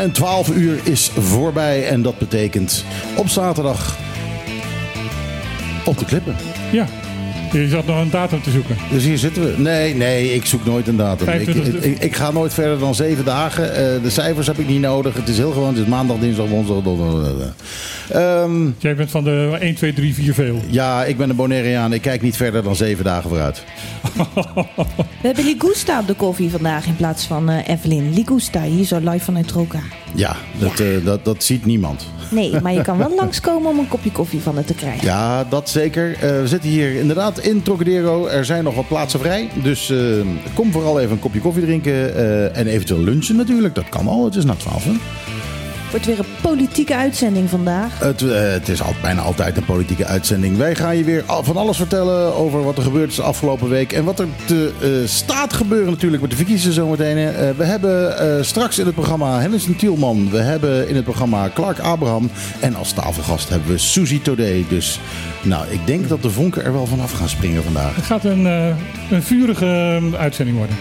en 12 uur is voorbij. En dat betekent op zaterdag op de klippen. Ja, je zat nog een datum te zoeken. Dus hier zitten we. Nee, nee, ik zoek nooit een datum. Ik, 25 ik, ik ga nooit verder dan zeven dagen. Eh, de cijfers heb ik niet nodig. Het is heel gewoon. Het is maandag, dinsdag, woensdag, donderdag. Ehm, Jij bent van de 1, 2, 3, 4 veel. ja, ik ben een Bonaireaan. Ik kijk niet verder dan zeven dagen vooruit. We hebben Ligusta op de koffie vandaag in plaats van eh, Evelyn. Ligusta, hier zo live vanuit Troka. Ja, dat, eh, dat, dat ziet niemand. Nee, maar je kan wel langskomen om een kopje koffie van het te krijgen. Ja, dat zeker. Eh, we zitten hier inderdaad in Trocadero. Er zijn nog wat plaatsen vrij. Dus eh, kom vooral even een kopje koffie drinken. en eventueel lunchen natuurlijk. Dat kan al. Het is na 12. Hè? Wordt weer een politieke uitzending vandaag. Het, eh, het is al, bijna altijd een politieke uitzending. Wij gaan je weer van alles vertellen over wat er gebeurd is de afgelopen week. En wat er te, eh, staat gebeuren natuurlijk met de verkiezingen zometeen. Eh, we hebben eh, straks in het programma Hennis Tielman. We hebben in het programma Clark Abraham. En als tafelgast hebben we Suzy Todé. Dus nou, ik denk dat de vonken er wel vanaf gaan springen vandaag. Het gaat een, eh, een vurige eh, uitzending worden.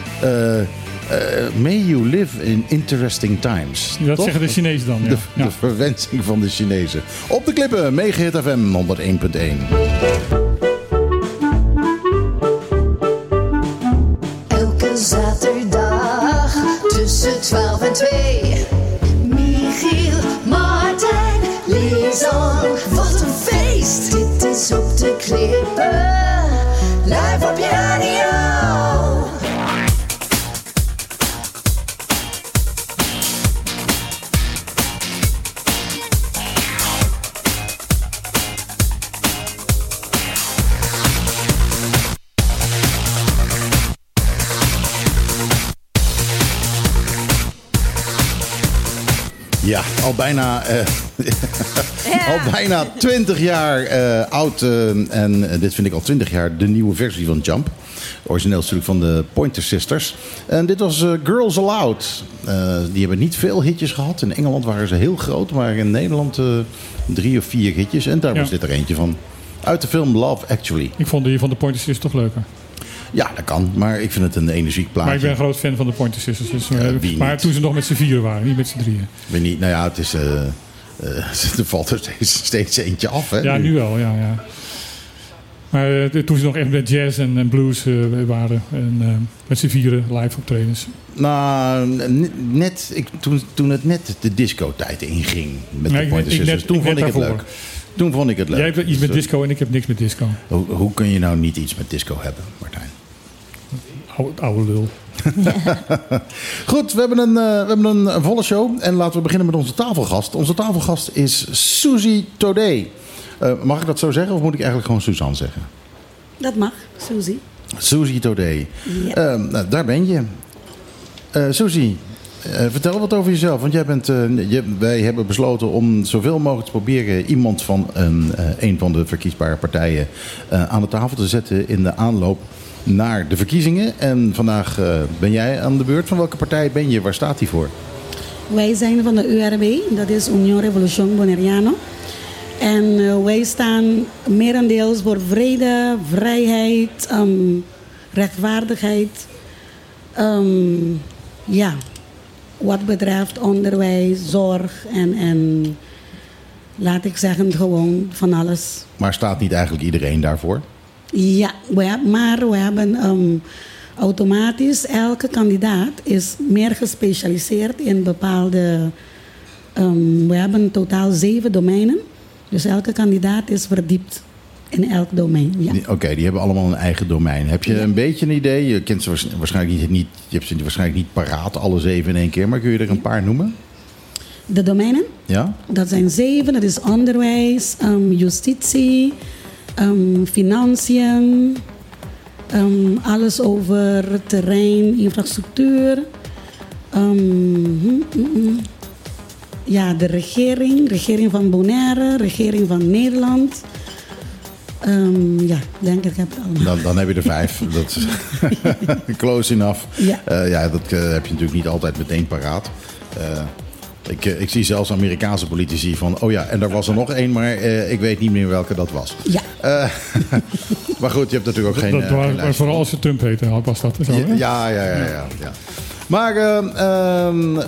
Eh, may you live in interesting times. Dat Toch? zeggen de Chinezen dan. Ja. De, Ja. de verwensing van de Chinezen. Op de klippen, Megahit FM 101.1. Elke zaterdag tussen 12 en 2. Michiel, Martijn, Lisan. Wat een feest! Dit is op de klippen. Live op je radio. Ja, al bijna, eh, al bijna 20 jaar eh, oud. eh, en dit vind ik al 20 jaar de nieuwe versie van Jump. Origineel natuurlijk van de Pointer Sisters. En dit was Girls Aloud. Eh, die hebben niet veel hitjes gehad. In Engeland waren ze heel groot, maar in Nederland eh, drie of vier hitjes. En daar Ja. was dit er eentje van. Uit de film Love Actually. Ik vond die van de Pointer Sisters toch leuker. Ja, dat kan. Maar ik vind het een energiek plaatje. Maar ik ben een groot fan van de Pointer Sisters. Dus, eh, maar niet? toen ze nog met z'n vieren waren, niet met z'n drieën. Weet niet, nou ja, het is... eh, eh, er valt er steeds, steeds eentje af, hè? Ja, nu wel, ja. ja. Maar toen ze nog echt met jazz en, en blues waren. En met z'n vieren live optredens. Nou, net, ik, toen, toen het net de disco-tijd inging met de Pointer ik Sisters, net- toen ik vond ik het daarvoor. leuk. Toen vond ik het leuk. Jij hebt iets Dus, met eh, disco en ik heb niks met disco. Hoe, hoe kun je nou niet iets met disco hebben, Martijn? Oude, oude lul. Goed, we hebben, een, eh, we hebben een, volle show. En laten we beginnen met onze tafelgast. Onze tafelgast is Suzy Todé. Eh, mag ik dat zo zeggen of moet ik eigenlijk gewoon Suzanne zeggen? Dat mag, Suzy. Suzy Todé. Ja. Eh, nou, daar ben je. Eh Suzy, eh, vertel wat over jezelf. Want jij bent, eh, je, wij hebben besloten om zoveel mogelijk te proberen iemand van een, eh, een van de verkiesbare partijen eh, aan de tafel te zetten in de aanloop naar de verkiezingen. En vandaag eh, ben jij aan de beurt. Van welke partij ben je? Waar staat die voor? Wij zijn van de URB, dat is Unión Revolución Bonaireano. En eh, wij staan merendeels voor vrede, vrijheid, ehm, rechtvaardigheid. Ehm, ja, wat betreft onderwijs, zorg en, en laat ik zeggen gewoon van alles. Maar staat niet eigenlijk iedereen daarvoor? Ja, we hebben, maar we hebben ehm, automatisch, elke kandidaat is meer gespecialiseerd in bepaalde. ehm, we hebben in totaal zeven domeinen. Dus elke kandidaat is verdiept in elk domein. Ja. Oké, die hebben allemaal een eigen domein. Heb je een beetje een idee? Je kent ze waars- waarschijnlijk niet, niet, je hebt ze waarschijnlijk niet paraat, alle zeven in één keer. Maar kun je er een paar noemen? De domeinen, Ja? dat zijn zeven. Dat is onderwijs, ehm, justitie, ehm, financiën, ehm, alles over terrein, infrastructuur. ehm, hm, hm, hm. ja, de regering, regering van Bonaire, regering van Nederland. Ja, denk ik heb het allemaal. Dan, dan heb je er vijf. Dat is close enough. Ja. Eh, ja, dat eh, heb je natuurlijk niet altijd meteen paraat. Eh, ik, eh, ik zie zelfs Amerikaanse politici van... oh ja, en er was er nog één, maar eh, ik weet niet meer welke dat was. Ja, Eh, maar goed, je hebt natuurlijk ook geen, dat geen lijst. vooral als ze Trump heette, was dat zo. hè? Ja, ja, ja, ja. ja. Maar ehm, ehm, eh,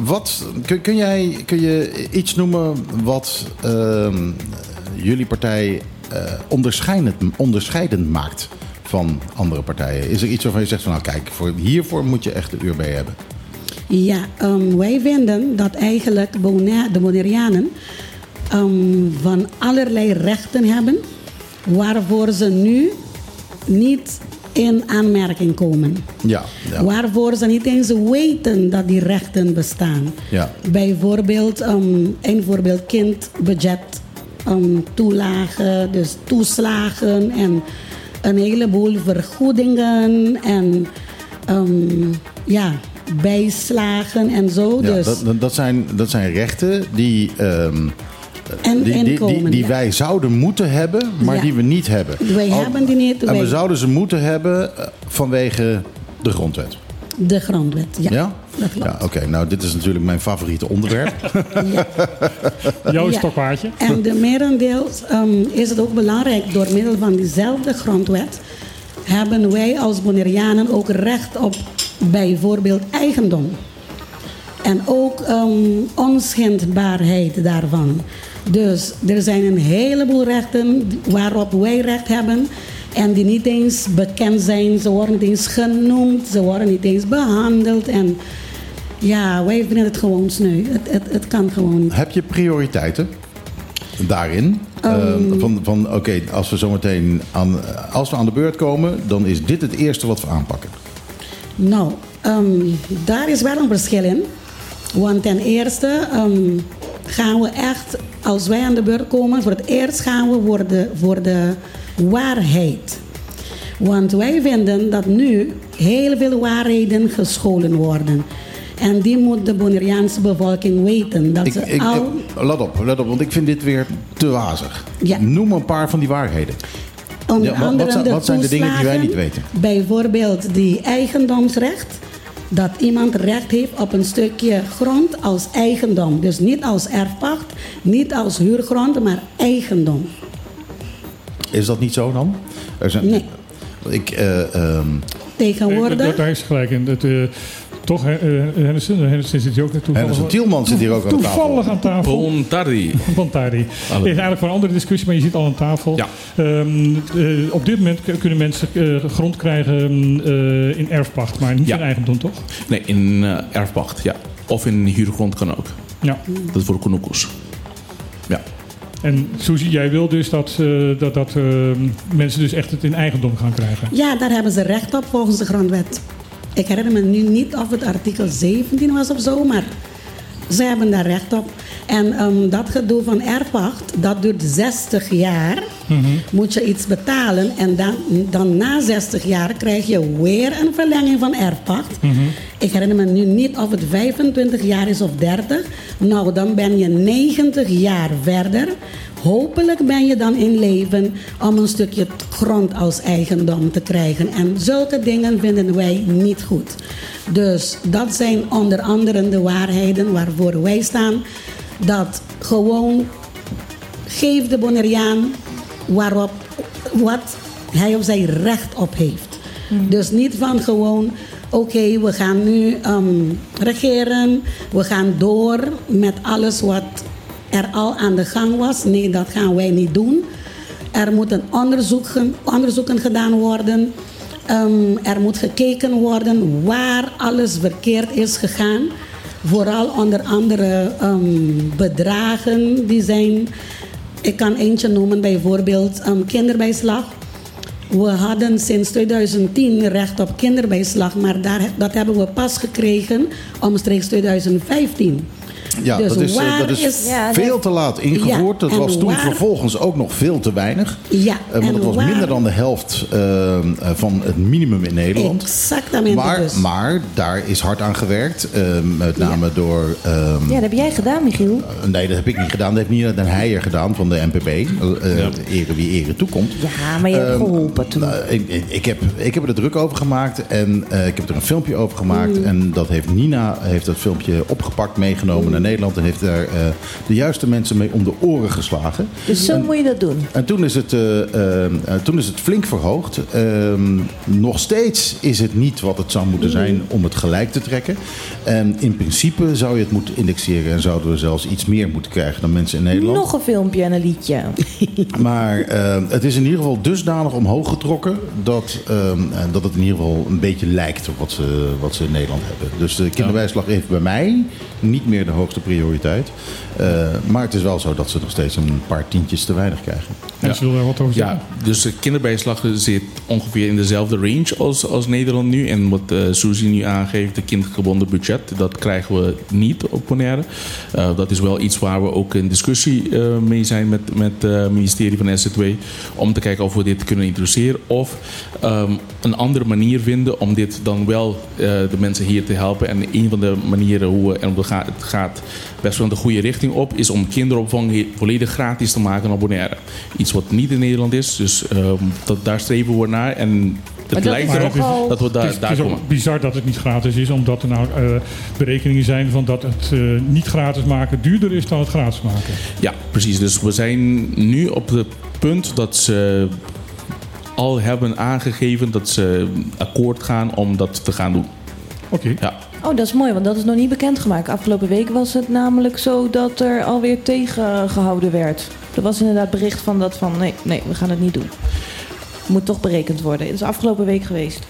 wat, kun, kun, jij, kun je iets noemen wat ehm, jullie partij eh, onderscheidend, onderscheidend maakt van andere partijen? Is er iets waarvan je zegt van nou kijk, voor, hiervoor moet je echt de uur bij hebben? Ja, ehm, wij vinden dat eigenlijk de Bonaireanen ehm, van allerlei rechten hebben waarvoor ze nu niet in aanmerking komen. Ja, ja. Waarvoor ze niet eens weten dat die rechten bestaan. Ja. Bijvoorbeeld, um, een voorbeeld kindbudget, um, toelagen, dus toeslagen en een heleboel vergoedingen en um, ja, bijslagen en zo. Ja, dus, dat, dat- dat, zijn, dat zijn rechten die, ehm, en die, die, die, inkomen. die ja. wij zouden moeten hebben, maar Ja. die we niet hebben. Wij hebben die niet, En we zouden ze moeten hebben eh, vanwege de grondwet. De grondwet, ja. Ja? Dat klopt. Ja, oké. Nou, dit is natuurlijk mijn favoriete onderwerp. Ja. Jouw Ja. stokpaardje. En de merendeels ehm, is het ook belangrijk, door middel van diezelfde grondwet, hebben wij als Bonaireanen ook recht op bijvoorbeeld eigendom. En ook ehm, onschendbaarheid daarvan. Dus er zijn een heleboel rechten waarop wij recht hebben. En die niet eens bekend zijn. Ze worden niet eens genoemd. Ze worden niet eens behandeld. En ja, wij vinden het gewoon sneu. Het, het, het kan gewoon niet. Heb je prioriteiten daarin? Ehm. Eh, van van oké, als we zometeen aan, als we aan de beurt komen, dan is dit het eerste wat we aanpakken. Nou, ehm, daar is wel een verschil in. Want ten eerste ehm, gaan we echt, als wij aan de beurt komen, voor het eerst gaan we voor de, voor de waarheid. Want wij vinden dat nu heel veel waarheden gescholen worden. En die moet de Bonaireaanse bevolking weten. Dat Ik, ze ik, al... ik- let op, let op, want ik vind dit weer te wazig. Ja. Noem een paar van die waarheden. Onder Ja, wat- wat zijn- de wat zijn de dingen die wij niet weten? Bijvoorbeeld die eigendomsrecht. Dat iemand recht heeft op een stukje grond als eigendom. Dus niet als erfpacht, niet als huurgrond, maar eigendom. Is dat niet zo dan? Er zijn, Nee. Ik, eh, ehm, Nee, Tegenwoordig. dat- Daar is gelijk in. Dat, eh, toch, hè, eh, Henderson, Henderson zit hier ook toevallig. Henderson Tielman zit hier ook aan tafel. Toevallig aan tafel. Bontari. Alle- is eigenlijk voor een andere discussie, maar je zit al aan tafel. Ja. Ehm, eh, op dit moment kunnen mensen eh, grond krijgen eh, in erfpacht, maar niet Ja. in eigendom, toch? Nee, in eh, erfpacht, ja. Of in huurgrond kan ook. Ja. Dat is voor Konoekos. Ja. En Suzy, jij wil dus dat, eh, dat, dat eh, mensen dus echt het in eigendom gaan krijgen. Ja, daar hebben ze recht op volgens de grondwet. Ik herinner me nu niet of het artikel 17 was of zo, maar ze hebben daar recht op. En ehm, dat gedoe van erfpacht, dat duurt 60 jaar. Moet je iets betalen en dan, dan na 60 jaar krijg je weer een verlenging van erfpacht. Ik herinner me nu niet of het 25 jaar is of 30. Nou, dan ben je 90 jaar verder. Hopelijk ben je dan in leven om een stukje grond als eigendom te krijgen. En zulke dingen vinden wij niet goed. Dus dat zijn onder andere de waarheden waarvoor wij staan. Dat gewoon geef de Bonaireaan waarop wat hij of zij recht op heeft. Dus niet van gewoon, oké, we gaan nu ehm, regeren, we gaan door met alles wat er al aan de gang was. Nee, dat gaan wij niet doen. Er moeten onderzoeken, onderzoeken gedaan worden. Ehm, er moet gekeken worden waar alles verkeerd is gegaan. Vooral onder andere ehm, bedragen die zijn. Ik kan eentje noemen, bijvoorbeeld ehm, kinderbijslag. We hadden sinds 2010 recht op kinderbijslag, maar daar, dat hebben we pas gekregen omstreeks 2015. Ja, Dus dat is, eh, waar dat is, veel te laat ingevoerd. Ja, dat was toen waar- vervolgens ook nog veel te weinig. Ja, Eh, want en het was waar- minder dan de helft eh, eh, van het minimum in Nederland. Exactamente Maar, dus. maar daar is hard aan gewerkt. eh, met name door. ehm, Ja, dat heb jij gedaan, Michiel. Nee, dat heb ik niet gedaan. Dat heeft Nina Den Heijer gedaan van de NPB. Eh Ere wie ere toekomt. Ja, maar je hebt Ehm, geholpen toen. nou, ik, ik, heb, ik heb er druk over gemaakt en eh, ik heb er een filmpje over gemaakt. Mm. En dat heeft Nina heeft dat filmpje opgepakt, meegenomen naar Nederland en heeft daar eh, de juiste mensen mee om de oren geslagen. Dus zo moet je dat doen. En toen is het, eh, eh, toen is het flink verhoogd. Ehm, nog steeds is het niet wat het zou moeten zijn om het gelijk te trekken. En in principe zou je het moeten indexeren en zouden we zelfs iets meer moeten krijgen dan mensen in Nederland. Nog een filmpje en een liedje. Maar het is in ieder geval dusdanig omhoog getrokken dat, ehm, eh, dat het in ieder geval een beetje lijkt op wat ze, wat ze in Nederland hebben. Dus de kinderbijslag heeft bij mij niet meer de hoogste prioriteit. Eh, maar het is wel zo dat ze nog steeds een paar tientjes te weinig krijgen. Mensen willen daar wat over zeggen. Ja, dus de kinderbijslag zit ongeveer in dezelfde range als, als Nederland nu. En wat eh Suzy nu aangeeft, de kindgebonden budget, dat krijgen we niet op Bonaire. Eh, dat is wel iets waar we ook in discussie eh, mee zijn met, met eh, het ministerie van SZW. Om te kijken of we dit kunnen introduceren. Of ehm, een andere manier vinden om dit dan wel eh, de mensen hier te helpen. En een van de manieren hoe we, en het gaat, het gaat best wel de goede richting op, is om kinderopvang volledig gratis te maken op Bonaire. Iets wat niet in Nederland is, dus ehm, dat, daar streven we naar. En het dat lijkt erop al- dat we daar, het is, daar het is komen. ook bizar dat het niet gratis is, omdat er nou eh, berekeningen zijn van dat het eh, niet gratis maken duurder is dan het gratis maken. Ja, precies. Dus we zijn nu op het punt dat ze al hebben aangegeven dat ze akkoord gaan om dat te gaan doen. Oké. Ja. Oh, dat is mooi, want dat is nog niet bekendgemaakt. Afgelopen week was het namelijk zo dat er alweer tegengehouden werd. Er was inderdaad bericht van dat van nee, nee, we gaan het niet doen. Moet toch berekend worden. Het is afgelopen week geweest.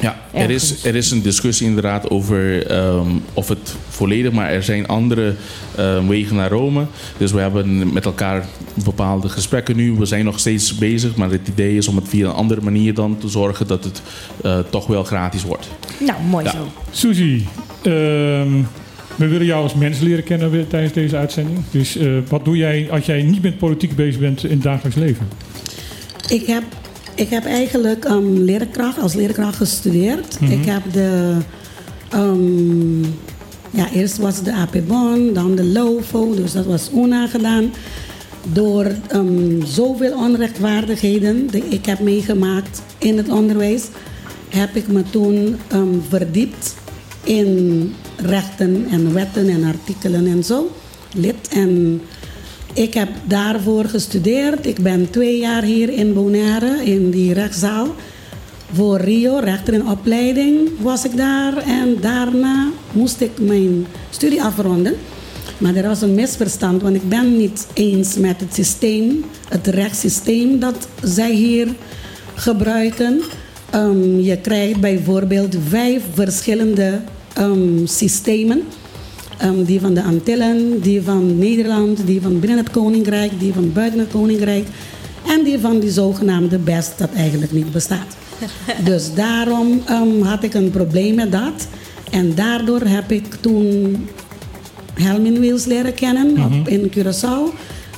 Ja, er is, er is een discussie inderdaad over ehm, of het volledig, maar er zijn andere ehm, wegen naar Rome. Dus we hebben met elkaar bepaalde gesprekken nu. We zijn nog steeds bezig, maar het idee is om het via een andere manier dan te zorgen dat het eh, toch wel gratis wordt. Nou, mooi Ja. zo. Suzy, ehm, we willen jou als mens leren kennen tijdens deze uitzending. Dus eh, wat doe jij als jij niet met politiek bezig bent in het dagelijks leven? Ik heb, ik heb eigenlijk um, leerkracht, als leerkracht gestudeerd. Ik heb de... ehm, ja, eerst was de AP Bon, dan de LOVO, dus dat was ONA gedaan. Door um, zoveel onrechtvaardigheden die ik heb meegemaakt in het onderwijs, heb ik me toen um, verdiept in rechten en wetten en artikelen en zo. Lid en ik heb daarvoor gestudeerd. Ik ben twee jaar hier in Bonaire in die rechtszaal. Voor Rio, rechter in opleiding, was ik daar. En daarna moest ik mijn studie afronden. Maar er was een misverstand, want ik ben niet eens met het systeem, het rechtssysteem dat zij hier gebruiken. Ehm, je krijgt bijvoorbeeld vijf verschillende ehm, systemen. Ehm, die van de Antillen, die van Nederland, die van binnen het Koninkrijk, die van buiten het Koninkrijk. En die van die zogenaamde best dat eigenlijk niet bestaat. dus daarom ehm, had ik een probleem met dat. En daardoor heb ik toen Helmin Wils leren kennen op, in Curaçao.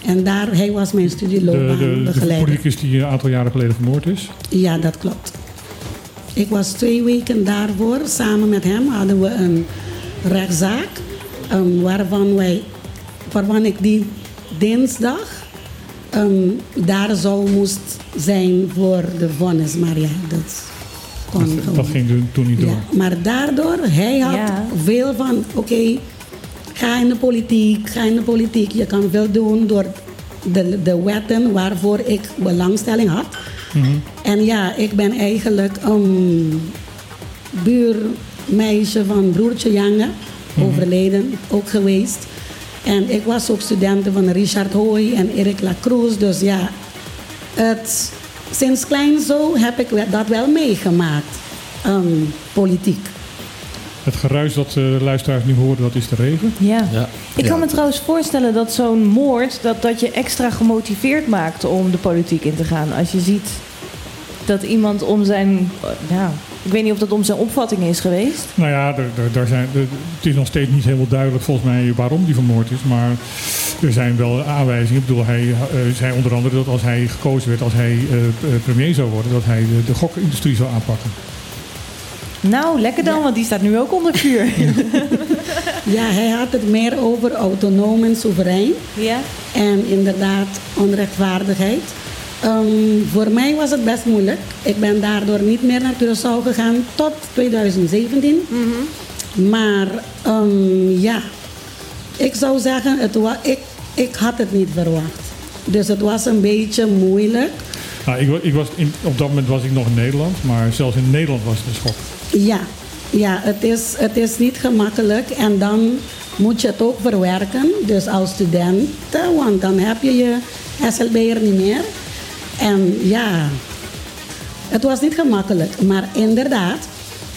En daar, hij was mijn studieloopbaan de, de begeleider. politicus die een aantal jaren geleden vermoord is. Ja, dat klopt. Ik was twee weken daarvoor. Samen met hem hadden we een rechtszaak. Ehm, waarvan, wij, waarvan ik die dinsdag ehm, daar zou moest zijn voor de vonnis. Maar ja, dat kon gewoon. Dat ging toen- niet door. Ja, maar daardoor, hij had Ja. veel van, oké, ga in de politiek, ga in de politiek. Je kan veel doen door de, de wetten waarvoor ik belangstelling had. En ja, ik ben eigenlijk een buurmeisje van broertje Jange, overleden ook geweest. En ik was ook student van Richard Hooy en Erik Lacroix. Dus ja, het, sinds klein zo heb ik dat wel meegemaakt, ehm, politiek. Het geruis dat eh, de luisteraars nu horen, dat is de regen. Ja. Ja. Ik kan me trouwens voorstellen dat zo'n moord dat, dat je extra gemotiveerd maakt om de politiek in te gaan. Als je ziet dat iemand om zijn. Ja, ik weet niet of dat om zijn opvatting is geweest. Nou ja, er, er, daar zijn, er- het is nog steeds niet helemaal duidelijk volgens mij waarom die vermoord is. Maar er zijn wel aanwijzingen. Ik bedoel, hij eh, zei onder andere dat als hij gekozen werd, als hij eh, eh, premier zou worden, dat hij de, de gokindustrie zou aanpakken. Nou, lekker dan, want die staat nu ook onder vuur. Ja, hij had het meer over autonoom en soeverein. Ja? En inderdaad onrechtvaardigheid. Ehm, voor mij was het best moeilijk. Ik ben daardoor niet meer naar Curaçao gegaan tot 2017. Maar ehm, ja, Ik zou zeggen, het wa- ik, ik had het niet verwacht. Dus het was een beetje moeilijk. Nou, ik, ik was in, op dat moment was ik nog in Nederland, maar zelfs in Nederland was het een schok. Ja, ja het, is, het is niet gemakkelijk. En dan moet je het ook verwerken. Dus als student, want dan heb je je SLB'er niet meer. En ja, het was niet gemakkelijk. Maar inderdaad,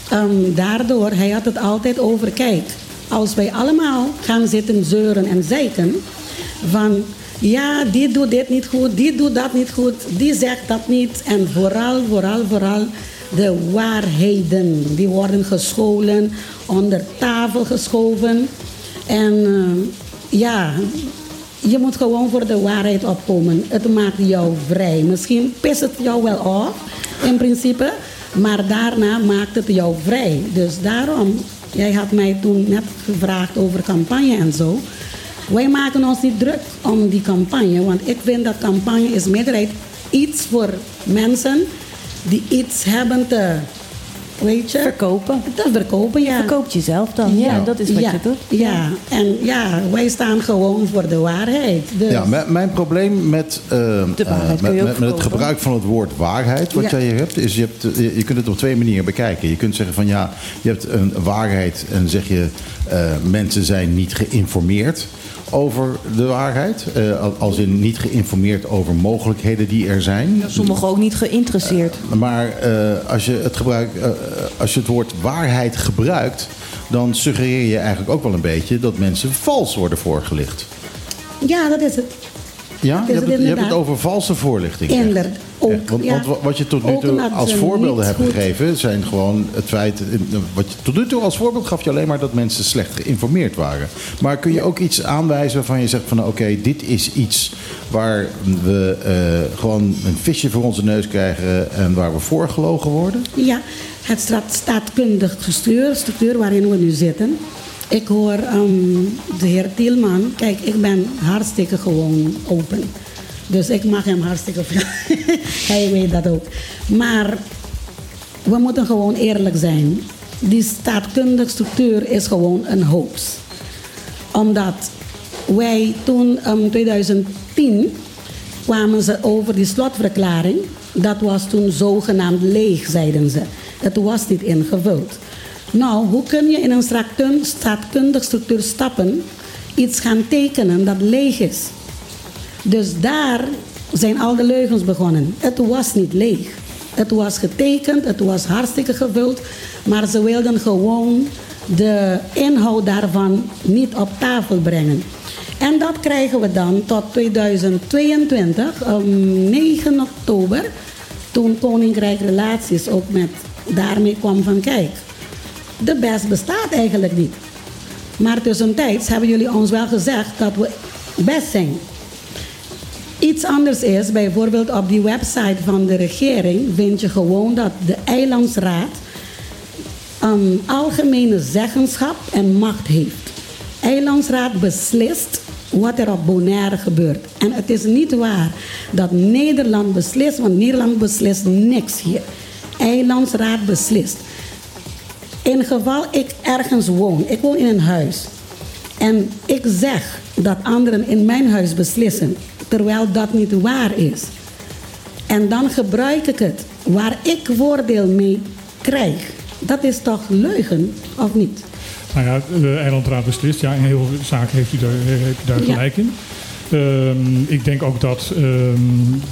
ehm, daardoor, hij had het altijd over, kijk, als wij allemaal gaan zitten zeuren en zeiken van ja, die doet dit niet goed, die doet dat niet goed, die zegt dat niet. En vooral, vooral, vooral de waarheden, die worden gescholen, onder tafel geschoven. En eh, ja, je moet gewoon voor de waarheid opkomen. Het maakt jou vrij. Misschien pist het jou wel af, in principe. Maar daarna maakt het jou vrij. Dus daarom, jij had mij toen net gevraagd over campagne en zo. Wij maken ons niet druk om die campagne. Want ik vind dat campagne is meerderheid iets voor mensen die iets hebben te, weet je, Verkopen. te verkopen. Je Ja. verkoopt jezelf dan. Ja, dat is wat ja, je doet. Ja, en ja, wij staan gewoon voor de waarheid. Dus, Ja, mijn, mijn probleem met, eh, De waarheid eh, je met, met, met het gebruik van het woord waarheid, wat Ja. jij hier hebt, is je, hebt, eh, je je kunt het op twee manieren bekijken. Je kunt zeggen van ja, je hebt een waarheid en zeg je eh, mensen zijn niet geïnformeerd over de waarheid. Eh, al- als in niet geïnformeerd over mogelijkheden die er zijn. Sommigen ook niet geïnteresseerd. Maar eh, als, je het gebruik, eh, als je het woord waarheid gebruikt, dan suggereer je eigenlijk ook wel een beetje dat mensen vals worden voorgelicht. ja, dat is het. Ja, je hebt, het, je hebt het inderdaad? over valse voorlichting. Inderdaad, ook, Want, ja. want wa- wat je tot nu toe als voorbeelden hebt gegeven, zijn gewoon het feit. Wat je tot nu toe als voorbeeld gaf je alleen maar dat mensen slecht geïnformeerd waren. Maar kun je ook iets aanwijzen waarvan je zegt van oké, dit is iets waar we eh, gewoon een visje voor onze neus krijgen en waar we voorgelogen worden? Ja, het staat, staatkundig structuur, structuur waarin we nu zitten. Ik hoor ehm, de heer Tielman, kijk, ik ben hartstikke gewoon open. Dus ik mag hem hartstikke veel. Hij weet dat ook. Maar we moeten gewoon eerlijk zijn. Die staatkundige structuur is gewoon een hoax. Omdat wij toen in 2010 kwamen ze over die slotverklaring. Dat was toen zogenaamd leeg, zeiden ze. Het was niet ingevuld. Nou, hoe kun je in een staatkun- staatkundige structuur stappen, iets gaan tekenen dat leeg is? Dus daar zijn al de leugens begonnen. Het was niet leeg. Het was getekend, het was hartstikke gevuld, maar ze wilden gewoon de inhoud daarvan niet op tafel brengen. En dat krijgen we dan tot 2022, op 9 oktober, toen Koninkrijk Relaties ook met daarmee kwam van kijk, de best bestaat eigenlijk niet. Maar tussentijds hebben jullie ons wel gezegd dat we best zijn. Iets anders is, bijvoorbeeld op die website van de regering vind je gewoon dat de eilandsraad een algemene zeggenschap en macht heeft. Eilandsraad beslist wat er op Bonaire gebeurt. En het is niet waar dat Nederland beslist, want Nederland beslist niks hier. Eilandsraad beslist. In geval ik ergens woon, ik woon in een huis. En ik zeg dat anderen in mijn huis beslissen, terwijl dat niet waar is. En dan gebruik ik het waar ik voordeel mee krijg. Dat is toch leugen, of niet? Nou ja, de eilandraad beslist. Ja, in heel veel zaken heeft u daar, heeft u daar Ja. gelijk in. Ehm, ik denk ook dat ehm,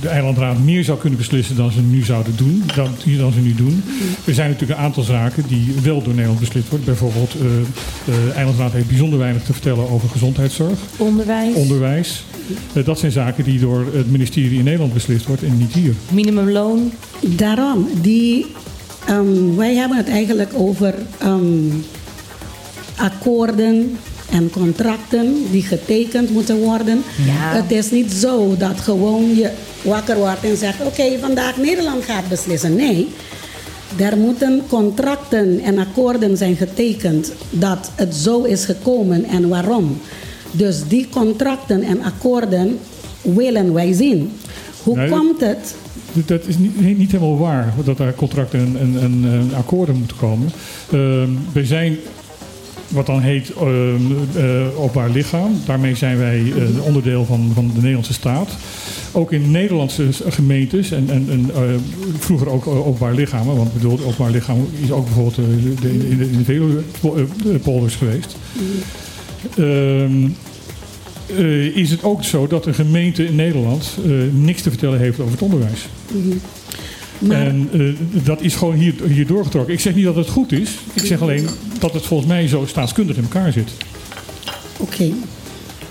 de eilandraad meer zou kunnen beslissen dan ze nu zouden doen. Dan, dan ze nu doen. Er zijn natuurlijk een aantal zaken die wel door Nederland beslist worden. Bijvoorbeeld, eh, de eilandraad heeft bijzonder weinig te vertellen over gezondheidszorg, Onderwijs, onderwijs. Eh, dat zijn zaken die door het ministerie in Nederland beslist wordt en niet hier. minimumloon. Daarom, die, ehm, wij hebben het eigenlijk over ehm, akkoorden en contracten die getekend moeten worden. Ja. Het is niet zo dat gewoon je wakker wordt en zegt: Oké, vandaag Nederland gaat beslissen. Nee, er moeten contracten en akkoorden zijn getekend dat het zo is gekomen en waarom. Dus die contracten en akkoorden willen wij zien. Hoe Nee, komt het Dat is niet, niet- helemaal waar, dat er contracten en, en, en, eh, akkoorden moeten komen. Ehm, we zijn wat dan heet ehm, eh, openbaar lichaam. Daarmee zijn wij eh, onderdeel van, van de Nederlandse staat. Ook in Nederlandse gemeentes en, en, eh, vroeger ook openbaar lichamen. Want bedoel, openbaar lichaam is ook bijvoorbeeld de, in de, in de Veluwe-polders geweest. Ehm, eh, is het ook zo dat een gemeente in Nederland eh, niks te vertellen heeft over het onderwijs. Maar En eh, dat is gewoon hier, hier doorgetrokken. Ik zeg niet dat het goed is. Ik zeg alleen dat het volgens mij zo staatskundig in elkaar zit. oké.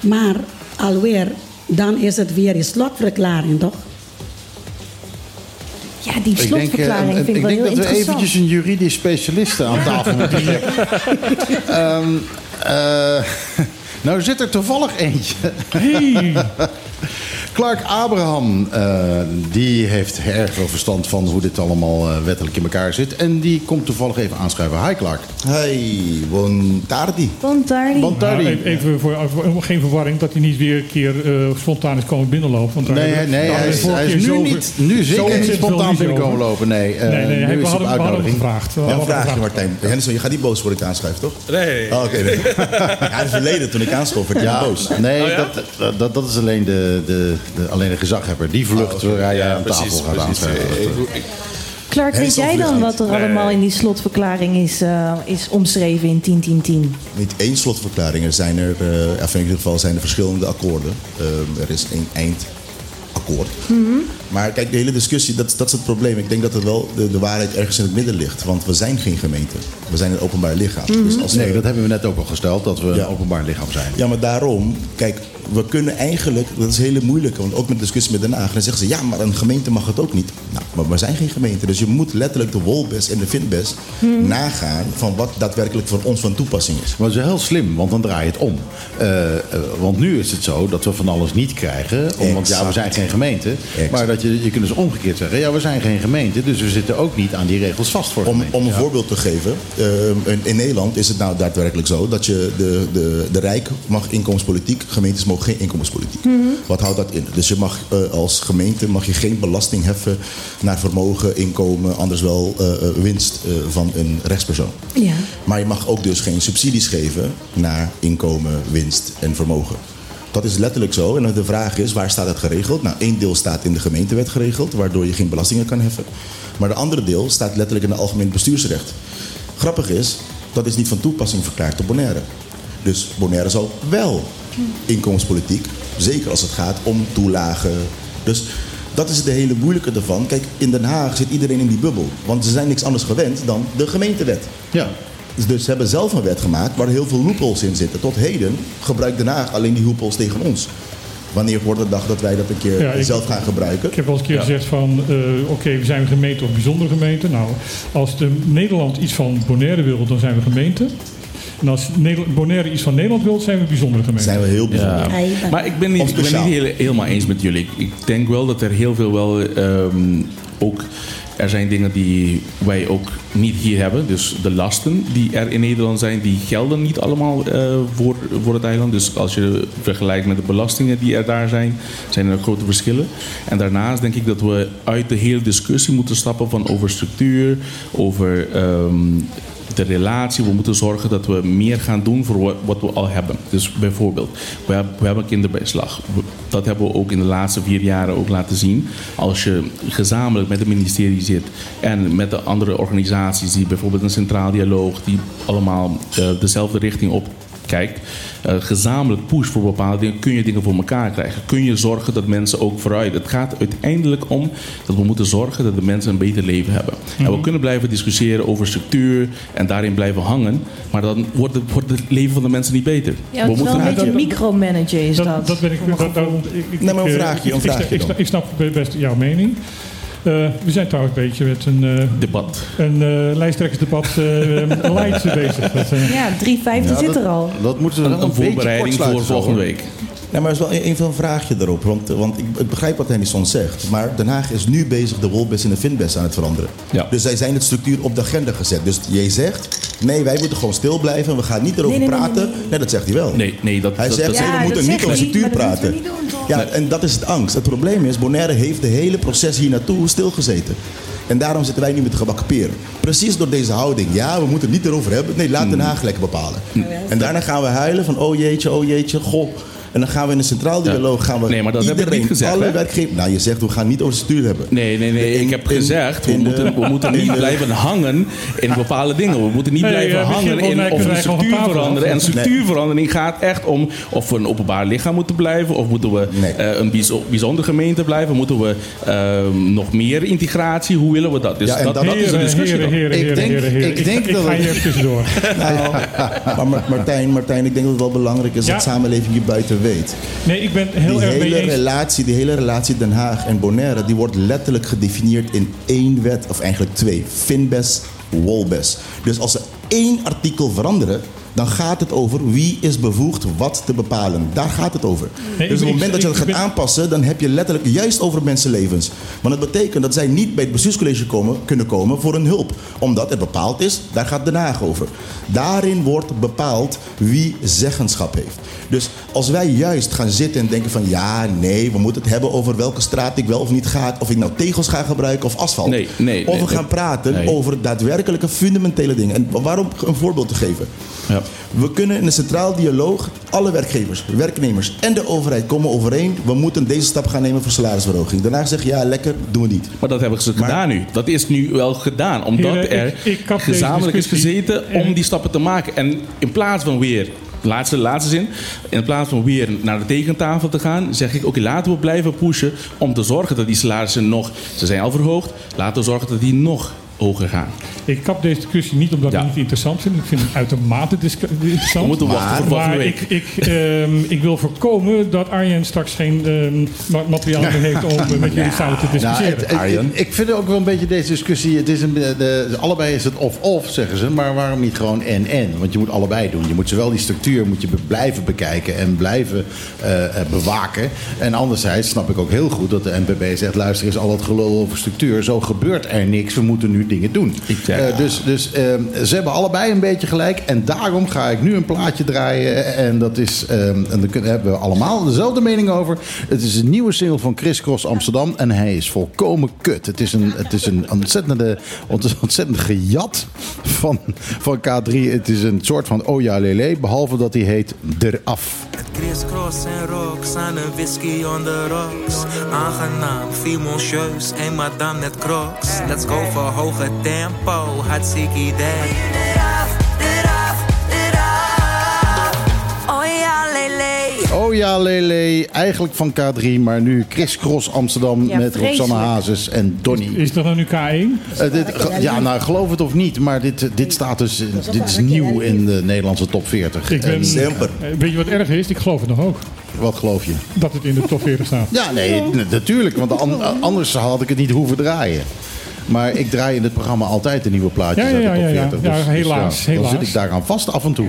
Maar alweer, dan is het weer een slotverklaring, toch? Ja, die slotverklaring eh, vind ik wel ik denk heel dat we eventjes een juridisch specialist aan tafel moeten trekken. Ehm, eh, nou zit er toevallig eentje. Hey, Clark Abraham, eh, die heeft erg veel verstand van hoe dit allemaal eh, wettelijk in elkaar zit. En die komt toevallig even aanschuiven. Hi Clark. Hey, buon tardi. Want daar nou, even voor, voor- geen verwarring dat hij niet weer een keer eh, spontaan is komen binnenlopen. Want Nee, hebben- nee hij is, hij is nu, niet, nu zeker niet spontaan binnenkomen lopen. Nee, eh, Nee, nee, nu hij- we is het hadden, op we hadden hem uitnodiging. gevraagd. Ja, hem vraagje, gevraagd. Martijn. Henderson, je gaat niet boos worden ik aanschrijf, toch? Nee. Oh, Oké, nee. ja, in het verleden, toen ik aanschoof, werd ik Ja, boos. nee, Oh, ja? dat, dat, dat is alleen de, de, de, alleen de gezaghebber. Die vlucht zodra jij aan tafel gaat aanschuiven. Clark, weet jij dan wat er allemaal in die slotverklaring is, eh, is omschreven in 10-10-10? Niet één slotverklaring. Er zijn er, eh, ja, in ieder geval zijn er verschillende akkoorden. Eh, er is één eindakkoord. Maar kijk, de hele discussie, dat, dat is het probleem. Ik denk dat het wel de, de waarheid ergens in het midden ligt. Want we zijn geen gemeente. We zijn een openbaar lichaam. Dus als Nee, we- dat hebben we net ook al gesteld, dat we een openbaar lichaam zijn. Ja, maar daarom, kijk, we kunnen eigenlijk, dat is een hele moeilijke, want ook met de discussie met Den Haag, dan zeggen ze, ja, maar een gemeente mag het ook niet. Nou, maar we zijn geen gemeente, dus je moet letterlijk de wolbes en de vindbes nagaan van wat daadwerkelijk voor ons van toepassing is. Maar dat is wel heel slim, want dan draai je het om. Eh, eh, want nu is het zo dat we van alles niet krijgen. Om, want ja, we zijn geen gemeente. Exact. Maar dat je, je kunt dus omgekeerd zeggen. Ja, we zijn geen gemeente, dus we zitten ook niet aan die regels vast voor Om, om een voorbeeld te geven, eh, in, in Nederland is het nou daadwerkelijk zo dat je de, de, de Rijk mag inkomenspolitiek, gemeentes mogen geen inkomenspolitiek. Wat houdt dat in? Dus je mag eh, als gemeente mag je geen belasting heffen naar vermogen, inkomen, anders wel eh, eh, winst eh, van een rechtspersoon. Ja. Maar je mag ook dus geen subsidies geven naar inkomen, winst en vermogen. Dat is letterlijk zo. En de vraag is, waar staat het geregeld? Nou, één deel staat in de gemeentewet geregeld, waardoor je geen belastingen kan heffen. Maar de andere deel staat letterlijk in het algemeen bestuursrecht. Grappig is, dat is niet van toepassing verklaard op Bonaire. Dus Bonaire zal wel inkomenspolitiek, zeker als het gaat om toelagen. Dus dat is de hele moeilijke ervan. Kijk, in Den Haag zit iedereen in die bubbel. Want ze zijn niks anders gewend dan de gemeentewet. Ja. Dus- Dus ze hebben zelf een wet gemaakt waar heel veel loopholes in zitten. Tot heden gebruikt Den Haag alleen die loopholes tegen ons. Wanneer wordt de dag dat wij dat een keer Ja, ik- zelf gaan gebruiken? Ik heb wel eens een keer gezegd van, eh, oké, we zijn een gemeente of bijzondere gemeente. Nou, als de Nederland iets van Bonaire wil, dan zijn we gemeente. En als Bonaire iets van Nederland wil, zijn we bijzondere gemeente. zijn we heel bijzonder. Ja. Maar ik ben niet, ik ben niet heel- helemaal eens met jullie. Ik, ik denk wel dat er heel veel wel ehm, ook. Er zijn dingen die wij ook niet hier hebben. Dus de lasten die er in Nederland zijn, die gelden niet allemaal eh, voor, voor het eiland. Dus als je vergelijkt met de belastingen die er daar zijn, zijn er grote verschillen. En daarnaast denk ik dat we uit de hele discussie moeten stappen van over structuur, over ehm, de relatie. We moeten zorgen dat we meer gaan doen voor wat, we al hebben. Dus bijvoorbeeld, we hebben, we hebben kinderbijslag. Dat hebben we ook in de laatste vier jaren ook laten zien. Als je gezamenlijk met het ministerie zit en met de andere organisaties, die bijvoorbeeld een centraal dialoog, die allemaal eh, dezelfde richting op kijkt, eh, gezamenlijk push voor bepaalde dingen, kun je dingen voor elkaar krijgen. Kun je zorgen dat mensen ook vooruit. Het gaat uiteindelijk om dat we moeten zorgen dat de mensen een beter leven hebben. En we kunnen blijven discussiëren over structuur en daarin blijven hangen, maar dan wordt het, wordt het leven van de mensen niet beter. Ja, het is wel een dat- beetje is dat. Dat, dat ben ik. Dat, dat- ik- ik- Nee, maar een vraagje, een vraagje ik snap best jouw mening. Eh, we zijn trouwens een beetje met een, eh, Debat. een eh, lijsttrekkersdebat eh light bezig. Dat, eh, Ja, 3,50 zit er al. Dat moeten we Een, een, voorbereiding voor volgende week. Nee, maar er is wel even een vraagje daarop. Want, want ik, ik begrijp wat Henderson zegt. Maar Den Haag is nu bezig de wolbes en de vindbes aan het veranderen. Ja. Dus zij zijn het structuur op de agenda gezet. Dus jij zegt, nee, wij moeten gewoon stil blijven. We gaan niet erover Nee, nee, nee, praten. nee, nee. dat zegt hij wel. Nee, nee dat, Hij dat, zegt, dat- we moeten niet over structuur praten. Ja, en dat is het angst. Het probleem is, Bonaire heeft de hele proces hier naartoe stilgezeten. En daarom zitten wij nu met de gebakken peren. Precies door deze houding. Ja, we moeten het niet erover hebben. Nee, laat Den Haag lekker bepalen. En daarna gaan we huilen van oh jeetje, oh jeetje, goh. En dan gaan we in een centraal dialoog gaan we Nee, maar dat heb ik iedereen, niet gezegd, alle hè? werkgevers. Nou, je zegt we gaan niet over stuur hebben. Nee, nee, nee. In- ik heb in- gezegd, we de- moeten, we moeten niet de- blijven hangen in bepaalde dingen. We moeten niet Nee, blijven hangen in of van structuur tafel veranderen. En structuurverandering gaat echt om of we een openbaar lichaam moeten blijven. Of moeten we Nee. eh, een bijzo- bijzondere gemeente blijven. Moeten we eh, nog meer integratie. Hoe willen we dat? Dus Ja, en dat, dat- dat is een discussie. heren, heren, Ik denk- heren, heren. ik denk ik, dat ga het- hier even tussendoor. Nou, maar Ma- Martijn, Martijn, ik denk dat het wel belangrijk is dat de samenleving je buiten weet. Nee, ik ben heel die erg hele relatie, die hele relatie Den Haag en Bonaire, die wordt letterlijk gedefinieerd in één wet, of eigenlijk twee: Finbes, Wolbes. Dus als ze één artikel veranderen, dan gaat het over wie is bevoegd wat te bepalen. Daar gaat het over. Nee, dus op het moment dat je dat gaat ben- aanpassen, dan heb je letterlijk juist over mensenlevens. Want het betekent dat zij niet bij het bestuurscollege komen, kunnen komen voor een hulp. Omdat het bepaald is, daar gaat Den Haag over. Daarin wordt bepaald wie zeggenschap heeft. Dus als wij juist gaan zitten en denken van ja, nee, we moeten het hebben over welke straat ik wel of niet ga, of ik nou tegels ga gebruiken of asfalt. Nee, nee, of nee, we gaan nee. praten Nee. over daadwerkelijke fundamentele dingen. En waarom een voorbeeld te geven? Ja. We kunnen in een centraal dialoog alle werkgevers, werknemers en de overheid komen overeen. We moeten deze stap gaan nemen voor salarisverhoging. Daarna zeg je ja, lekker, doen we niet. Maar dat hebben ze Maar- gedaan nu. Dat is nu wel gedaan. Omdat Heren, er ik- ik gezamenlijk is gezeten En- om die stappen te maken. En in plaats van weer, laatste, laatste zin, in plaats van weer naar de tekentafel te gaan, zeg ik: oké, laten we blijven pushen om te zorgen dat die salarissen nog, ze zijn al verhoogd, laten we zorgen dat die nog gaan. Ik kap deze discussie niet omdat Ja. ik niet interessant vind. Ik vind het uitermate interessant. We moeten wachten Maar- Maar week. ik, ik, ehm, ik wil voorkomen dat Arjen straks geen ehm, ma- materiaal meer heeft om eh, met jullie samen te Nou, discussiëren. het- het- ik, ik vind ook wel een beetje deze discussie. Het is een, de, de- allebei is het of-of, zeggen ze. Maar waarom niet gewoon en-en? Want je moet allebei doen. Je moet zowel die structuur moet je be- blijven bekijken en blijven eh, eh, bewaken. En anderzijds snap ik ook heel goed dat de NPB zegt: luister eens, al dat gelul over structuur. Zo gebeurt er niks. We moeten nu dingen doen. Ja. Eh, dus dus ehm, ze hebben allebei een beetje gelijk. En daarom ga ik nu een plaatje draaien. En dat is, ehm, en daar kunnen- hebben we allemaal dezelfde mening over. Het is een nieuwe single van Chris Cross Amsterdam. En hij is volkomen kut. Het is een, het is een ontzettende, ont- ontzettend gejat van, van K3. Het is een soort van oh ja lele. Behalve dat hij heet Eraf. Crisscross en rocks aan een whisky on the rocks. Aangenaam, fimoncieus, en madame net crocs. Let's go voor hoge tempo, hartstikke idee. Oh ja, lele. Oh ja, Lele, eigenlijk van K3, maar nu Chris Cross Amsterdam Ja, met Roxanne. Hazes en Donny. Is dat dan nu K1? Eh, dit, ja, nou geloof het of niet, maar dit, dit staat dus, dit is nieuw in de Nederlandse top 40. Ik ben, En. Eh, weet je wat erg is? Ik geloof het nog ook. wat geloof je? Dat het in de top 40 staat. Ja, nee, natuurlijk, want an- anders had ik het niet hoeven draaien. Maar ik draai in dit programma altijd de nieuwe plaatjes Ja, ja, uit de ja, top ja, ja. 40. Ja, helaas, Dan helaas. zit ik daaraan vast af en toe.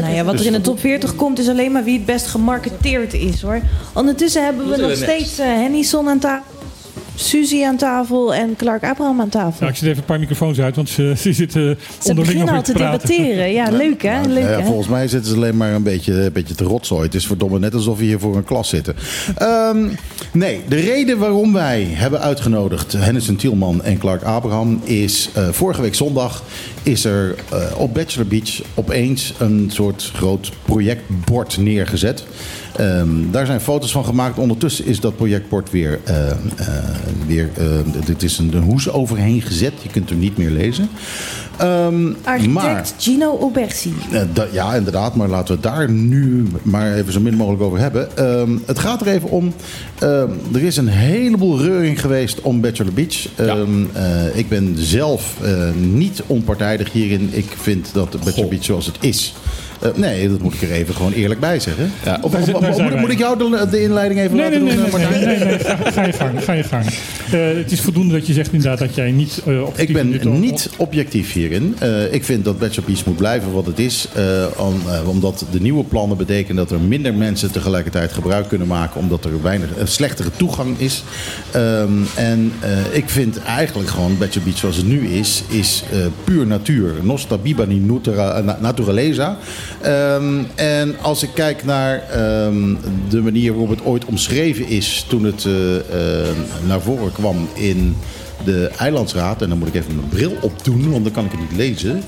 Nou ja, wat er in de top 40 komt is alleen maar wie het best gemarketeerd is hoor. Ondertussen hebben we nog steeds Hennyson aan tafel, Suzy aan tafel en Clark Abraham aan tafel. Ja, ik zet even een paar microfoons uit, want ze, ze zitten Ze onderling beginnen al te debatteren. Ja, leuk hè? Leuk, Nou, ja, hè? volgens mij zitten ze alleen maar een beetje, een beetje te rotzooi. Het is verdomme net alsof we hier voor een klas zitten. Ehm, nee, de reden waarom wij hebben uitgenodigd Hennis Tielman en Clark Abraham is... eh, vorige week zondag is er eh, op Bachelor Beach opeens een soort groot projectbord neergezet. Ehm, daar zijn foto's van gemaakt. Ondertussen is dat projectbord weer, eh, weer dit is een, een hoes overheen gezet. Je kunt hem niet meer lezen. Ehm, Architect maar, Gino Obersi. eh, ja, inderdaad, maar laten we het daar nu maar even zo min mogelijk over hebben. Ehm, het gaat er even om. ehm, er is een heleboel reuring geweest om Bachelor Beach. Ehm, eh, ik ben zelf eh, niet onpartijdig hierin. Ik vind dat Bachelor Beach zoals het is. Eh, nee, dat moet ik er even gewoon eerlijk bij zeggen. Ja. Of, of- moet, ik jou de, de inleiding even Nee, laten nee, nee, doen, nee, eh, nee, Martijn? nee, nee, Ga, ga je gang, ga je gang. Eh, het is voldoende dat je zegt inderdaad dat jij niet eh op Ik ben niet objectief hierin. Eh, ik vind dat Bachelor Beach moet blijven wat het is. eh, om, eh, omdat de nieuwe plannen betekenen dat er minder mensen tegelijkertijd gebruik kunnen maken. Omdat er weinig slechtere toegang is. Ehm, en eh, ik vind eigenlijk gewoon Bachelor Beach zoals het nu is, is eh, puur natuur. Nostra bibani natura- na- naturaleza. Ehm, en als ik kijk naar ehm, de manier waarop het ooit omschreven is toen het eh, eh, naar voren kwam in de eilandsraad, en dan moet ik even mijn bril opdoen, want dan kan ik het niet lezen.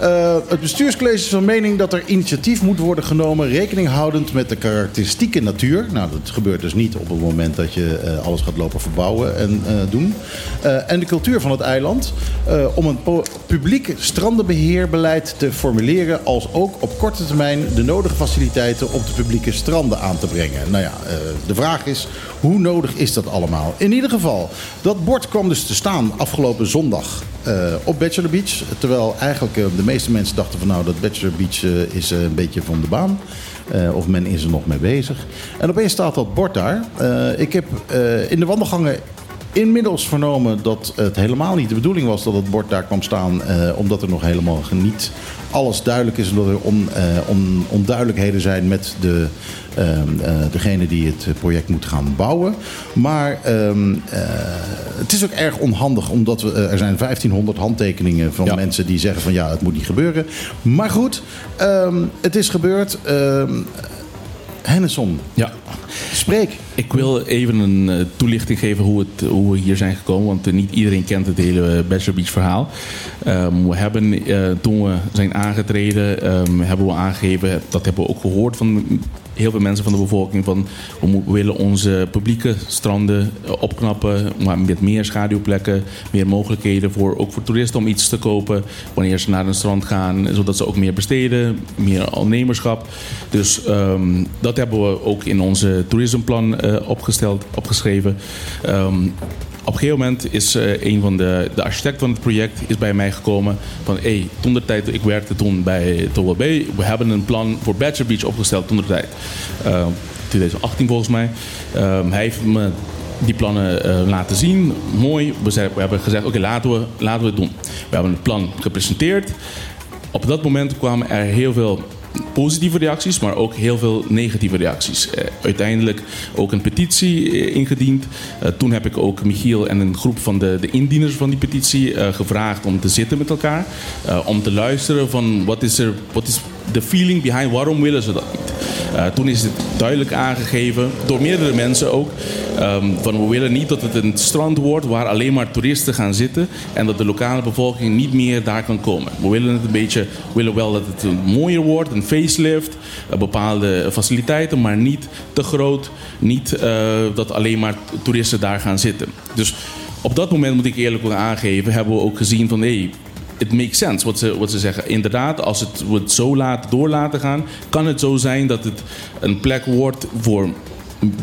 Eh, het bestuurscollege is van mening dat er initiatief moet worden genomen, rekening houdend met de karakteristieke natuur. Nou, dat gebeurt dus niet op het moment dat je eh, alles gaat lopen verbouwen en eh, doen. En de cultuur van het eiland. om een publiek strandenbeheerbeleid te formuleren, als ook op korte termijn de nodige faciliteiten op de publieke stranden aan te brengen. Nou ja, de vraag is, hoe nodig is dat allemaal? In ieder geval, dat bord kwam dus te staan afgelopen zondag eh, op Bachelor Beach. Terwijl eigenlijk eh, de meeste mensen dachten van nou, dat Bachelor Beach eh, is een beetje van de baan. Of men is er nog mee bezig. En opeens staat dat bord daar. Ik heb in de wandelgangen inmiddels vernomen dat het helemaal niet de bedoeling was dat het bord daar kwam staan. eh, omdat er nog helemaal niet alles duidelijk is. Omdat er on, eh, on- onduidelijkheden zijn met de, ehm, eh, degene die het project moet gaan bouwen. Maar ehm, eh, het is ook erg onhandig. Omdat we, er zijn 1500 handtekeningen van Ja. mensen die zeggen van ja, het moet niet gebeuren. Maar goed, ehm, het is gebeurd. Hennesson, Ja. Spreek. Ik wil even een eh, toelichting geven hoe, het, hoe we hier zijn gekomen. Want eh, niet iedereen kent het hele eh, Bachelor Beach verhaal. Ehm, we hebben toen we zijn aangetreden, ehm, hebben we aangegeven, dat hebben we ook gehoord van heel veel mensen van de bevolking. Van, we, willen onze publieke stranden opknappen, maar met meer schaduwplekken, meer mogelijkheden voor, ook voor toeristen om iets te kopen wanneer ze naar een strand gaan, zodat ze ook meer besteden, meer ondernemerschap. Dus ehm, dat hebben we ook in onze toerismeplan eh, opgesteld, opgeschreven. Ehm, op een gegeven moment is eh, een van de, de architecten van het project is bij mij gekomen van hey, toen de tijd, ik werkte toen bij Towel Bay, we hebben een plan voor Bachelor Beach opgesteld toen de tijd. Eh, 2018 volgens mij. Ehm, hij heeft me die plannen eh, laten zien. Mooi. We hebben gezegd, oké, laten, we, laten we het doen. We hebben het plan gepresenteerd. Op dat moment kwamen er heel veel positieve reacties, maar ook heel veel negatieve reacties. Eh, uiteindelijk ook een petitie eh, ingediend. Eh, toen heb ik ook Michiel en een groep van de, de indieners van die petitie gevraagd om te zitten met elkaar. om te luisteren van wat is er, wat is de feeling behind, waarom willen ze dat niet? Eh, toen is het duidelijk aangegeven, door meerdere mensen ook, ehm, van we willen niet dat het een strand wordt waar alleen maar toeristen gaan zitten en dat de lokale bevolking niet meer daar kan komen. We willen het een beetje, willen wel dat het een mooier wordt, een facelift, eh, bepaalde faciliteiten, maar niet te groot, niet eh, dat alleen maar toeristen daar gaan zitten. Dus op dat moment moet ik eerlijk aangeven, hebben we ook gezien van hé, het makes sense wat ze, wat ze zeggen. Inderdaad, als het, we het zo laten, door laten gaan, kan het zo zijn dat het een plek wordt voor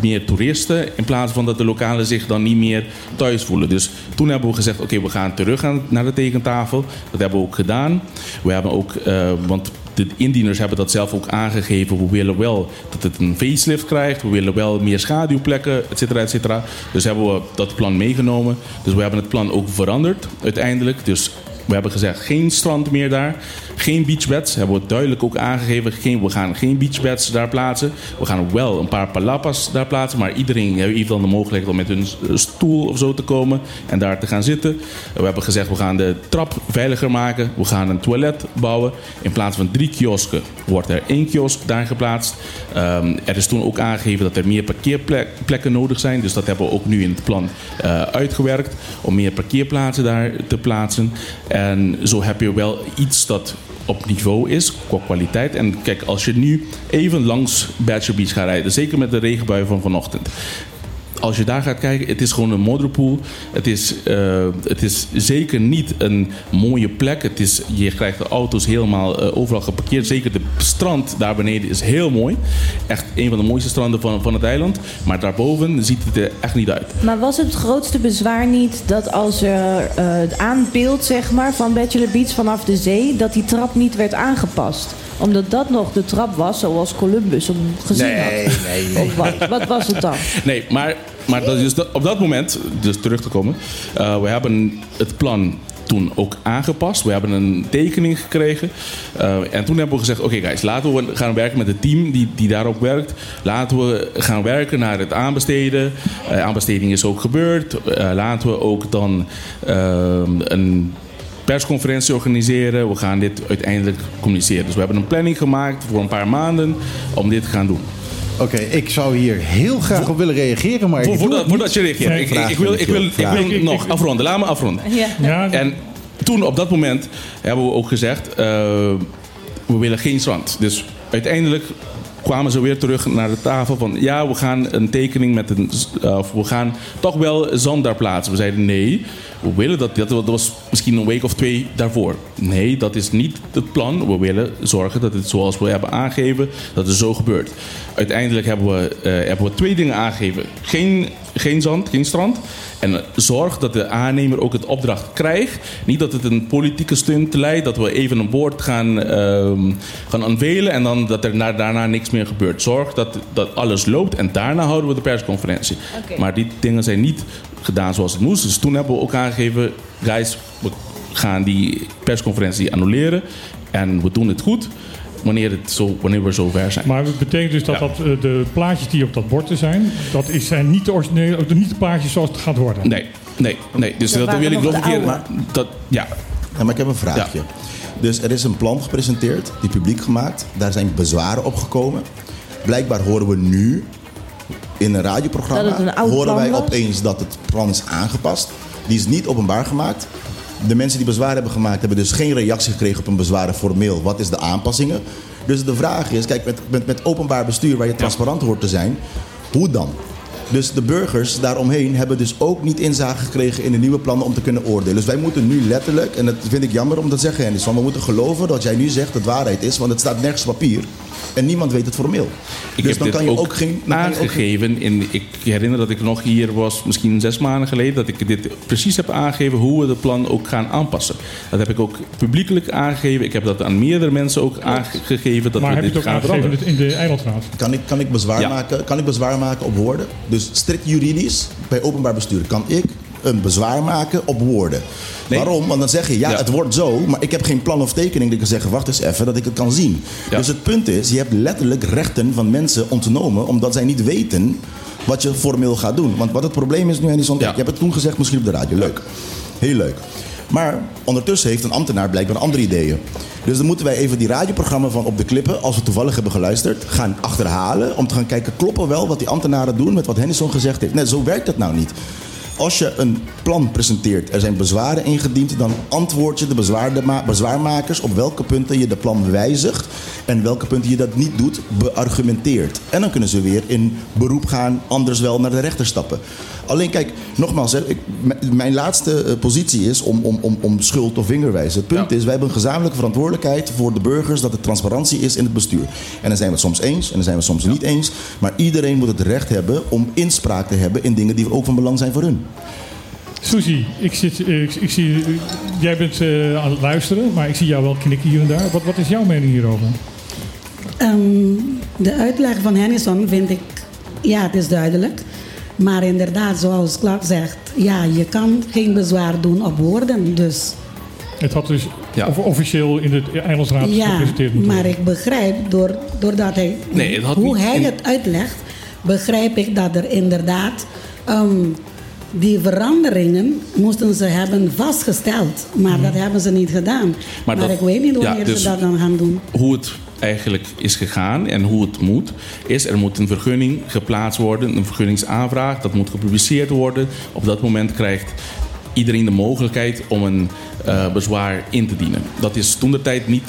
meer toeristen in plaats van dat de lokalen zich dan niet meer thuis voelen. Dus toen hebben we gezegd, oké, we gaan terug gaan naar de tekentafel. Dat hebben we ook gedaan. We hebben ook, eh, want de indieners hebben dat zelf ook aangegeven. We willen wel dat het een facelift krijgt. We willen wel meer schaduwplekken, et cetera, et cetera. Dus hebben we dat plan meegenomen. Dus we hebben het plan ook veranderd uiteindelijk. Dus we hebben gezegd, geen strand meer daar. Geen beachbeds. Hebben we duidelijk ook aangegeven. Geen, we gaan geen beachbeds daar plaatsen. We gaan wel een paar palapas daar plaatsen. Maar iedereen heeft dan de mogelijkheid om met hun stoel of zo te komen. En daar te gaan zitten. We hebben gezegd, we gaan de trap veiliger maken. We gaan een toilet bouwen. In plaats van drie kiosken wordt er één kiosk daar geplaatst. Ehm, er is toen ook aangegeven dat er meer parkeerplekken nodig zijn. Dus dat hebben we ook nu in het plan eh, uitgewerkt. Om meer parkeerplaatsen daar te plaatsen. En zo heb je wel iets dat op niveau is qua kwaliteit. En kijk, als je nu even langs Bachelor Beach gaat rijden, zeker met de regenbui van vanochtend. Als je daar gaat kijken, het is gewoon een modderpoel. Het is, eh, het is zeker niet een mooie plek. Het is, je krijgt de auto's helemaal eh, overal geparkeerd. Zeker de strand daar beneden is heel mooi. Echt een van de mooiste stranden van, van het eiland. Maar daarboven ziet het er echt niet uit. Maar was het grootste bezwaar niet dat als er eh, het aanbeeld zeg maar, van Bachelor Beach vanaf de zee, dat die trap niet werd aangepast? Omdat dat nog de trap was zoals Columbus hem gezien had. Of wat? Wat was het dan? Nee, maar, maar op dat moment, dus terug te komen, eh, we hebben het plan toen ook aangepast. We hebben een tekening gekregen. Eh, en toen hebben we gezegd, oké guys, laten we gaan werken met het team die, die daarop werkt. Laten we gaan werken naar het aanbesteden. Eh, aanbesteding is ook gebeurd. Laten we ook dan een persconferentie organiseren. We gaan dit uiteindelijk communiceren. Dus we hebben een planning gemaakt voor een paar maanden om dit te gaan doen. Oké, ik zou hier heel graag op willen reageren, maar ik Vo- Voordat, je reageert, Nee, ik, ik, ik wil, ik wil, ik vraag. wil Ik- ik- nog ik- afronden. Laat me afronden. Ja. Ja, En toen, op dat moment, hebben we ook gezegd... eh, we willen geen strand. Dus uiteindelijk kwamen ze weer terug naar de tafel van... ja, we gaan een tekening met een... eh, of we gaan toch wel zand daar plaatsen. We zeiden nee, we willen dat... Dat was misschien een week of twee daarvoor. Nee, dat is niet het plan. We willen zorgen dat het zoals we hebben aangegeven... dat het zo gebeurt. Uiteindelijk hebben we, eh, hebben we twee dingen aangegeven. Geen, geen zand, geen strand. En zorg dat de aannemer ook het opdracht krijgt. Niet dat het een politieke stunt leidt. Dat we even een woord gaan, ehm gaan unveilen. En dan dat er na- daarna niks meer gebeurt. Zorg dat, dat alles loopt. En daarna houden we de persconferentie. Maar die dingen zijn niet gedaan zoals het moest. Dus toen hebben we ook aangegeven... Guys, we gaan die persconferentie annuleren. En we doen het goed. Wanneer, het zo, wanneer we zover zijn. Maar het betekent dus dat, Ja. dat eh, de plaatjes die op dat bord zijn, dat is, zijn niet de originele, niet de plaatjes zoals het gaat worden. Nee, nee, nee. Dus Dat wil ik nog een keer... oude. Dat, ja, Ja, maar ik heb een vraagje. Dus er is een plan gepresenteerd, die publiek gemaakt. Daar zijn bezwaren op gekomen. Blijkbaar horen we nu in een radioprogramma... Horen wij opeens dat het plan is aangepast. Die is niet openbaar gemaakt. De mensen die bezwaar hebben gemaakt... hebben dus geen reactie gekregen op een bezwaren formeel. Wat is de aanpassingen? Dus de vraag is, kijk, met, met, met openbaar bestuur... waar je transparant hoort te zijn, hoe dan? Dus de burgers daaromheen hebben dus ook niet inzage gekregen in de nieuwe plannen om te kunnen oordelen. Dus wij moeten nu letterlijk, en dat vind ik jammer om dat te zeggen, Henderson, we moeten geloven dat jij nu zegt dat waarheid is, want het staat nergens op papier. En niemand weet het formeel. Ik dus heb dan dit kan je ook, ook geen. je ook geen- aangegeven. In, ik herinner dat ik nog hier was, misschien zes maanden geleden, dat ik dit precies heb aangegeven hoe we het plan ook gaan aanpassen. Dat heb ik ook publiekelijk aangegeven. Ik heb dat aan meerdere mensen ook aangegeven dat maar we heb je dit het ook gaan aangegeven veranderen. in de eilandraad? Kan ik, kan, ik bezwaar Ja. maken, kan ik bezwaar maken op woorden? Dus strikt juridisch, bij openbaar bestuur, kan ik een bezwaar maken op woorden. Nee. Waarom? Want dan zeg je, ja, Ja. het wordt zo, maar ik heb geen plan of tekening. Dat ik kan zeggen, wacht eens even, dat ik het kan zien. Ja. Dus het punt is, je hebt letterlijk rechten van mensen ontnomen... omdat zij niet weten wat je formeel gaat doen. Want wat het probleem is nu, en is Ja. je hebt het toen gezegd, misschien op de radio. Leuk. Heel leuk. Maar ondertussen heeft een ambtenaar blijkbaar andere ideeën. Dus dan moeten wij even die radioprogramma van Op de Klippen, als we toevallig hebben geluisterd, gaan achterhalen. Om te gaan kijken, kloppen wel wat die ambtenaren doen met wat Hennison gezegd heeft. Nee, zo werkt het nou niet. Als je een plan presenteert, er zijn bezwaren ingediend, dan antwoord je de bezwaarmakers op welke punten je de plan wijzigt en welke punten je dat niet doet, beargumenteert. En dan kunnen ze weer in beroep gaan, anders wel naar de rechter stappen. Alleen kijk, nogmaals, hè, ik, mijn laatste eh, positie is om, om, om, om schuld of vingerwijzen. Het punt Ja. is, wij hebben een gezamenlijke verantwoordelijkheid voor de burgers dat er transparantie is in het bestuur. En dan zijn we het soms eens en dan zijn we het soms niet eens. Maar iedereen moet het recht hebben om inspraak te hebben in dingen die ook van belang zijn voor hun. Suzy, ik, zit, eh, ik, ik zie, jij bent eh, aan het luisteren, maar ik zie jou wel knikken hier en daar. Wat, wat is jouw mening hierover? Ehm, de uitleg van Hennison vind ik, ja, het is duidelijk. Maar inderdaad, zoals Clark zegt, ja, je kan geen bezwaar doen op woorden. Dus Het had dus Ja. of- officieel in de eilandsraad ja, gepresenteerd moeten maar ik begrijp, door, doordat hij, Nee, het hoe niet hij in- het uitlegt, begrijp ik dat er inderdaad ehm, die veranderingen moesten ze hebben vastgesteld. Maar dat hebben ze niet gedaan. Maar, Mhm. dat- ik weet niet ja, wanneer dus- ze dat dan gaan doen. hoe het eigenlijk is gegaan en hoe het moet, is er moet een vergunning geplaatst worden, een vergunningsaanvraag, dat moet gepubliceerd worden. Op dat moment krijgt iedereen de mogelijkheid om een eh, bezwaar in te dienen. Dat is toen de tijd niet,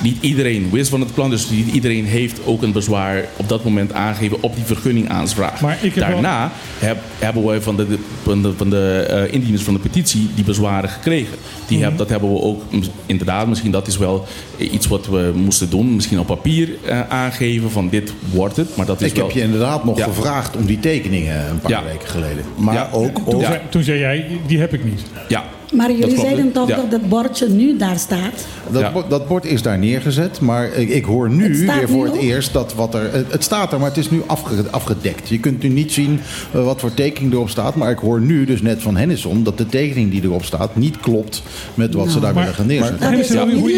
niet iedereen wist van het plan, dus niet iedereen heeft ook een bezwaar op dat moment aangegeven op die vergunningaanvraag. Maar ik heb wel- Daarna heb- hebben we van de, van de, van de eh, indieners van de petitie die bezwaren gekregen. Die Mhm. heb, dat hebben we ook inderdaad, misschien dat is wel iets wat we moesten doen. Misschien op papier eh, aangeven van dit wordt het. Maar dat is Ik wel, heb je inderdaad nog Ja. gevraagd om die tekeningen een paar Ja. weken geleden. Maar Ja. ook, Toen, ook zei, toen zei jij, die heb ik niet. Ja. Maar jullie zeiden toch Ja. dat het bordje nu daar staat? Dat, Ja. dat bord is daar neergezet, maar ik, ik hoor nu weer voor nu het eerst dat wat er. Het, het staat er, maar het is nu afge- afgedekt. Je kunt nu niet zien eh, wat voor tekening erop staat. Maar ik hoor nu dus net van Hennisson dat de tekening die erop staat niet klopt met wat ze daar Maar- willen gaan neerzetten. Toch hoe,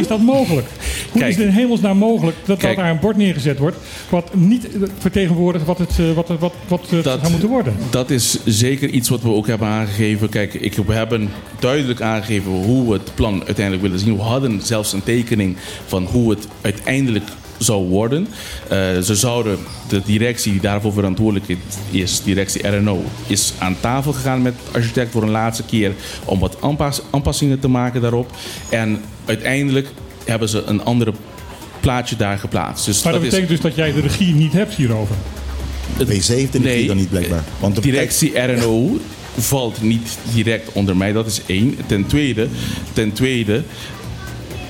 is dat mogelijk? Hoe Kijk. is het in hemelsnaam mogelijk dat, Kijk. dat daar een bord neergezet wordt... wat niet eh, vertegenwoordigt wat het, eh, wat, wat, wat het Dat- zou moeten worden? Dat is zeker iets wat we ook hebben aangegeven. Kijk, ik, we hebben duidelijk aangegeven hoe we het plan uiteindelijk willen zien. We hadden zelfs een tekening van hoe het uiteindelijk zou worden. Eh, ze zouden, de directie die daarvoor verantwoordelijk is, directie RNO, is aan tafel gegaan met de architect voor een laatste keer om wat aanpas- aanpassingen te maken daarop. En uiteindelijk hebben ze een andere plaatje daar geplaatst. Dus Maar dat betekent dus dat jij de regie niet hebt hierover. De WC heeft de regie dan niet blijkbaar. Want de directie RNO valt niet direct onder mij. Dat is één. Ten tweede, ten tweede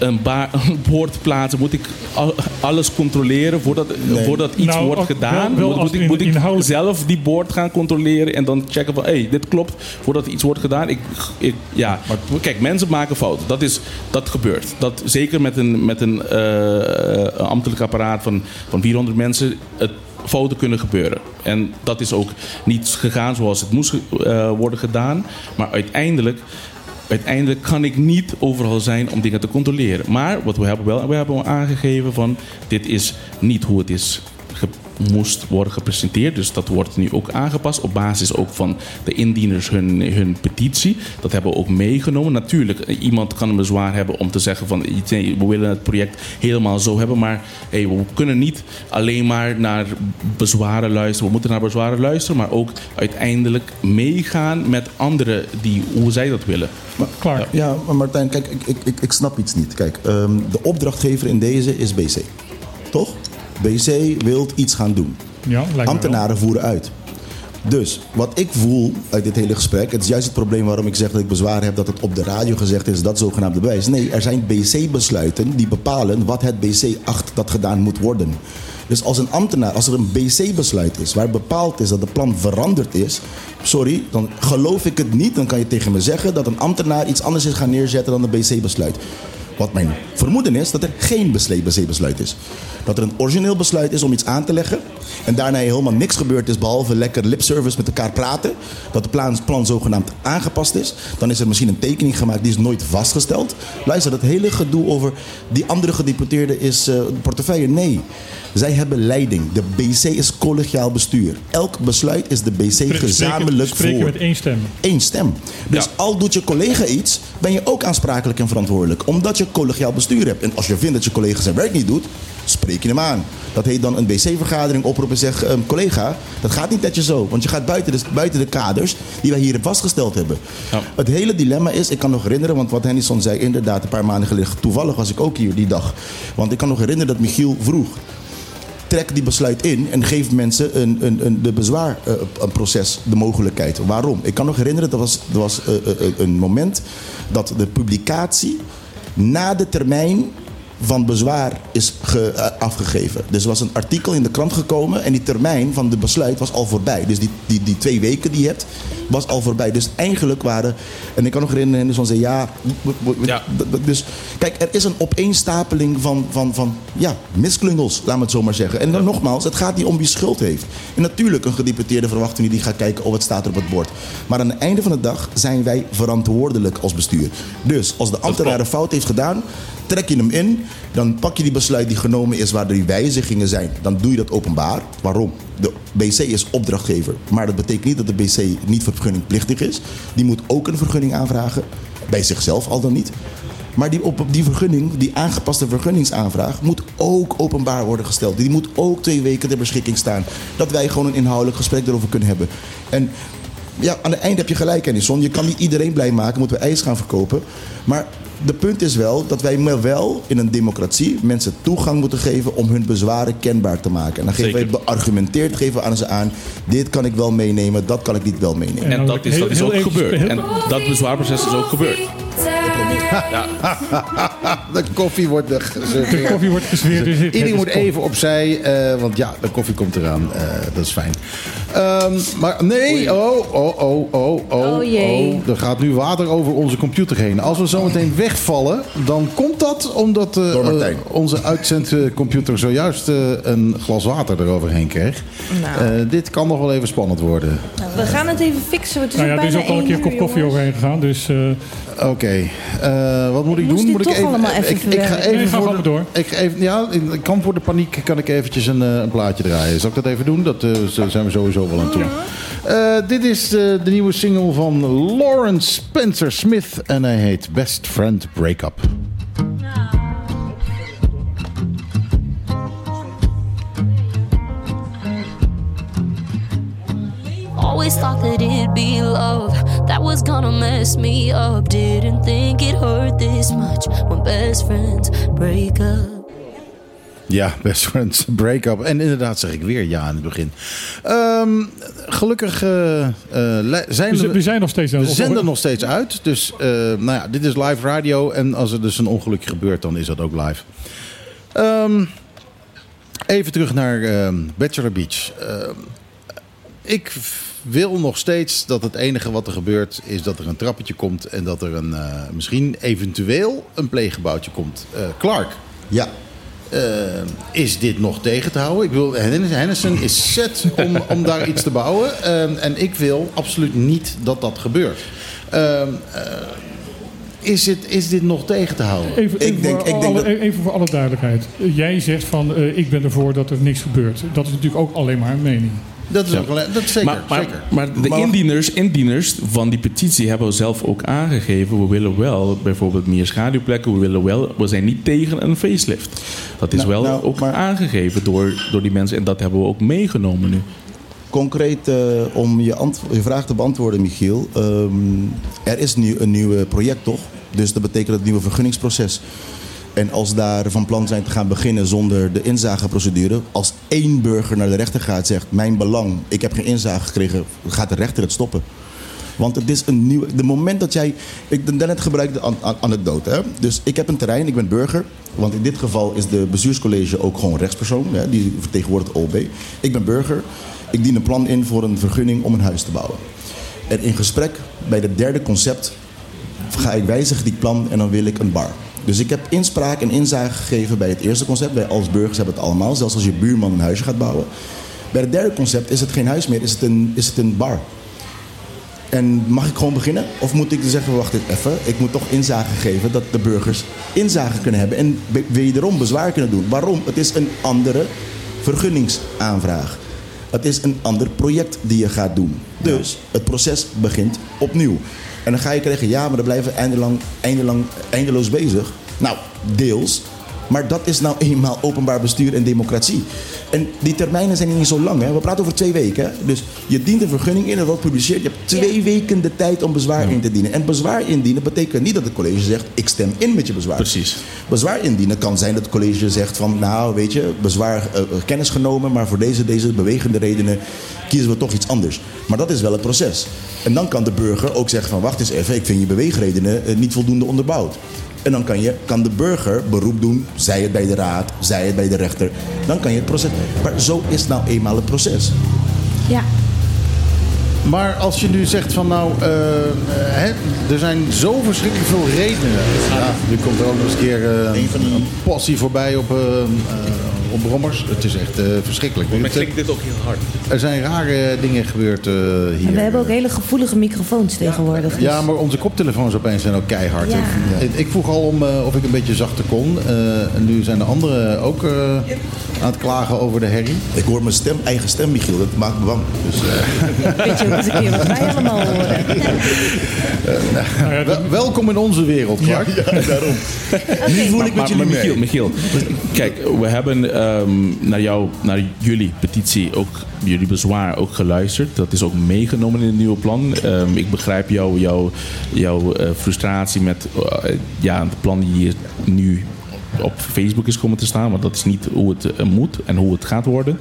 een, een boord plaatsen. Moet ik al- alles controleren voordat, voordat iets Nou, wordt gedaan? wel- wel moet ik, moet ik inhoudelijk- zelf die boord gaan controleren en dan checken van... hé, hey, dit klopt voordat iets wordt gedaan? Ik, ik, ja. maar kijk, mensen maken fouten. Dat, is, dat gebeurt. Dat, zeker met een, met een eh, eh, ambtelijk apparaat van, van 400 mensen... Het, fouten kunnen gebeuren. En dat is ook niet gegaan zoals het moest eh, worden gedaan. Maar uiteindelijk, uiteindelijk kan ik niet overal zijn om dingen te controleren. Maar wat we hebben wel, we hebben aangegeven van dit is niet hoe het is moest worden gepresenteerd. Dus dat wordt nu ook aangepast op basis ook van de indieners hun, hun petitie. Dat hebben we ook meegenomen. Natuurlijk, eh, iemand kan een bezwaar hebben om te zeggen van nee, we willen het project helemaal zo hebben. Maar hey, we kunnen niet alleen maar naar bezwaren luisteren. We moeten naar bezwaren luisteren, maar ook uiteindelijk meegaan met anderen die hoe zij dat willen. Klaar. Ja, maar Martijn, kijk, ik, ik, ik, ik snap iets niet. Kijk, ehm, de opdrachtgever in deze is BC. Toch? BC wil iets gaan doen. Ja. Ambtenaren voeren uit. Dus wat ik voel uit dit hele gesprek, het is juist het probleem waarom ik zeg dat ik bezwaar heb dat het op de radio gezegd is, dat zogenaamde bewijs. Nee, er zijn BC-besluiten die bepalen wat het BC acht dat gedaan moet worden. Dus als een ambtenaar, als er een BC-besluit is waar bepaald is dat het plan veranderd is, sorry, dan geloof ik het niet. Dan kan je tegen me zeggen dat een ambtenaar iets anders is gaan neerzetten dan een BC-besluit. Wat mijn vermoeden is dat er geen BC-besluit is. Dat er een origineel besluit is om iets aan te leggen. En daarna helemaal niks gebeurd is behalve lekker lipservice met elkaar praten. Dat het plan, plan zogenaamd aangepast is. Dan is er misschien een tekening gemaakt die is nooit vastgesteld. Luister, dat hele gedoe over die andere gedeputeerde is eh, portefeuille. Nee. Zij hebben leiding. De BC is collegiaal bestuur. Elk besluit is de BC Spreken- gezamenlijk spreken voor. met één stem. Eén stem. Dus al doet je collega iets, ben je ook aansprakelijk en verantwoordelijk. Omdat je collegiaal bestuur hebt. En als je vindt dat je collega zijn werk niet doet, spreek je hem aan. Dat heet dan een BC-vergadering oproepen en zeggen: ehm, collega, dat gaat niet netjes zo. Want je gaat buiten de, buiten de kaders die wij hier vastgesteld hebben. Het hele dilemma is, ik kan nog herinneren, want wat Henderson zei inderdaad een paar maanden geleden. Toevallig was ik ook hier die dag. Want ik kan nog herinneren dat Michiel vroeg trek die besluit in en geef mensen een, een, een, de bezwaarproces de mogelijkheid. Waarom? Ik kan nog herinneren, dat was, dat was eh, eh, eh, een moment dat de publicatie na de termijn van bezwaar is ge- eh, afgegeven. Dus er was een artikel in de krant gekomen en die termijn van de besluit was al voorbij. Dus die, die, die twee weken die je hebt, was al voorbij. Dus eigenlijk waren, en ik kan nog herinneren, Henderson zei ja, Ja. Dus kijk, er is een opeenstapeling van, van, van ja, misklungels, laat me het zo maar zeggen. En dan nogmaals, het gaat niet om wie schuld heeft. En natuurlijk, een gedeputeerde verwachten we niet die gaat kijken, oh, wat staat er op het bord. Maar aan het einde van de dag zijn wij verantwoordelijk als bestuur. Dus als de ambtenaar een fout heeft gedaan, trek je hem in. Dan pak je die besluit die genomen is waar er wijzigingen zijn. Dan doe je dat openbaar. Waarom? De BC is opdrachtgever. Maar dat betekent niet dat de BC niet vergunningplichtig is. Die moet ook een vergunning aanvragen. Bij zichzelf al dan niet. Maar die, op, die vergunning, die aangepaste vergunningsaanvraag, moet ook openbaar worden gesteld. Die moet ook twee weken ter beschikking staan. Dat wij gewoon een inhoudelijk gesprek erover kunnen hebben. En ja, aan het eind heb je gelijk, Edison. Je kan niet iedereen blij maken, moeten we ijs gaan verkopen. Maar de punt is wel dat wij maar wel in een democratie mensen toegang moeten geven om hun bezwaren kenbaar te maken. En dan geven Zeker. wij beargumenteerd geven aan ze aan. Dit kan ik wel meenemen, dat kan ik niet wel meenemen. En dat is, dat is ook gebeurd. En dat bezwaarproces is ook gebeurd. De koffie wordt De geserveerd. koffie wordt. Dus Iedereen moet even opzij, eh, want ja, de koffie komt eraan. Eh, dat is fijn. Ehm, maar nee, oh, oh, oh, oh, oh, Oh, jee. oh. Er gaat nu water over onze computer heen. Als we zo meteen wegvallen, dan komt dat omdat eh, eh, onze uitzendcomputer zojuist eh, een glas water eroverheen kreeg. Nou. Eh, dit kan nog wel even spannend worden. We gaan het even fixen. Het is Nou ja, er is ook al een keer één kop koffie jongens. overheen gegaan. Dus eh, Oké, eh, wat moet ik doen? Moet toch ik allemaal even ik, ik ga verwerken. even Nee, voor de, door. Ik even, ja, in kamp voor de paniek kan ik eventjes een, eh, een plaatje draaien. Zal ik dat even doen? Dat eh, zo zijn we sowieso wel aan toe. Eh, dit is eh, de nieuwe single van Lawrence Spencer Smith en hij heet Best Friend Breakup. Always thought that it'd be love that was gonna mess me up. Didn't think it hurt this much when best friends break up. Ja, best friends break-up. En inderdaad zeg ik weer ja in het begin. Ehm, gelukkig eh, eh, le- zijn We we, we zijn nog steeds... we zenden nog steeds uit. Dus eh, nou ja, dit is live radio. En als er dus een ongelukje gebeurt, dan is dat ook live. Ehm, even terug naar ehm, Bachelor Beach. Ehm, ik wil nog steeds dat het enige wat er gebeurt... is dat er een trappetje komt... en dat er een, eh, misschien eventueel een pleeggebouwtje komt. Eh, Clark, Ja, eh, is dit nog tegen te houden? Ik wil, Henderson is set om, om daar iets te bouwen. En ik wil absoluut niet dat dat gebeurt. Is, het, is dit nog tegen te houden? Even, even, Ik denk- voor, ik denk alle, dat- even voor alle duidelijkheid. Jij zegt van eh, ik ben ervoor dat er niks gebeurt. Dat is natuurlijk ook alleen maar een mening. Dat is Ja. ook dat is zeker. Maar, maar, zeker. maar de Maar- indieners, indieners van die petitie hebben zelf ook aangegeven... we willen wel bijvoorbeeld meer schaduwplekken. We, willen wel, we zijn niet tegen een facelift. Dat is Nou, wel nou, ook maar- aangegeven door, door die mensen. En dat hebben we ook meegenomen nu. concreet eh, om je, je vraag te beantwoorden, Michiel. Ehm, er is nu een nieuw project, toch? Dus dat betekent het nieuwe vergunningsproces. En als daar van plan zijn te gaan beginnen zonder de inzageprocedure... als één burger naar de rechter gaat zegt... mijn belang, ik heb geen inzage gekregen... gaat de rechter het stoppen. Want het is een nieuw... De moment dat jij... Ik daarnet gebruikte an- anekdote. Hè? Dus ik heb een terrein, ik ben burger. Want in dit geval is de bestuurscollege ook gewoon rechtspersoon. Hè? Die vertegenwoordigt OB. Ik ben burger. Ik dien een plan in voor een vergunning om een huis te bouwen. En in gesprek bij het derde concept ga ik wijzigen die plan en dan wil ik een bar. Dus ik heb inspraak en inzage gegeven bij het eerste concept. Wij als burgers hebben het allemaal, zelfs als je buurman een huisje gaat bouwen. Bij het derde concept is het geen huis meer, is het een, is het een bar. En mag ik gewoon beginnen? Of moet ik zeggen, wacht even, ik moet toch inzage geven dat de burgers inzage kunnen hebben en wederom bezwaar kunnen doen. Waarom? Het is een andere vergunningsaanvraag. Het is een ander project die je gaat doen. Dus het proces begint opnieuw. En dan ga je krijgen, ja, maar dan blijven we eindeloos bezig. Nou, deels. Maar dat is nou eenmaal openbaar bestuur en democratie. En die termijnen zijn niet zo lang. Hè? We praten over twee weken. Hè? Dus je dient een vergunning in, er wordt gepubliceerd. Je hebt twee weken de tijd om bezwaar in te dienen. En bezwaar indienen betekent niet dat het college zegt... ik stem in met je bezwaar. Precies. Bezwaar indienen kan zijn dat het college zegt van... nou, weet je, bezwaar eh, eh, kennis genomen... maar voor deze, deze bewegende redenen kiezen we toch iets anders. Maar dat is wel het proces. En dan kan de burger ook zeggen van... wacht eens even, ik vind je beweegredenen eh, niet voldoende onderbouwd. En dan kan, je, kan de burger beroep doen, zij het bij de raad, zij het bij de rechter. Dan kan je het proces... Maar zo is nou eenmaal het proces. Ja. Maar als je nu zegt van nou, eh, hè, er zijn zo verschrikkelijk veel redenen. Ja, nu komt er ook nog eens een keer eh, een passie voorbij op, eh, op brommers. Het is echt eh, verschrikkelijk. Maar klinkt dit ook heel hard? er zijn rare dingen gebeurd eh, hier. En we hebben ook hele gevoelige microfoons tegenwoordig. dus- Ja, maar onze koptelefoons opeens zijn ook keihard. Ja. Ik, ik vroeg al om eh, of ik een beetje zachter kon. Eh, en nu zijn de anderen ook eh, aan het klagen over de herrie. Ik hoor mijn stem, eigen stem, Michiel. Dat maakt me bang. Dus, eh, Weet je eens een keer wat wij allemaal horen. Nou ja, Wel- welkom in onze wereld, Clark. daarom. Nu voel ik met jullie maar mee. Michiel, Michiel, kijk, we hebben ehm, naar, jou, naar jullie petitie ook, jullie bezwaar ook geluisterd. Dat is ook meegenomen in het nieuwe plan. Ehm, ik begrijp jou, jou, jouw eh, frustratie met eh, ja, het plan die je nu op Facebook is komen te staan, maar dat is niet hoe het eh, moet en hoe het gaat worden.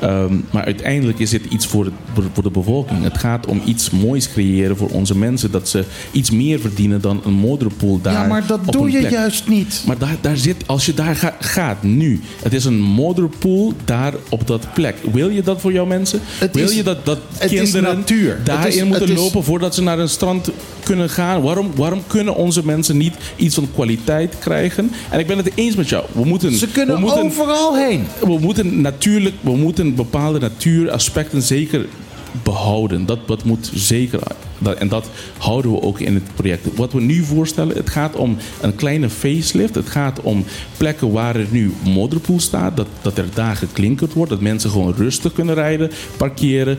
Ehm, maar uiteindelijk is dit iets voor, het, voor de bevolking. Het gaat om iets moois creëren voor onze mensen, dat ze iets meer verdienen dan een modderpool daar. Ja, maar dat doe je plek. juist niet. Maar daar, daar zit, als je daar ga- gaat nu, het is een modderpool daar op dat plek. Wil je dat voor jouw mensen? Het Wil is- je dat, dat het is kinderen daarin is- moeten is- lopen voordat ze naar een strand kunnen gaan? Waarom, waarom kunnen onze mensen niet iets van kwaliteit krijgen? En ik ben het eens met jou. We moeten, Ze kunnen we moeten, overal heen. we moeten natuurlijk, we moeten bepaalde natuuraspecten zeker behouden. Dat, dat moet zeker Dat, en dat houden we ook in het project. Wat we nu voorstellen, het gaat om een kleine facelift. Het gaat om plekken waar er nu modderpoel staat. Dat, dat er daar geklinkerd wordt. Dat mensen gewoon rustig kunnen rijden, parkeren.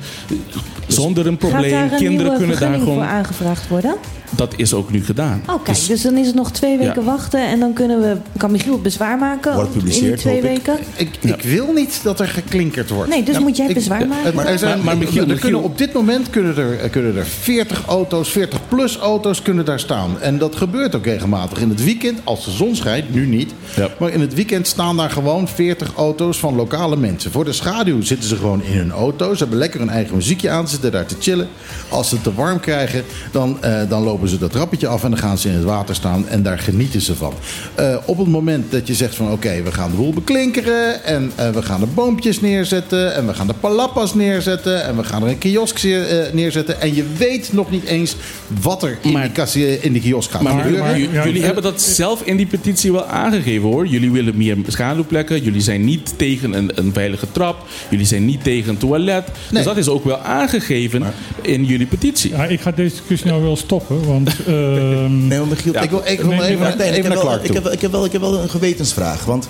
Zonder een probleem. Gaat daar een Kinderen kunnen daar gewoon... voor aangevraagd worden? Dat is ook nu gedaan. Oh, kijk, dus, dan is het nog twee weken Ja. wachten en dan kunnen we, kan Michiel bezwaar maken Wordt in die gepubliceerd, twee hoop ik. weken. Ik, ik wil niet dat er geklinkerd wordt. Nee, dus moet jij ik- bezwaar maken? Maar, er zijn, Maar- maar Michiel, er Michiel- kunnen op dit moment kunnen er, kunnen er 40 auto's, 40 plus auto's kunnen daar staan. En dat gebeurt ook regelmatig. In het weekend, als de zon schijnt, nu niet. Ja. Maar in het weekend staan daar gewoon 40 auto's van lokale mensen. Voor de schaduw zitten ze gewoon in hun auto. Ze hebben lekker hun eigen muziekje aan, ze zitten daar te chillen. Als ze het te warm krijgen, dan, eh, dan lopen ze dat trappetje af en dan gaan ze in het water staan. En daar genieten ze van. Eh, op het moment dat je zegt van oké, we gaan de boel beklinkeren. En eh, we gaan de boompjes neerzetten. En we gaan de palapas neerzetten. En we gaan er een kiosk eh, neerzetten. En je weet nog niet eens wat er in, Maar- die, kassie- in die kiosk gaat Maar, gebeuren. maar- ja, jullie ja. hebben dat zelf in die petitie wel aangegeven hoor. Jullie willen meer schaduwplekken. Jullie zijn niet tegen een, een veilige trap. Jullie zijn niet tegen een toilet. Nee. Dus dat is ook wel aangegeven in jullie petitie. Ja, ik ga deze discussie nou wel stoppen, want... Nee, maar Michiel, ik wil, ik wil Nee, even, maar ik, even heb naar wel, Clark ik, toe. heb, wel- ik, heb wel, ik heb wel een gewetensvraag. Want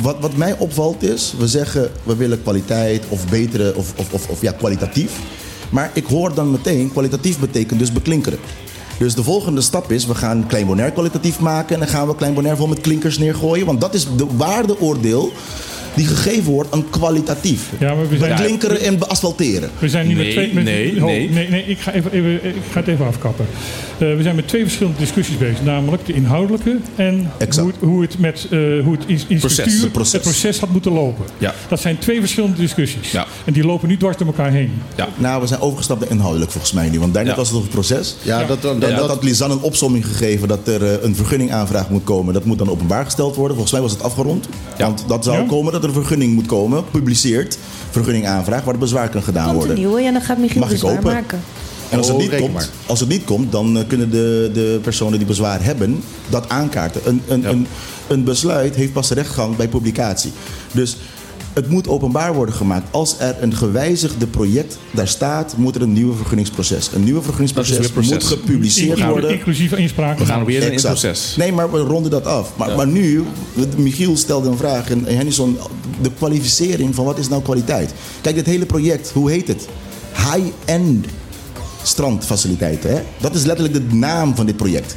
wat, wat mij opvalt is, we zeggen we willen kwaliteit of betere of, of, of, of ja, kwalitatief. Maar ik hoor dan meteen, kwalitatief betekent dus beklinkeren. Dus de volgende stap is, we gaan Klein Bonaire kwalitatief maken... en dan gaan we Klein Bonaire vol met klinkers neergooien. Want dat is de waardeoordeel die gegeven wordt aan kwalitatief. Ja, maar we zijn- Beklinkeren en beasfalteren. We zijn nu met Nee, twee... Met, nee, ho, nee. nee. nee, ik, ga even, even, ik ga het even afkappen. Eh, we zijn met twee verschillende discussies bezig. Namelijk de inhoudelijke en Exact. hoe het, hoe het met eh, hoe het in, in Proces, structuur het proces. het proces had moeten lopen. Ja. Dat zijn twee verschillende discussies. Ja. En die lopen nu dwars door elkaar heen. Ja. Nou, we zijn overgestapt naar inhoudelijk volgens mij nu. Want daarnet Ja. was het nog een proces. Ja, dat, dat, En dat, dat had Lisanne een opsomming gegeven dat er eh, een vergunningaanvraag moet komen. Dat moet dan openbaar gesteld worden. Volgens mij was het afgerond. Want dat zou Ja. komen dat er een vergunning moet komen. Publiceert vergunningaanvraag waar de bezwaar kan gedaan Komt een worden. nieuwe, ja, dan gaat Michiel Mag ik bezwaar open? maken. En als het, Oh, niet komt, als het niet komt, dan eh, kunnen de, de personen die bezwaar hebben dat aankaarten. Een, een, een, een besluit heeft pas rechtgang bij publicatie. Dus het moet openbaar worden gemaakt. Als er een gewijzigde project daar staat, moet er een nieuwe vergunningsproces. Een nieuwe vergunningsproces moet gepubliceerd worden. Inclusief inspraak. We gaan weer in het proces. Nee, maar we ronden dat af. Maar, maar nu, Michiel stelde een vraag en Henderson, de kwalificering van wat is nou kwaliteit? Kijk, dit hele project, hoe heet het? High-end strandfaciliteiten. Hè? Dat is letterlijk de naam van dit project.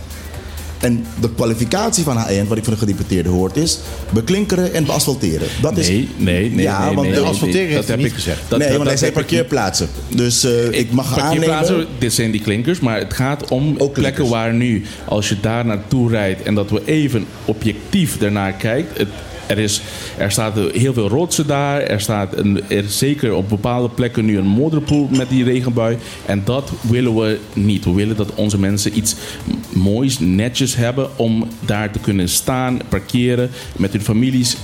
En de kwalificatie van high-end, wat ik van de gedeputeerde hoort, is beklinkeren en beasfalteren. Dat is, Nee, nee, nee. Ja, nee, want nee, de asfalteren nee, dat niet heb ik gezegd. Dat, nee, dat- want hij dat zei ik parkeerplaatsen. Dus eh, ik mag Parkeerplaatsen, aannemen... dit zijn die klinkers, maar het gaat om plekken waar nu, als je daar naartoe rijdt en dat we even objectief daarnaar kijkt. Het, er, is, er staat heel veel rotsen daar. Er staat een, er zeker op bepaalde plekken nu een modderpoel met die regenbui. En dat willen we niet. We willen dat onze mensen iets moois, netjes hebben om daar te kunnen staan, parkeren, met hun families.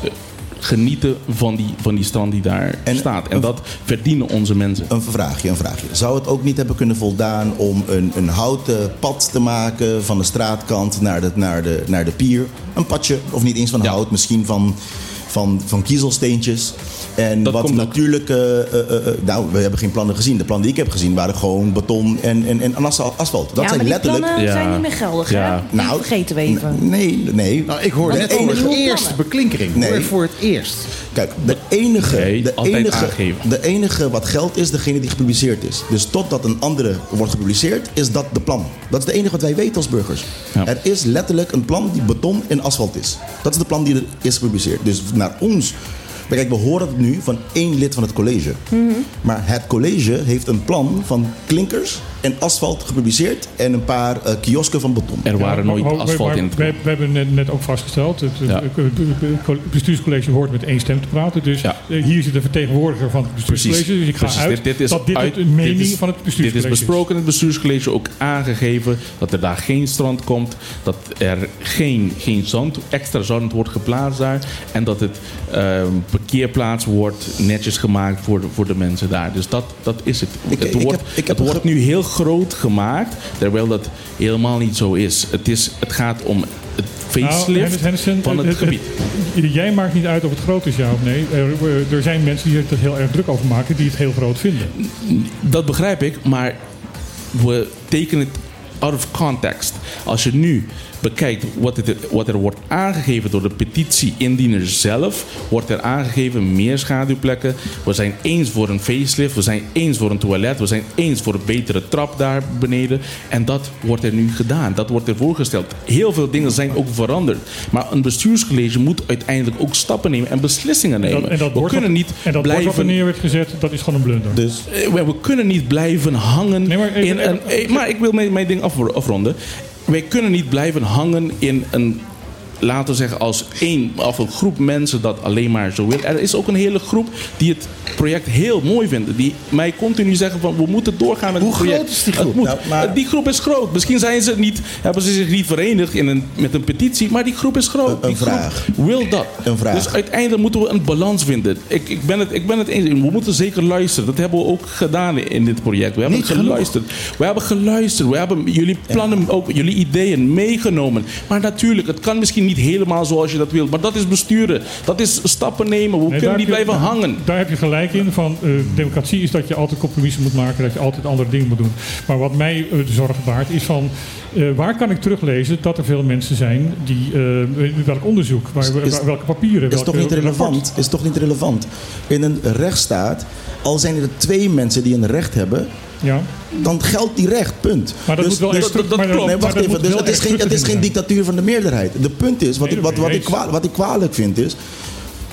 Genieten van die, van die strand die daar En- staat. En dat verdienen onze mensen. Een vraagje, een vraagje. Zou het ook niet hebben kunnen voldaan om een, een houten pad te maken van de straatkant naar de, naar de, naar de pier? Een padje, of niet eens van Ja. hout, misschien van, van, van kiezelsteentjes. En Dat wat natuurlijk, eh, eh, eh, nou, we hebben geen plannen gezien. De plannen die ik heb gezien waren gewoon beton en, en, en asfal- asfalt. Dat ja, zijn maar die letterlijk. plannen Ja. zijn niet meer geldig, Ja. hè? Die Nou, vergeten we even. Nee, nee. Nou, ik hoor Want net het voor komen het nieuwe eerst plannen. beklinkering. Nee. Hoor voor het eerst. Kijk, de enige, Nee, de, enige, aangeven. de enige wat geldt is degene die gepubliceerd is. Dus totdat een andere wordt gepubliceerd, is dat de plan. Dat is de enige wat wij weten als burgers. Ja. Er is letterlijk een plan die beton en asfalt is. Dat is de plan die er is gepubliceerd. Dus naar ons. Maar kijk, we horen het nu van één lid van het college. Maar het college heeft een plan van klinkers en asfalt gepubliceerd en een paar eh, kiosken van beton. Er waren Ja, nooit maar- maar- asfalt maar in het we, we hebben net, net ook vastgesteld, het, Ja. het bestuurscollege hoort met één stem te praten. Dus Ja. eh, hier zit een vertegenwoordiger van het bestuurscollege. Precies. Dus ik ga Precies. uit Dit, dit is dat dit uit- de mening dit is- van het Dit bestuurscollege is besproken in het bestuurscollege, ook aangegeven dat er daar geen strand komt, dat er geen, geen zand, extra zand wordt geplaatst daar en dat het ehm, parkeerplaats wordt netjes gemaakt voor de, voor de mensen daar. Dus dat, dat is het. Ik- het ik wordt, heb- ik heb het een wordt ge- nu heel groot gemaakt, terwijl dat helemaal niet zo is. Het, is, het gaat om het Nou, facelift Hennissen, van het, gebied. het- jij maakt niet uit of het groot is, ja of nee. Er, er zijn mensen die er heel erg druk over maken, die het heel groot vinden. Dat begrijp ik, maar we tekenen het out of context. Als je nu bekijkt wat, het, wat er wordt aangegeven door de petitie-indiener zelf, wordt er aangegeven meer schaduwplekken. We zijn eens voor een facelift, we zijn eens voor een toilet, we zijn eens voor een betere trap daar beneden. En dat wordt er nu gedaan, dat wordt er voorgesteld. Heel veel dingen zijn ook veranderd. Maar een bestuurscollege moet uiteindelijk ook stappen nemen en beslissingen nemen. Dat- en dat we bord kunnen wat- niet en dat bord wat er blijven neer werd gezet, dat is gewoon een blunder. Dus eh, we, we kunnen niet blijven hangen Nee, maar even- in een. eh, maar ik wil mijn, mijn ding af, afronden. Wij kunnen niet blijven hangen in een. Laten we zeggen, als één of een groep mensen dat alleen maar zo wil. Er is ook een hele groep die het project heel mooi vinden. Die mij continu zeggen van we moeten doorgaan met Hoe het project. groot is die groep? Nou, maar- Die groep is groot. Misschien zijn ze niet, hebben ze zich niet verenigd in een, met een petitie. Maar die groep is groot. Een- een die groep vraag. wil dat. Een vraag. Dus uiteindelijk moeten we een balans vinden. Ik, ik, ben het, ik ben het eens. We moeten zeker luisteren. Dat hebben we ook gedaan in dit project. We hebben Niet genoeg. geluisterd. We hebben geluisterd. We hebben jullie plannen, ook jullie ideeën meegenomen. Maar natuurlijk, het kan misschien niet helemaal zoals je dat wilt. Maar dat is besturen. Dat is stappen nemen. We Nee, kunnen niet je- blijven hangen. Daar heb je gelijk in. Van, eh, democratie is dat je altijd compromissen moet maken. Dat je altijd andere dingen moet doen. Maar wat mij eh, de zorg baart is van... eh, waar kan ik teruglezen dat er veel mensen zijn die... eh, welk onderzoek, waar, Is- waar- welke papieren... is welke, toch niet relevant? rapport? Is toch niet relevant? In een rechtsstaat, al zijn er twee mensen die een recht hebben, Ja, dan geldt die recht, punt. maar dat Dus- moet wel dus- dat klopt. Nee, wacht even. Dus het is, geen, het is geen dictatuur van de meerderheid. De punt is, wat, ik, wat, wat, ik wat ik kwalijk vind is...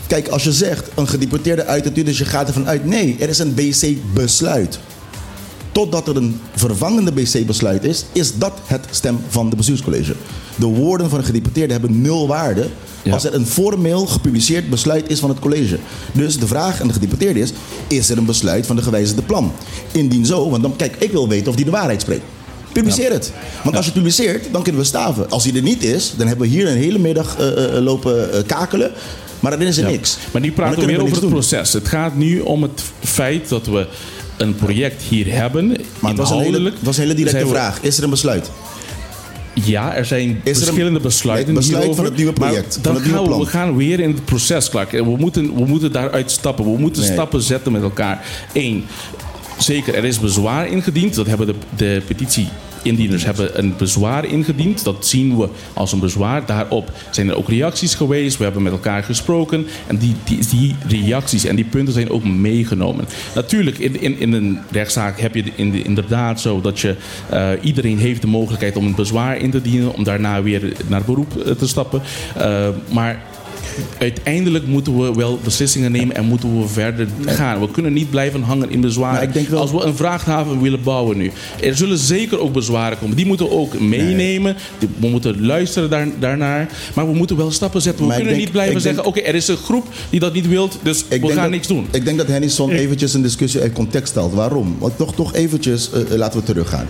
Kijk, als je zegt een gedeputeerde uit het dus je gaat ervan uit... Nee, er is een BC-besluit. Totdat er een vervangende BC-besluit is, is dat het stem van de bestuurscollege. De woorden van een gedeputeerde hebben nul waarde Ja. als er een formeel gepubliceerd besluit is van het college. Dus de vraag aan de gedeputeerde is, is er een besluit van de gewijzigde plan? Indien zo, want dan, kijk, ik wil weten of die de waarheid spreekt. Publiceer het. Want als je het publiceert, dan kunnen we staven. Als die er niet is, dan hebben we hier een hele middag eh, eh, lopen eh, kakelen. Maar dan is er Ja. niks. Maar nu praten we weer over het doen. proces. Het gaat nu om het feit dat we een project hier hebben. Maar het was hele, was een hele directe vraag. Is er een besluit? Ja, er zijn er verschillende besluiten besluit hierover. van het nieuwe project, Dan van het nieuwe gaan we, we gaan weer in het proces, Clark. We moeten, we moeten daaruit stappen. We moeten Nee. stappen zetten met elkaar. Eén, zeker, er is bezwaar ingediend. Dat hebben de, de petitie... Indieners hebben een bezwaar ingediend. Dat zien we als een bezwaar. Daarop zijn er ook reacties geweest. We hebben met elkaar gesproken. En die, die, die reacties en die punten zijn ook meegenomen. Natuurlijk, in, in, in een rechtszaak heb je in de- inderdaad zo dat je... eh, iedereen heeft de mogelijkheid om een bezwaar in te dienen. Om daarna weer naar beroep eh, te stappen. Eh, maar uiteindelijk moeten we wel beslissingen nemen en moeten we verder gaan. We kunnen niet blijven hangen in bezwaren. Wel- Als we een vrachthaven willen bouwen nu. Er zullen zeker ook bezwaren komen. Die moeten we ook meenemen. We moeten luisteren daar, daarnaar. Maar we moeten wel stappen zetten. We Maar kunnen denk- niet blijven denk- zeggen... oké, er is een groep die dat niet wilt, dus Ik we gaan dat- niks doen. Ik denk dat Hennyson eventjes een discussie uit context stelt. Waarom? Want toch, toch eventjes, eh, eh, laten we teruggaan.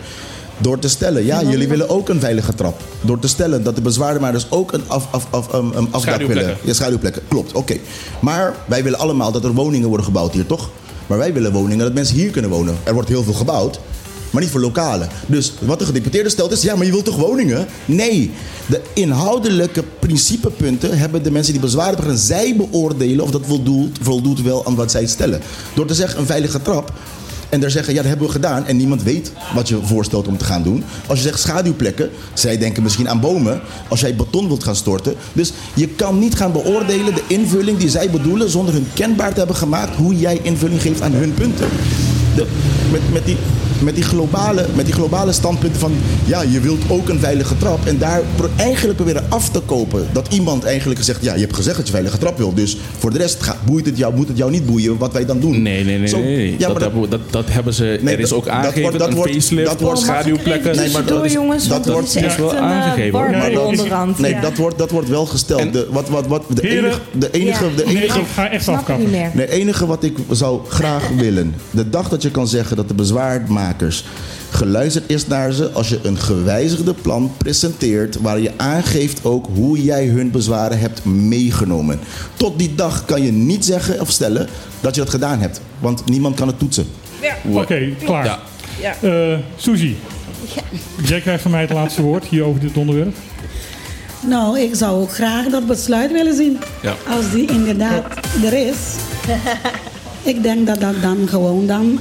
Door te stellen, ja, jullie willen ook een veilige trap. Door te stellen dat de bezwaardemakers ook een, af, af, af, um, um, afdak willen. Ja, schaduwplekken, klopt, oké. Maar wij willen allemaal dat er woningen worden gebouwd hier, toch? Maar wij willen woningen dat mensen hier kunnen wonen. Er wordt heel veel gebouwd, maar niet voor lokalen. Dus wat de gedeputeerde stelt is, ja, maar je wilt toch woningen? Nee. De inhoudelijke principepunten hebben de mensen die bezwaar hebben zij beoordelen of dat voldoet, voldoet wel aan wat zij stellen. Door te zeggen, een veilige trap, en daar zeggen, ja, dat hebben we gedaan. En niemand weet wat je voorstelt om te gaan doen. Als je zegt schaduwplekken, zij denken misschien aan bomen. Als jij beton wilt gaan storten. Dus je kan niet gaan beoordelen de invulling die zij bedoelen... zonder hun kenbaar te hebben gemaakt hoe jij invulling geeft aan hun punten. De, met, met, die, met, die globale, met die globale standpunten van... ja, je wilt ook een veilige trap. En daar pro- eigenlijk proberen af te kopen. Dat iemand eigenlijk zegt, ja, je hebt gezegd dat je een veilige trap wil. Dus voor de rest gaat, boeit het jou, moet het jou niet boeien wat wij dan doen. Nee, nee, nee. Zo- nee. ja, dat, maar dat- dat, dat hebben ze... Nee, er is dat- ook dat aangegeven, wordt- dat een wordt- facelift, dat wordt- schaduwplekken. Nee, maar dat is- jongens, dat wordt- is dat is echt wel een eh, aangegeven, Maar dat is- onderhand. Nee, ja. dat wordt, dat wordt wel gesteld. En- de, wat, wat, wat, de, Heren? enige, de, enige, Ja. de, Nee, enige, ik ga echt het afkappen. nee, enige wat ik zou graag willen. De dag dat je kan zeggen dat de bezwaarmakers geluisterd is naar ze. Als je een gewijzigde plan presenteert. Waar je aangeeft ook hoe jij hun bezwaren hebt meegenomen. Tot die dag kan je niet zeggen of stellen dat je dat gedaan hebt. Want niemand kan het toetsen. Oké, klaar. Ja. Ja. Eh, Suzy, jij krijgt van mij het laatste woord hier over dit onderwerp. Nou, ik zou ook graag dat besluit willen zien. Ja. Als die inderdaad er is. ik denk dat dat dan gewoon dan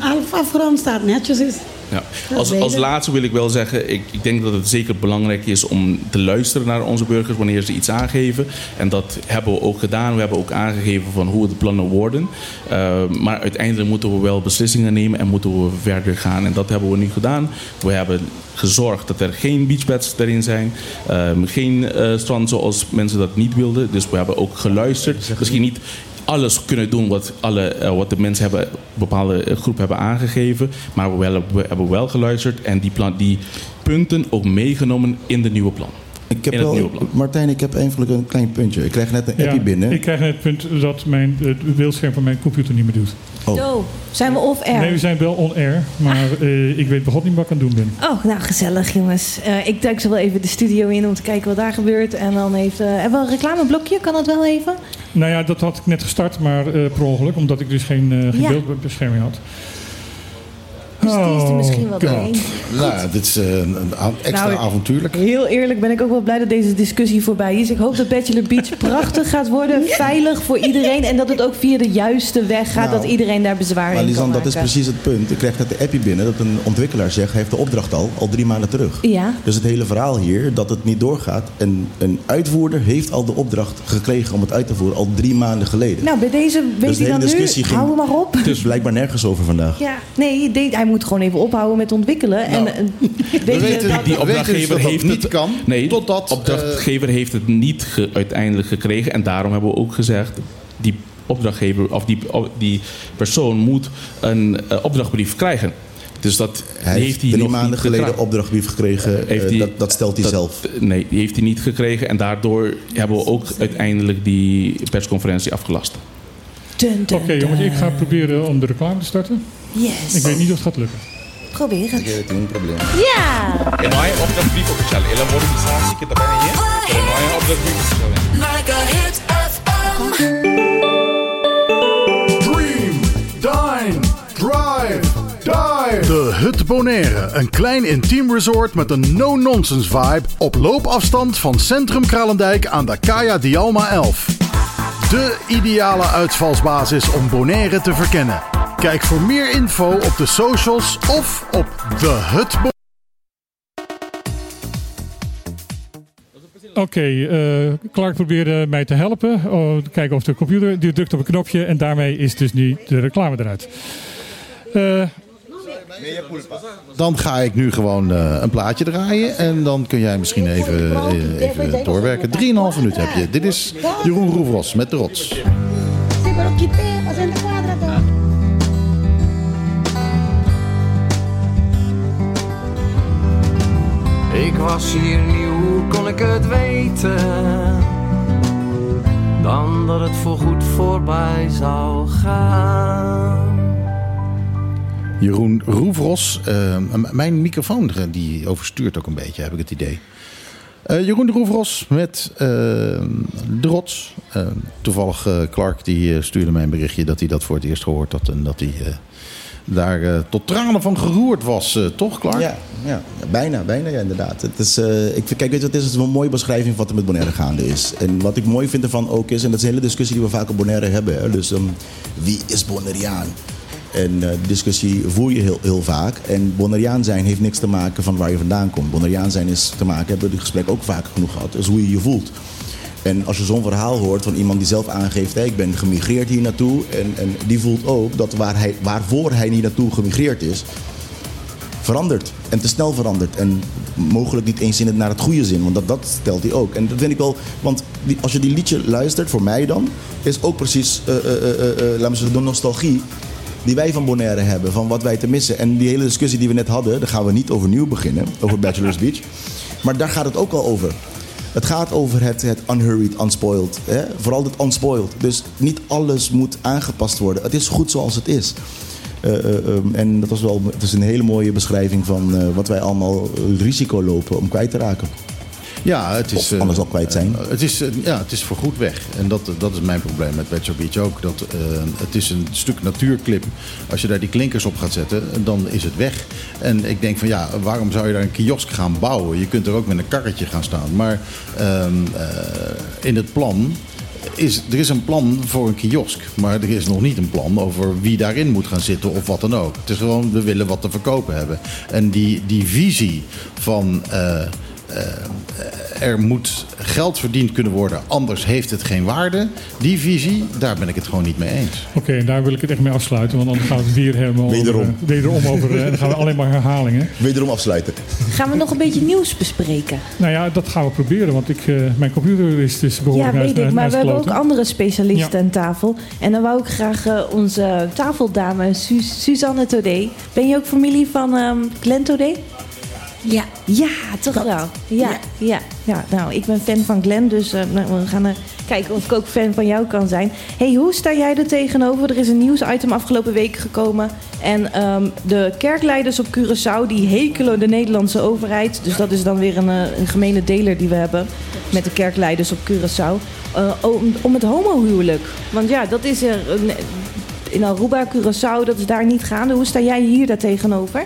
staat, netjes is. Ja. Als, als laatste wil ik wel zeggen, ik, ik denk dat het zeker belangrijk is om te luisteren naar onze burgers wanneer ze iets aangeven. En dat hebben we ook gedaan. We hebben ook aangegeven van hoe de plannen worden. Uh, maar uiteindelijk moeten we wel beslissingen nemen en moeten we verder gaan. En dat hebben we nu gedaan. We hebben gezorgd dat er geen beachbeds erin zijn. Um, geen uh, strand zoals mensen dat niet wilden. Dus we hebben ook geluisterd. Misschien niet alles kunnen doen wat, alle, uh, wat de mensen hebben, bepaalde groep hebben aangegeven. Maar we, wel, we hebben wel geluisterd en die, plan, die punten ook meegenomen in de nieuwe plan. Ik heb in het wel. Martijn, ik heb eigenlijk een klein puntje. Ik krijg net een appie binnen. Ik krijg net het punt dat mijn, het beeldscherm van mijn computer niet meer doet. Oh. Zo, zijn we off-air? Nee, we zijn wel on-air, maar uh, ik weet begot niet wat ik aan het doen ben. Oh, nou gezellig jongens. Uh, ik duik zo wel even de studio in om te kijken wat daar gebeurt. En dan heeft... Uh, hebben we een reclameblokje? Kan dat wel even? Nou ja, dat had ik net gestart, maar uh, per ongeluk, omdat ik dus geen, uh, geen Ja. beeldbescherming had. Dus die is er misschien wel doorheen. Nou, dit is eh, een a- extra Nou, avontuurlijk. Heel eerlijk ben ik ook wel blij dat deze discussie voorbij is. Ik hoop dat Bachelor Beach prachtig gaat worden. Veilig voor iedereen. En dat het ook via de juiste weg gaat. Nou, dat iedereen daar bezwaar Maar in kan Lisan, dat is maken. precies het punt. Ik krijg net de appie binnen dat een ontwikkelaar zegt... hij heeft de opdracht al, al drie maanden terug. Ja. Dus het hele verhaal hier, dat het niet doorgaat... en een uitvoerder heeft al de opdracht gekregen om het uit te voeren... al drie maanden geleden. Nou, bij deze weet Dus de hij dan nu. ging- Hou hem maar op. Dus blijkbaar nergens over vandaag. Ja, nee, hij moet gewoon even ophouden met ontwikkelen. en, eh, weten- dat- Die We weten dus opdrachtgever dat dat heeft niet het, kan, Nee, totdat, de opdrachtgever heeft het niet ge- uiteindelijk gekregen. En daarom hebben we ook gezegd... die opdrachtgever of die, die persoon moet een eh, opdrachtbrief krijgen. Dus dat Hij heeft hij drie nog maanden niet geleden gekregen. opdrachtbrief gekregen. Heeft eh, hij- dat, dat stelt hij dat- zelf. Nee, die heeft hij niet gekregen. En daardoor hebben we ook uiteindelijk die persconferentie afgelast. Oké jongens, dun. ik ga proberen om de reclame te starten. Yes. Ik weet niet of het gaat lukken. Probeer het. Geen probleem. Ja! En nou je opdrachtbrief officieel. Hele organisatie, kita bijna hier. En nou je opdrachtbrief officieel. Dream, dine, drive, dive. De Hut Bonaire. Een klein intiem resort met een no-nonsense vibe. Op loopafstand van Centrum Kralendijk aan de Kaya Dialma 11. De ideale uitvalsbasis om Bonaire te verkennen. Kijk voor meer info op de socials of op de Hut Bo- Oké, eh, Clark probeerde mij te helpen. Oh, kijken of de computer. Die drukt op een knopje en daarmee is dus nu de reclame eruit. Eh, Dan ga ik nu gewoon eh, een plaatje draaien. En dan kun jij misschien even, even doorwerken. 3,5 minuten heb je. Dit is Jeroen Roefros met de rots. Ik was hier nieuw, hoe kon ik het weten? Dan dat het voorgoed voorbij zou gaan. Jeroen Roefros. eh, m- mijn microfoon eh, die overstuurt ook een beetje, heb ik het idee. Eh, Jeroen de Roefros met eh, de rots. Eh, toevallig eh, Clark die eh, stuurde mij een berichtje dat hij dat voor het eerst gehoord had. En dat hij eh, daar eh, tot tranen van geroerd was. eh, toch Clark? Ja, ja, bijna, bijna ja, inderdaad. Het is, eh, ik kijk, weet je, het is, het een mooie beschrijving van wat er met Bonaire gaande is. En wat ik mooi vind ervan ook is, en dat is een hele discussie die we vaak op Bonaire hebben. Hè, dus ehm, wie is Bonaireaan? En die discussie voer je heel, heel vaak. En Bonaireaan zijn heeft niks te maken van waar je vandaan komt. Bonaireaan zijn is te maken, hebben we dit gesprek ook vaak genoeg gehad, is hoe je je voelt. En als je zo'n verhaal hoort van iemand die zelf aangeeft... Hey, ik ben gemigreerd hier naartoe... En, en die voelt ook dat waar hij, waarvoor hij niet naartoe gemigreerd is... verandert. En te snel verandert. En mogelijk niet eens in het, naar het goede zin. Want dat, dat stelt hij ook. En dat vind ik wel... Want als je die liedje luistert, voor mij dan... is ook precies, eh, eh, eh, laten we zeggen, de nostalgie... die wij van Bonaire hebben. Van wat wij te missen. En die hele discussie die we net hadden... daar gaan we niet overnieuw beginnen. Over Bachelor's Beach. Maar daar gaat het ook al over. Het gaat over het, het unhurried, unspoiled. Hè? Vooral het unspoiled. Dus niet alles moet aangepast worden. Het is goed zoals het is. Eh, eh, ehm, en dat was wel het is een hele mooie beschrijving van eh, wat wij allemaal risico lopen om kwijt te raken. Ja, het is, Of anders al kwijt zijn. eh, het, is, eh, ja, het is voorgoed weg. En dat, dat is mijn probleem met Bachelor Beach ook. Dat, eh, het is een stuk natuurclip. Als je daar die klinkers op gaat zetten, dan is het weg. En ik denk van ja, waarom zou je daar een kiosk gaan bouwen? Je kunt er ook met een karretje gaan staan. Maar ehm, eh, in het plan is, er is een plan voor een kiosk. Maar er is nog niet een plan over wie daarin moet gaan zitten of wat dan ook. Het is gewoon, we willen wat te verkopen hebben. En die, die visie van... eh, eh, er moet geld verdiend kunnen worden, anders heeft het geen waarde. Die visie, daar ben ik het gewoon niet mee eens. Oké, en daar wil ik het echt mee afsluiten, want anders gaat het weer helemaal Wederom. over, eh, wederom over. eh, dan gaan we alleen maar herhalingen. Wederom afsluiten. Gaan we nog een beetje nieuws bespreken? Nou ja, dat gaan we proberen, want ik, eh, mijn computer is dus behoorlijk Ja, naar- weet ik. Maar we hebben ook andere specialisten Ja. aan tafel. En dan wou ik graag eh, onze tafeldame Su- Suzanne Todé. Ben je ook familie van ehm Glenn Todé? Ja. Ja, toch wel. Ja, ja. ja. nou, ik ben fan van Glenn, dus eh, nou, we gaan kijken of ik ook fan van jou kan zijn. hey, hoe sta jij er tegenover? Er is een nieuwsitem afgelopen week gekomen. En ehm, de kerkleiders op Curaçao, die hekelen de Nederlandse overheid. Dus dat is dan weer een, eh, een gemene deler die we hebben met de kerkleiders op Curaçao. eh, om, om het homohuwelijk. Want ja, dat is er een- in Aruba, Curaçao, dat is daar niet gaande. Hoe sta jij hier daar tegenover?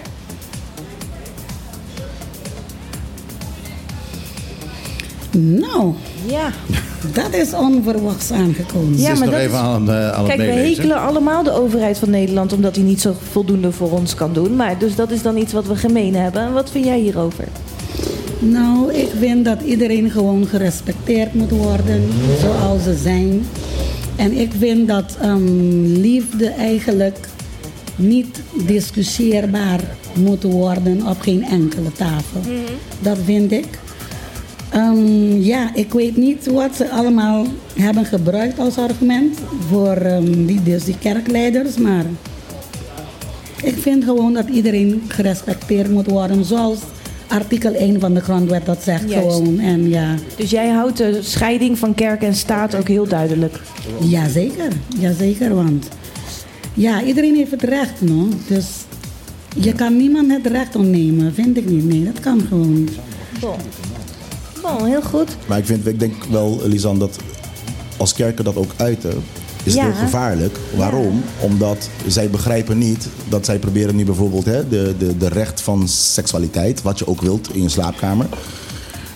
Nou, Ja. dat is onverwachts aangekomen. Ja, maar nog dat even is- aan, eh, aan Kijk, het we hekelen allemaal de overheid van Nederland omdat hij niet zo voldoende voor ons kan doen. Maar dus dat is dan iets wat we gemeen hebben. En wat vind jij hierover? Nou, ik vind dat iedereen gewoon gerespecteerd moet worden zoals ze zijn. En ik vind dat ehm, liefde eigenlijk niet discussieerbaar moet worden op geen enkele tafel. Dat vind ik. Ehm, ja, ik weet niet wat ze allemaal hebben gebruikt als argument voor ehm, die, dus die kerkleiders, maar ik vind gewoon dat iedereen gerespecteerd moet worden zoals artikel 1 van de grondwet dat zegt Juist. gewoon. En ja, Dus jij houdt de scheiding van kerk en staat ook heel duidelijk. jazeker, jazeker, want ja, iedereen heeft het recht, no? Dus je kan niemand het recht ontnemen, vind ik niet. Nee, dat kan gewoon niet. Heel goed. Maar ik, vind, ik denk wel, Lisanne, dat als kerken dat ook uiten, is Ja. het heel gevaarlijk. Waarom? Omdat zij begrijpen niet dat zij proberen nu bijvoorbeeld hè, de, de, de recht van seksualiteit, wat je ook wilt in je slaapkamer.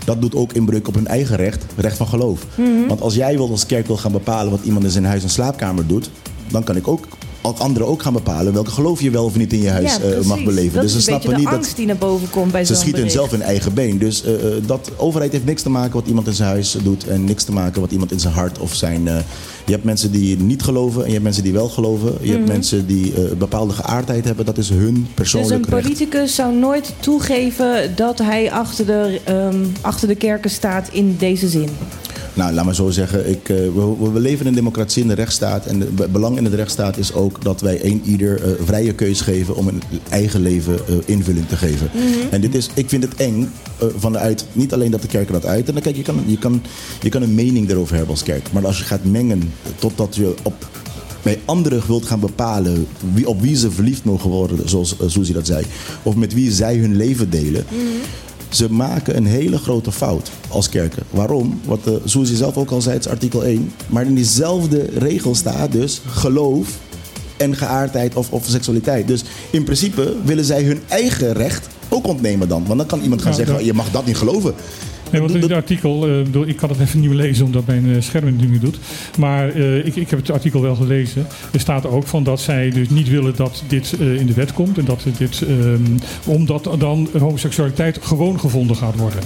Dat doet ook inbreuk op hun eigen recht, recht van geloof. Mhm. Want als jij wil als kerk wil gaan bepalen wat iemand in zijn huis en slaapkamer doet, dan kan ik ook anderen ook gaan bepalen welke geloof je wel of niet in je huis ja, eh, mag beleven. Dat dus ze snappen niet dat die naar boven komt bij ze schieten bericht. zelf in eigen been. Dus eh, eh, dat overheid heeft niks te maken wat iemand in zijn huis doet. En niks te maken wat iemand in zijn hart of zijn. je hebt mensen die niet geloven en je hebt mensen die wel geloven. Je hebt Mhm. mensen die een bepaalde geaardheid hebben. Dat is hun Dus persoonlijk een recht. politicus zou nooit toegeven dat hij achter de, ehm, achter de kerken staat in deze zin. Nou, laat maar zo zeggen. Ik, eh, we, we leven in een democratie in de rechtsstaat. En het belang in de rechtsstaat is ook dat wij een ieder eh, vrije keus geven om een eigen leven eh, invulling te geven. En dit is, ik vind het eng vanuit, niet alleen dat de kerken dat uit. En dan kijk, je kan, je, kan, je kan een mening erover hebben als kerk. Maar als je gaat mengen totdat je op bij anderen wilt gaan bepalen wie, op wie ze verliefd mogen worden, zoals Suzy dat zei. Of met wie zij hun leven delen. Ze maken een hele grote fout als kerken. Waarom? Wat uh, Suzy zelf ook al zei, het is artikel 1. Maar in diezelfde regel staat dus geloof en geaardheid of, of seksualiteit. Dus in principe willen zij hun eigen recht ook ontnemen dan. Want dan kan iemand gaan Ja, zeggen, dat- je mag dat niet geloven. Nee, want in het artikel, eh, ik kan het even niet meer lezen omdat mijn eh, scherm het niet meer doet. Maar eh, ik, ik heb het artikel wel gelezen. Er staat ook van dat zij dus niet willen dat dit in de wet komt. En dat dit, ehm, omdat dan homoseksualiteit gewoon gevonden gaat worden.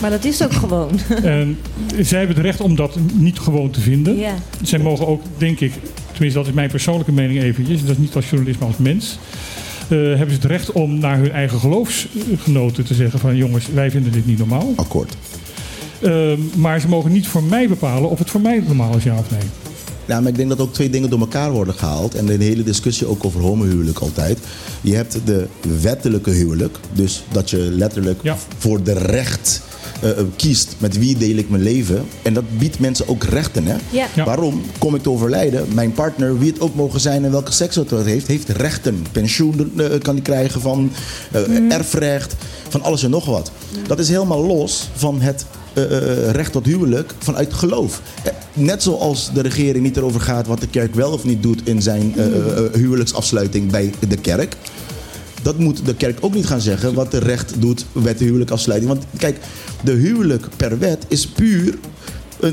Maar dat is ook gewoon. En zij hebben het recht om dat niet gewoon te vinden. Ja. Zij mogen ook, denk ik, tenminste dat is mijn persoonlijke mening eventjes. Dat is niet als journalist, maar als mens. Eh, hebben ze het recht om naar hun eigen geloofsgenoten te zeggen van jongens, wij vinden dit niet normaal. Akkoord. Ehm, maar ze mogen niet voor mij bepalen of het voor mij normaal is, ja of nee. Ja, maar ik denk dat ook twee dingen door elkaar worden gehaald. En de hele discussie ook over homohuwelijk altijd. Je hebt de wettelijke huwelijk. Dus dat je letterlijk voor de recht eh, eh, kiest met wie deel ik mijn leven. En dat biedt mensen ook rechten. Hè? Ja. Ja. Waarom? Kom ik te overlijden? Mijn partner, wie het ook mogen zijn en welke seks het heeft, heeft rechten. Pensioen eh, kan hij krijgen van eh, erfrecht, van alles en nog wat. Dat is helemaal los van het eh, eh, recht tot huwelijk vanuit geloof. Eh, Net zoals de regering niet erover gaat wat de kerk wel of niet doet in zijn eh, eh, eh, huwelijksafsluiting bij de kerk. Dat moet de kerk ook niet gaan zeggen wat de recht doet met de huwelijksafsluiting. Want kijk, de huwelijk per wet is puur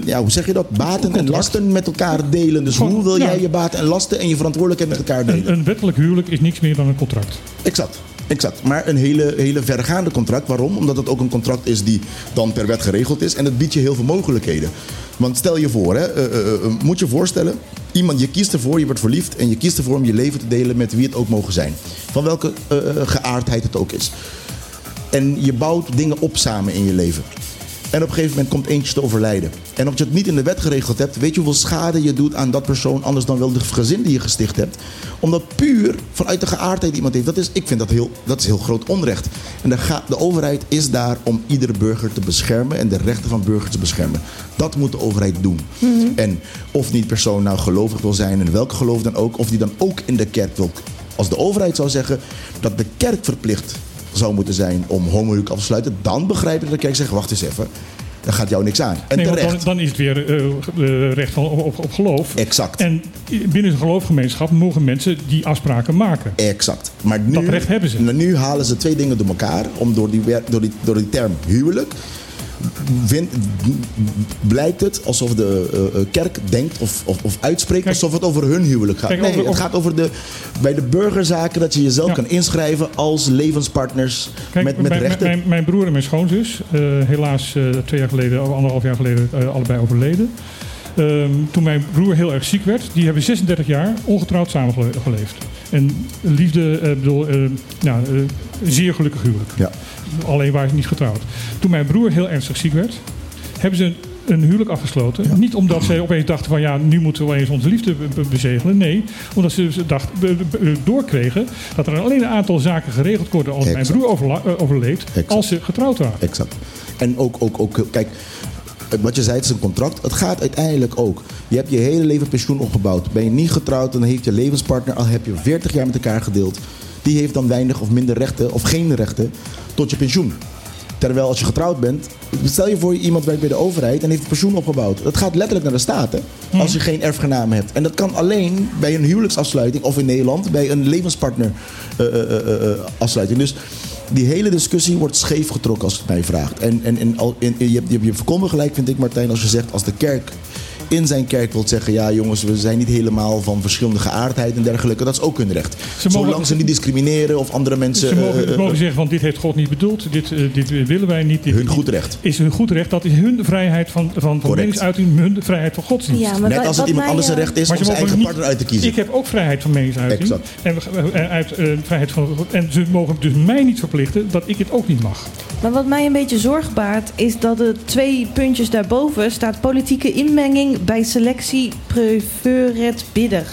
ja, hoe zeg je dat? Baten en lasten met elkaar delen. Dus hoe wil ja. jij je baten en lasten en je verantwoordelijkheid met elkaar delen? Een, een wettelijk huwelijk is niks meer dan een contract. Exact. Exact. Maar een hele, hele vergaande contract. Waarom? Omdat het ook een contract is die dan per wet geregeld is. En het biedt je heel veel mogelijkheden. Want stel je voor, hè, eh, eh, eh, moet je voorstellen. Iemand, je kiest ervoor, je wordt verliefd. En je kiest ervoor om je leven te delen met wie het ook mogen zijn. Van welke geaardheid het ook is. En je bouwt dingen op samen in je leven. En op een gegeven moment komt eentje te overlijden. En omdat je het niet in de wet geregeld hebt, weet je hoeveel schade je doet aan dat persoon, anders dan wel de gezin die je gesticht hebt. Omdat puur vanuit de geaardheid die iemand heeft, dat is, ik vind dat heel, dat is heel groot onrecht. En de, ga- de overheid is daar om iedere burger te beschermen en de rechten van burgers te beschermen. Dat moet de overheid doen. En of die persoon nou gelovig wil zijn, en welke geloof dan ook, of die dan ook in de kerk wil. Als de overheid zou zeggen dat de kerk verplicht zou moeten zijn om homohuwelijk af te sluiten, dan begrijp ik dat de kerk zegt, wacht eens even, dan gaat jou niks aan. En Nee, want terecht. dan, dan is het weer eh, recht op, op, op geloof. Exact. En binnen de geloofgemeenschap mogen mensen die afspraken maken. Exact. Maar nu, Dat recht hebben ze. Nu halen ze twee dingen door elkaar. Om door die, door die, door die term huwelijk. Blijkt het alsof de eh, eh, kerk denkt of, of, of uitspreekt Kijk. alsof het over hun huwelijk gaat. Kijk, nee, over- het gaat over de, bij de burgerzaken dat je jezelf Ja. kan inschrijven als levenspartners Kijk, met, met mijn, rechten. mijn, mijn broer en mijn schoonzus, eh, helaas twee jaar geleden, of anderhalf jaar geleden, allebei overleden. Ehm, toen mijn broer heel erg ziek werd, die hebben 36 jaar ongetrouwd samengeleefd. En liefde, eh, bedoel, eh, nou, eh, een zeer gelukkig huwelijk. Ja. Alleen waren ze niet getrouwd. Toen mijn broer heel ernstig ziek werd, hebben ze een, een huwelijk afgesloten. Niet omdat zij opeens dachten van ja, nu moeten we eens onze liefde be- be- bezegelen. Nee, omdat ze ze dacht, be- doorkregen dat er alleen een aantal zaken geregeld worden als mijn broer overleed, als ze getrouwd waren. Exact. En ook, ook, ook, kijk, wat je zei, het is een contract. Het gaat uiteindelijk ook. Je hebt je hele leven pensioen opgebouwd. Ben je niet getrouwd, dan heeft je levenspartner, al heb je 40 jaar met elkaar gedeeld, die heeft dan weinig of minder rechten, of geen rechten, tot je pensioen. Terwijl als je getrouwd bent, stel je voor iemand werkt bij de overheid en heeft een pensioen opgebouwd. Dat gaat letterlijk naar de staat, hè? Als je geen erfgenamen hebt. En dat kan alleen bij een huwelijksafsluiting of in Nederland bij een levenspartner eh, eh, eh, eh, afsluiting. Dus die hele discussie wordt scheef getrokken als het mij vraagt. En, en, en je, hebt, je je voorkomen gelijk, vind ik Martijn, als je zegt als de kerk in zijn kerk wilt zeggen... ja jongens, we zijn niet helemaal van verschillende geaardheid en dergelijke. Dat is ook hun recht. Ze mogen- Zolang ze niet discrimineren of andere mensen... Ze mogen, eh, eh, mogen zeggen van dit heeft God niet bedoeld, dit, eh, dit willen wij niet. Dit hun goed recht. is hun goed recht. Dat is hun vrijheid van, van, van meningsuiting, hun vrijheid van godsdienst. Ja, maar Net als het iemand anders een recht is om zijn eigen niet- partner uit te kiezen. Ik heb ook vrijheid van meningsuiting. Exact. En, we- uit, vrijheid van, en ze mogen dus mij niet verplichten dat ik het ook niet mag. Maar wat mij een beetje zorg baart, is dat er twee puntjes daarboven staat politieke inmenging bij selectie preferred bidder.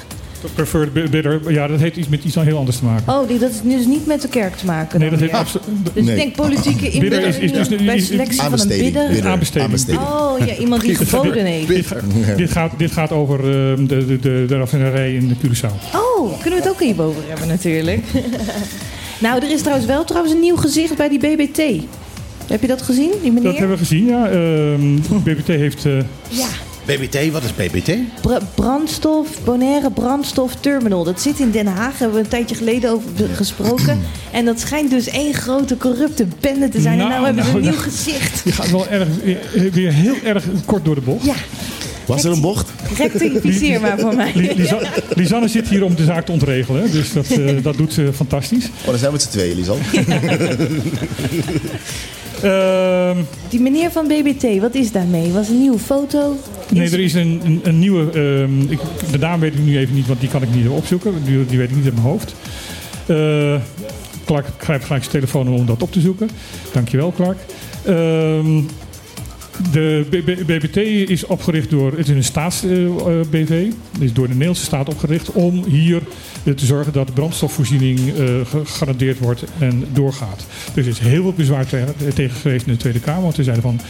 Preferred bi- bidder, ja, dat heeft iets met iets heel anders te maken. Oh, die, dat is dus niet met de kerk te maken. nee, dat heeft absoluut. Dus Nee. ik denk politieke Bidder inmenging is- is- is- bij is- selectie van een Aanbesteding. bidder. Bidder. Aanbesteding. Aanbesteding. Oh ja, iemand die geboden heeft. Dit, ga- dit, gaat, dit gaat over eh, de, de, de, de raffinerij in Curaçao. Oh, kunnen we het ook hierboven hebben natuurlijk. nou, er is trouwens wel trouwens een nieuw gezicht bij die BBT. Heb je dat gezien, die meneer? Dat hebben we gezien, ja. Ehm, BBT heeft... eh, Ja, BBT, wat is BBT? Bra- brandstof, Bonaire Brandstof Terminal. Dat zit in Den Haag, hebben we een tijdje geleden over gesproken. En dat schijnt dus één grote corrupte bende te zijn. en Nou, nou hebben ze nou, een nieuw nou. gezicht. die gaat wel erg, weer- weer heel erg kort door de bocht. Ja, Was er een bocht? rectificeer maar voor mij. Li- Lisa- Lisanne zit hier om de zaak te ontregelen. Dus dat, eh, dat doet ze fantastisch. Oh, dan zijn we met z'n tweeën, Lisan. Ehm, Die meneer van BBT, wat is daarmee? Was een nieuwe foto? Nee, er is een, een, nieuwe... ehm, ik, de naam weet ik nu even niet, want die kan ik niet opzoeken. Die, die weet ik niet uit mijn hoofd. Eh, Clark grijpt gelijk zijn telefoon om dat op te zoeken. Dankjewel, Clark. Ehm, de BBT is opgericht door, het is een staats-BV, het is door de Nederlandse staat opgericht om hier eh, te zorgen dat de brandstofvoorziening eh, gegarandeerd wordt en doorgaat. Dus er is heel veel bezwaar te- tegen geweest in de Tweede Kamer, want ze zeiden van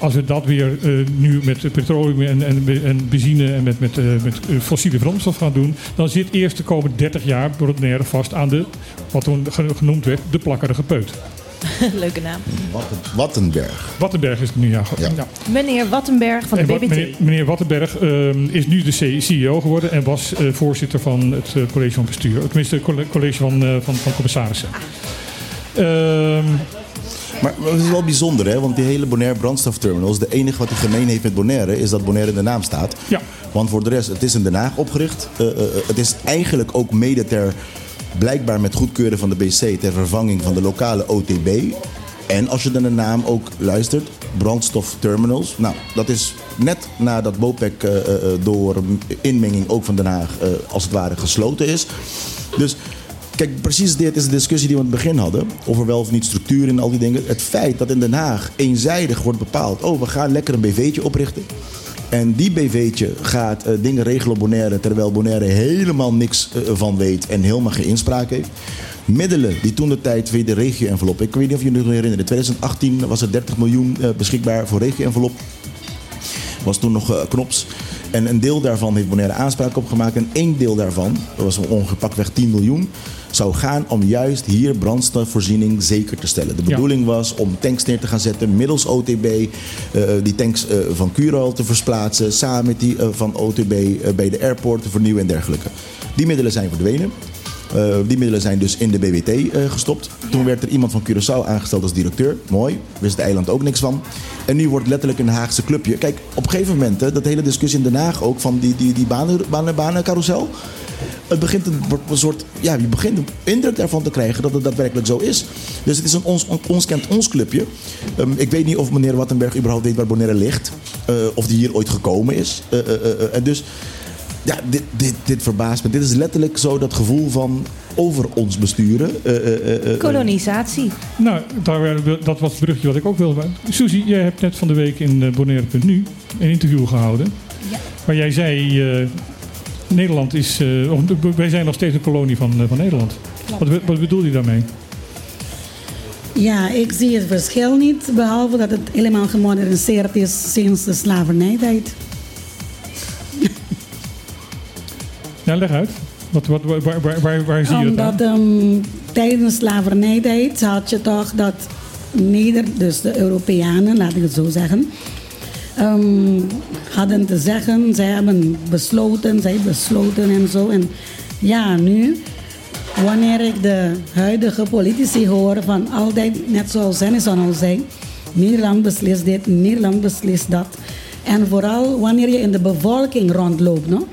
als we dat weer eh, nu met petroleum en, en, en benzine en met, met, eh, met eh, fossiele brandstof gaan doen, dan zit eerst de komende 30 jaar Bonaire vast aan de, wat toen ge- genoemd werd, de plakkerige peut. Leuke naam. Watten- Wattenberg. Wattenberg is het nu, ja. Ja. ja. Meneer Wattenberg van de BBT. meneer, meneer Wattenberg ehm, is nu de CEO geworden en was eh, voorzitter van het college van bestuur. Tenminste, het colle- college van, eh, van, van commissarissen. Ehm, Maar, maar het is wel bijzonder, hè? want die hele Bonaire brandstofterminals... de enige wat die gemeen heeft met Bonaire is dat Bonaire in de naam staat. Ja. Want voor de rest, het is in Den Haag opgericht. Eh, eh, eh, het is eigenlijk ook mede ter... blijkbaar met goedkeuren van de BC... ter vervanging van de lokale OTB. En als je dan de naam ook luistert... brandstofterminals. Nou, dat is net nadat BOPEC door inmenging ook van Den Haag... als het ware gesloten is. Dus... Kijk, precies dit is de discussie die we aan het begin hadden. Over wel of niet structuur en al die dingen. Het feit dat in Den Haag eenzijdig wordt bepaald. Oh, we gaan lekker een BV'tje oprichten. En die BV'tje gaat eh, dingen regelen Bonaire. Terwijl Bonaire helemaal niks eh, van weet. En helemaal geen inspraak heeft. Middelen die toen de tijd via de regio-envelop. Ik weet niet of jullie het nog herinneren. In 2018 was er 30 miljoen eh, beschikbaar voor regio-envelop was toen nog Knops. En een deel daarvan heeft Bonaire aanspraak op gemaakt. En één deel daarvan, dat was ongeveer pakweg 10 miljoen, zou gaan om juist hier brandstofvoorziening zeker te stellen. De bedoeling was om tanks neer te gaan zetten middels OTB. eh, die tanks eh, van Curo te versplaatsen. Samen met die eh, van OTB bij de airport te vernieuwen en dergelijke. Die middelen zijn verdwenen. Die middelen zijn dus in de BWT gestopt. Toen werd er iemand van Curaçao aangesteld als directeur. Mooi, wist het eiland ook niks van. En nu wordt letterlijk een Haagse clubje. Kijk, op een gegeven moment, hè, dat hele discussie in Den Haag ook van die, die, die banen, banen, banencarousel. Het begint een, een soort, ja, je begint een indruk daarvan te krijgen dat het daadwerkelijk zo is. Dus het is een ons, ons kent ons clubje. Ehm, ik weet niet of meneer Wattenberg überhaupt weet waar Bonaire ligt. Eh, of die hier ooit gekomen is. Eh, eh, en dus ja, dit, dit, dit verbaast me. Dit is letterlijk zo dat gevoel van over ons besturen. Eh, eh, eh, eh, Kolonisatie. Nou, daar, dat was het brugje wat ik ook wilde. Suzy, jij hebt net van de week in Bonaire.nu een interview gehouden. Waar jij zei, eh, Nederland is, eh, wij zijn nog steeds een kolonie van, eh, van Nederland. Wat, wat bedoel je daarmee? Ja, ik zie het verschil niet, behalve dat het helemaal gemoderniseerd is sinds de slavernijtijd. Ja, leg uit. Wat, wat, waar, waar, waar, zie je dat? Omdat ehm, tijdens slavernijtijd had je toch dat Neder, dus de Europeanen, laat ik het zo zeggen, ehm, hadden te zeggen, zij hebben besloten, zij besloten en zo. En ja, nu, wanneer ik de huidige politici hoor van altijd, net zoals Zennison al zei, Nederland beslist dit, Nederland beslist dat. En vooral wanneer je in de bevolking rondloopt. No?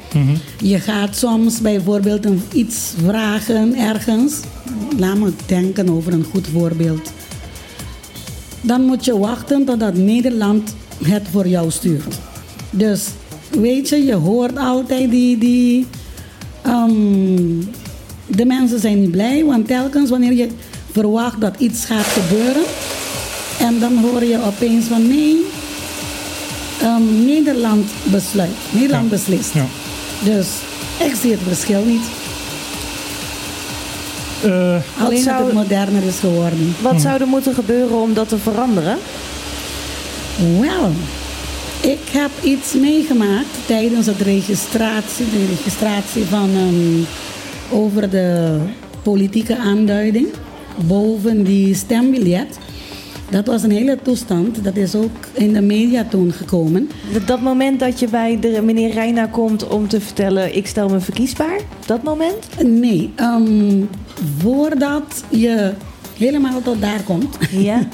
Je gaat soms bijvoorbeeld een, iets vragen ergens. Laat me denken over een goed voorbeeld. Dan moet je wachten totdat Nederland het voor jou stuurt. Dus weet je, je hoort altijd die. die ehm, de mensen zijn niet blij, want telkens wanneer je verwacht dat iets gaat gebeuren. En dan hoor je opeens van nee, ehm, Nederland besluit. Nederland beslist. Dus ik zie het verschil niet. Alleen dat zou- het moderner is geworden. Wat zou er moeten gebeuren om dat te veranderen? Wel, ik heb iets meegemaakt tijdens het registratie, de registratie van ehm, over de politieke aanduiding boven die stembiljet. Dat was een hele toestand. Dat is ook in de media toen gekomen. Dat- moment dat je bij de meneer Reina komt om te vertellen... ik stel me verkiesbaar? Dat moment? Nee, ehm, voordat je helemaal tot daar komt. Ja.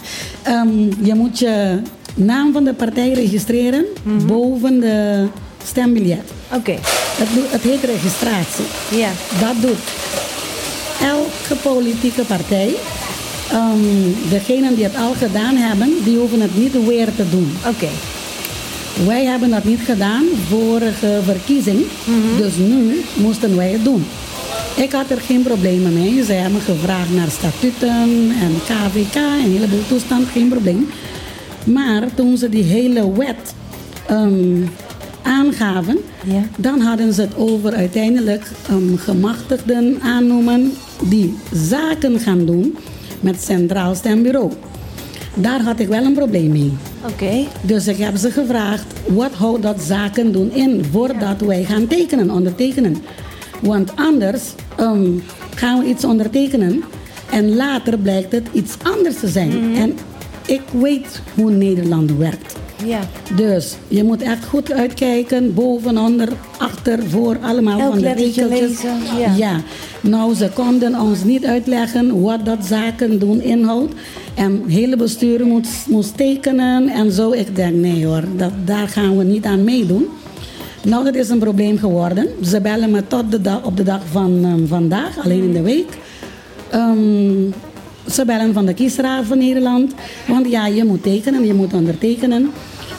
Ehm, je moet je naam van de partij registreren boven de stembiljet. Oké. Het, het heet registratie. Ja. Dat doet elke politieke partij. Ehm degenen die het al gedaan hebben, die hoeven het niet weer te doen. Oké. Wij hebben dat niet gedaan, vorige verkiezing. Dus nu moesten wij het doen. Ik had er geen problemen mee. Zij hebben gevraagd naar statuten en KVK en een heleboel toestand, geen probleem. Maar toen ze die hele wet ehm, aangaven, dan hadden ze het over uiteindelijk ehm, gemachtigden aannoemen die zaken gaan doen met Centraal Stembureau. Daar had ik wel een probleem mee. Oké. Dus ik heb ze gevraagd, wat houdt dat zaken doen in voordat wij gaan tekenen, ondertekenen? Want anders ehm, gaan we iets ondertekenen en later blijkt het iets anders te zijn. En ik weet hoe Nederland werkt. Ja. Dus je moet echt goed uitkijken, boven, onder, achter, voor, allemaal Elk van de regeltjes. ja. Nou, ze konden ons niet uitleggen wat dat zaken doen inhoudt. En het hele bestuur moest, moest tekenen en zo. Ik denk, nee hoor, dat, daar gaan we niet aan meedoen. Nou, dat is een probleem geworden. Ze bellen me tot de dag, op de dag van ehm, vandaag, alleen in de week. Ehm, ze bellen van de kiesraad van Nederland. Want ja, je moet tekenen, je moet ondertekenen.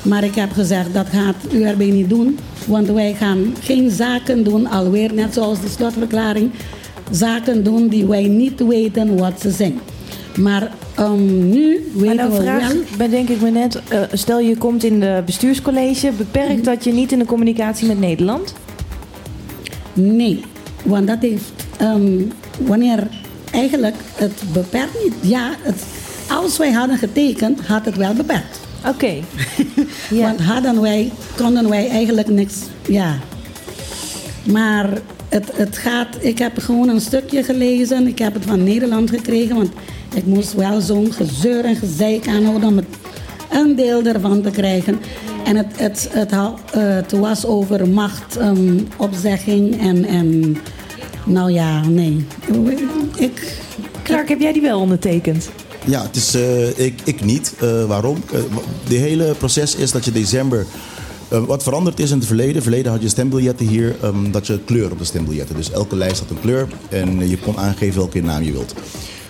Maar ik heb gezegd, dat gaat URB niet doen. Want wij gaan geen zaken doen, alweer net zoals de slotverklaring. Zaken doen die wij niet weten wat ze zijn. Maar ehm, nu Maar weten dan we vraag wel... bedenk ik me net, eh, stel je komt in de bestuurscollege, beperkt dat je niet in de communicatie met Nederland? Nee, want dat heeft, ehm, wanneer eigenlijk het beperkt niet. Ja, het, als wij hadden getekend, had het wel beperkt. Oké. Want hadden wij, konden wij eigenlijk niks, ja. Maar het, het gaat, ik heb gewoon een stukje gelezen. Ik heb het van Nederland gekregen, want ik moest wel zo'n gezeur en gezeik aanhouden om het, een deel ervan te krijgen. En het, het, het, was over machtopzegging en, en, nou ja, nee. Ik, Clark, heb jij die wel ondertekend? Ja, het is, eh, ik, ik niet. Eh, waarom? Eh, de hele proces is dat je december. eh, wat veranderd is in het verleden. verleden had je stembiljetten hier. ehm, dat je kleur op de stembiljetten. Dus elke lijst had een kleur. En je kon aangeven welke naam je wilt.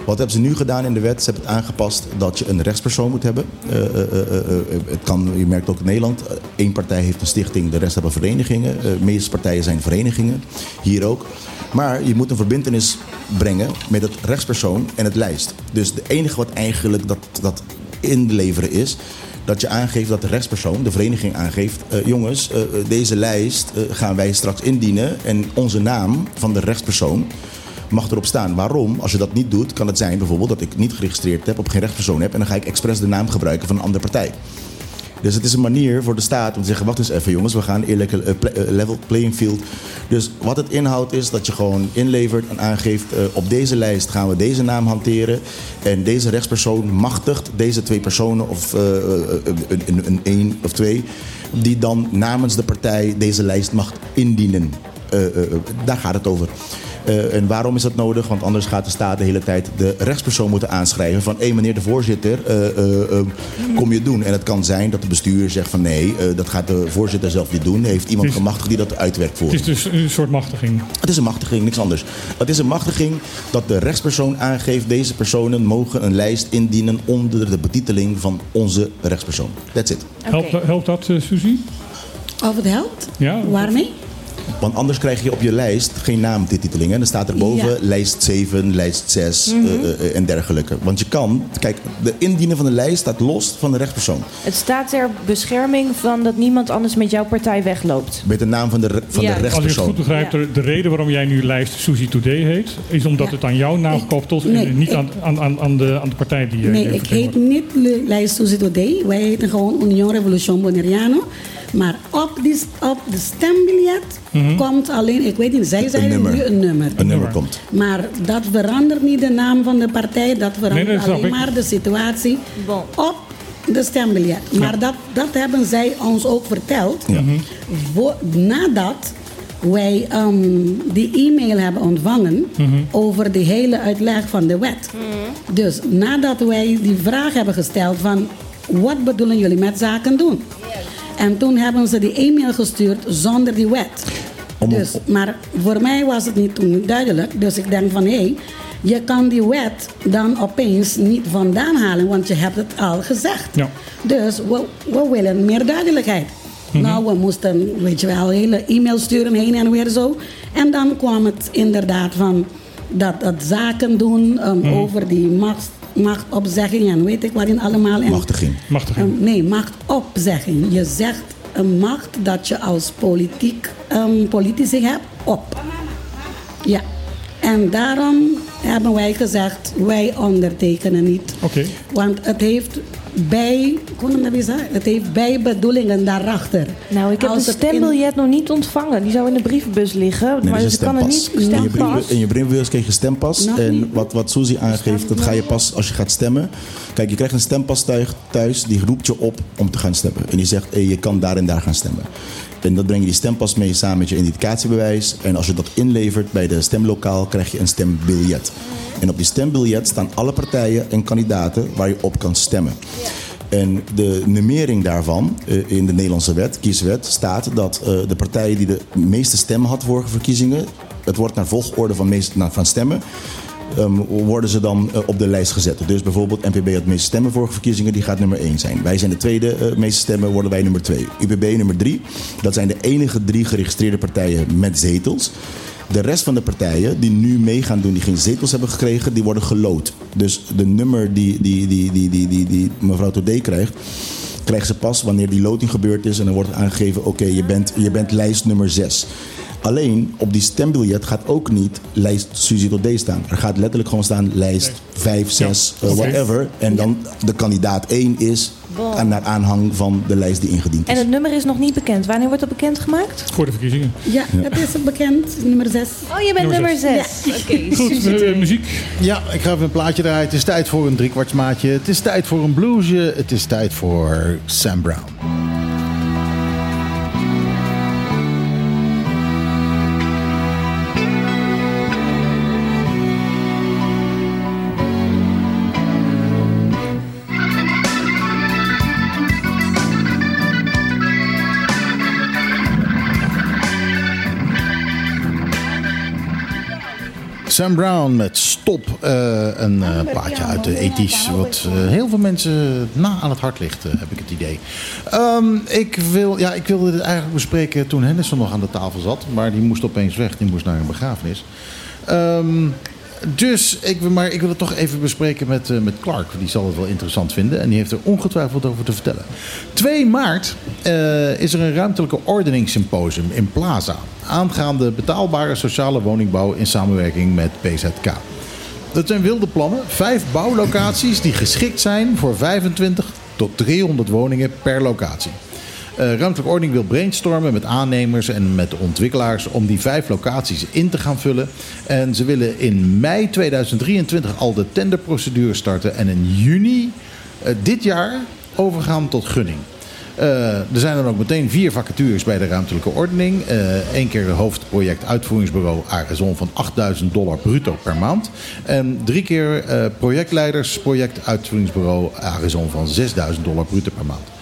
Wat hebben ze nu gedaan in de wet? Ze hebben het aangepast dat je een rechtspersoon moet hebben. Eh, eh, eh, eh, eh, het kan, je merkt ook in Nederland. Eén partij heeft een stichting, de rest hebben verenigingen. Eh, De meeste partijen zijn verenigingen. Hier ook. Maar je moet een verbindenis brengen met het rechtspersoon en het lijst. Dus het enige wat eigenlijk dat, dat inleveren is... dat je aangeeft dat de rechtspersoon, de vereniging aangeeft... eh, jongens, eh, eh, deze lijst gaan wij straks indienen... en onze naam van de rechtspersoon mag erop staan. Waarom? Als je dat niet doet, kan het zijn bijvoorbeeld... dat ik niet geregistreerd heb, op geen rechtspersoon heb... en dan ga ik expres de naam gebruiken van een andere partij. Dus het is een manier voor de staat om te zeggen: wacht eens even, jongens, we gaan pla- eh, level playing field. Dus wat het inhoudt is dat je gewoon inlevert en aangeeft: eh, op deze lijst gaan we deze naam hanteren. En deze rechtspersoon machtigt deze twee personen, of eh, een, of twee, die dan namens de partij deze lijst mag indienen. Daar gaat het over. Eh, en waarom is dat nodig? Want anders gaat de staat de hele tijd de rechtspersoon moeten aanschrijven. Van, hé meneer de voorzitter, eh, eh, kom je het doen? En het kan zijn dat de bestuur zegt van, nee, eh, dat gaat de voorzitter zelf niet doen. Heeft iemand is- gemachtigd die dat uitwerkt voor Het is dus een soort machtiging. het is een machtiging, niks anders. Het is een machtiging dat de rechtspersoon aangeeft... deze personen mogen een lijst indienen onder de betiteling van onze rechtspersoon. That's it. Helpt, helpt dat, Suzy? Of het helpt? Ja. Waarmee? Want anders krijg je op je lijst geen naamtiteling. En dan staat er boven Ja. lijst 7, lijst 6 Mhm. eh, eh, en dergelijke. Want je kan, kijk, de indienen van de lijst staat los van de rechtspersoon. Het staat ter bescherming van dat niemand anders met jouw partij wegloopt. Met de naam van de, van Ja. de Als ik het rechtspersoon. goed begrijp, de, de reden waarom jij nu lijst Suzy Today heet, is omdat het aan jouw naam nee, en niet ik- aan, aan, aan, aan, de, aan de partij die je Nee, je ik heet niet Lijst Suzy Today. Wij heten gewoon Union Revolution Bonaireano. Maar op, die, op de stembiljet Mhm. komt alleen, ik weet niet, zij zeiden nu een nummer. Een nummer komt. Maar dat verandert niet de naam van de partij, dat verandert Nee, dat snap alleen ik. maar de situatie op de stembiljet. Maar dat, dat hebben zij ons ook verteld. Ja. Wo- nadat wij ehm, die e-mail hebben ontvangen over de hele uitleg van de wet. Dus nadat wij die vraag hebben gesteld van wat bedoelen jullie met zaken doen? En toen hebben ze die e-mail gestuurd zonder die wet. Dus, maar voor mij was het niet toen duidelijk. Dus ik denk van hé, hey, je kan die wet dan opeens niet vandaan halen, want je hebt het al gezegd. Ja. Dus we, we willen meer duidelijkheid. Mhm. Nou, we moesten, weet je wel, hele e-mails sturen heen en weer zo. En dan kwam het inderdaad van dat, dat zaken doen um, Mhm. over die macht, machtopzegging en weet ik wat in allemaal. En, Machtiging. Machtiging. Um, nee, machtopzegging. Je zegt een macht dat je als politiek, um, politici hebt op. Ja. En daarom hebben wij gezegd, wij ondertekenen niet. Oké. Want het heeft bij, kon hem dat weer zeggen? Het heeft bijbedoelingen daarachter. Nou, ik heb Als een het in- stembiljet nog niet ontvangen. Die zou in de brievenbus liggen. Nee, maar ze kan het niet stempas. In je, brief, in je brievenbus krijg je stempas. Nog en niet. wat, wat Suzy aangeeft, dat ga je pas als je gaat stemmen. Kijk, je krijgt een stempas thuis, thuis die roept je op om te gaan stemmen. En die zegt, hey, je kan daar en daar gaan stemmen. En dat breng je die stempas mee samen met je identificatiebewijs. En als je dat inlevert bij de stemlokaal, krijg je een stembiljet. En op die stembiljet staan alle partijen en kandidaten waar je op kan stemmen. En de nummering daarvan eh, in de Nederlandse wet, kieswet, staat dat eh, de partijen die de meeste stemmen had vorige verkiezingen, het wordt naar volgorde van, meest, van stemmen, ehm, worden ze dan eh, op de lijst gezet. Dus bijvoorbeeld NPB had de meeste stemmen vorige verkiezingen, die gaat nummer 1 zijn. Wij zijn de tweede eh, meeste stemmen, worden wij nummer 2. UPB nummer 3, dat zijn de enige drie geregistreerde partijen met zetels. De rest van de partijen die nu mee gaan doen, die geen zetels hebben gekregen, die worden gelood. Dus de nummer die, die, die, die, die, die, die mevrouw Todé krijgt, krijgt ze pas wanneer die loting gebeurd is. En dan wordt aangegeven, oké, je, bent, je bent lijst nummer 6. Alleen op die stembiljet gaat ook niet lijst Suzy tot D staan. Er gaat letterlijk gewoon staan lijst 5, 6, Ja, oké. whatever. En dan de kandidaat 1 is aan- naar aanhang van de lijst die ingediend En is. het nummer is nog niet bekend. Wanneer wordt dat bekendgemaakt? Voor de verkiezingen. Ja, het is bekend, nummer 6. Oh, je bent Nummer nummer 6. Oké, Goed, eh, muziek. Ja, ik ga even een plaatje draaien. Het is tijd voor een driekwartsmaatje. Het is tijd voor een bluesje. Het is tijd voor Sam Brown. Sam Brown met Stop. eh, een eh, plaatje uit de ethisch. Wat eh, heel veel mensen na aan het hart ligt, heb ik het idee. Ehm, ik, wil, ja, ik wilde dit eigenlijk bespreken toen Henderson nog aan de tafel zat. Maar die moest opeens weg. Die moest naar een begrafenis. Ehm, dus ik, wil- maar ik wil het toch even bespreken met, eh, met Clark. Die zal het wel interessant vinden. En die heeft er ongetwijfeld over te vertellen. 2 maart eh, is er een ruimtelijke ordeningssymposium in Plaza. Aangaande betaalbare sociale woningbouw in samenwerking met PZK. Dat zijn wilde plannen. Vijf bouwlocaties die geschikt zijn voor 25 tot 300 woningen per locatie. Eh, ruimtelijke ordening wil brainstormen met aannemers en met ontwikkelaars om die vijf locaties in te gaan vullen. En ze willen in mei 2023 al de tenderprocedure starten en in juni eh, dit jaar overgaan tot gunning. Eh, er zijn dan ook meteen vier vacatures bij de ruimtelijke ordening. Eén keer hoofdproject uitvoeringsbureau Arizon van 8000 dollar bruto per maand. En drie keer eh, projectleiders project uitvoeringsbureau Arizon van 6000 dollar bruto per maand.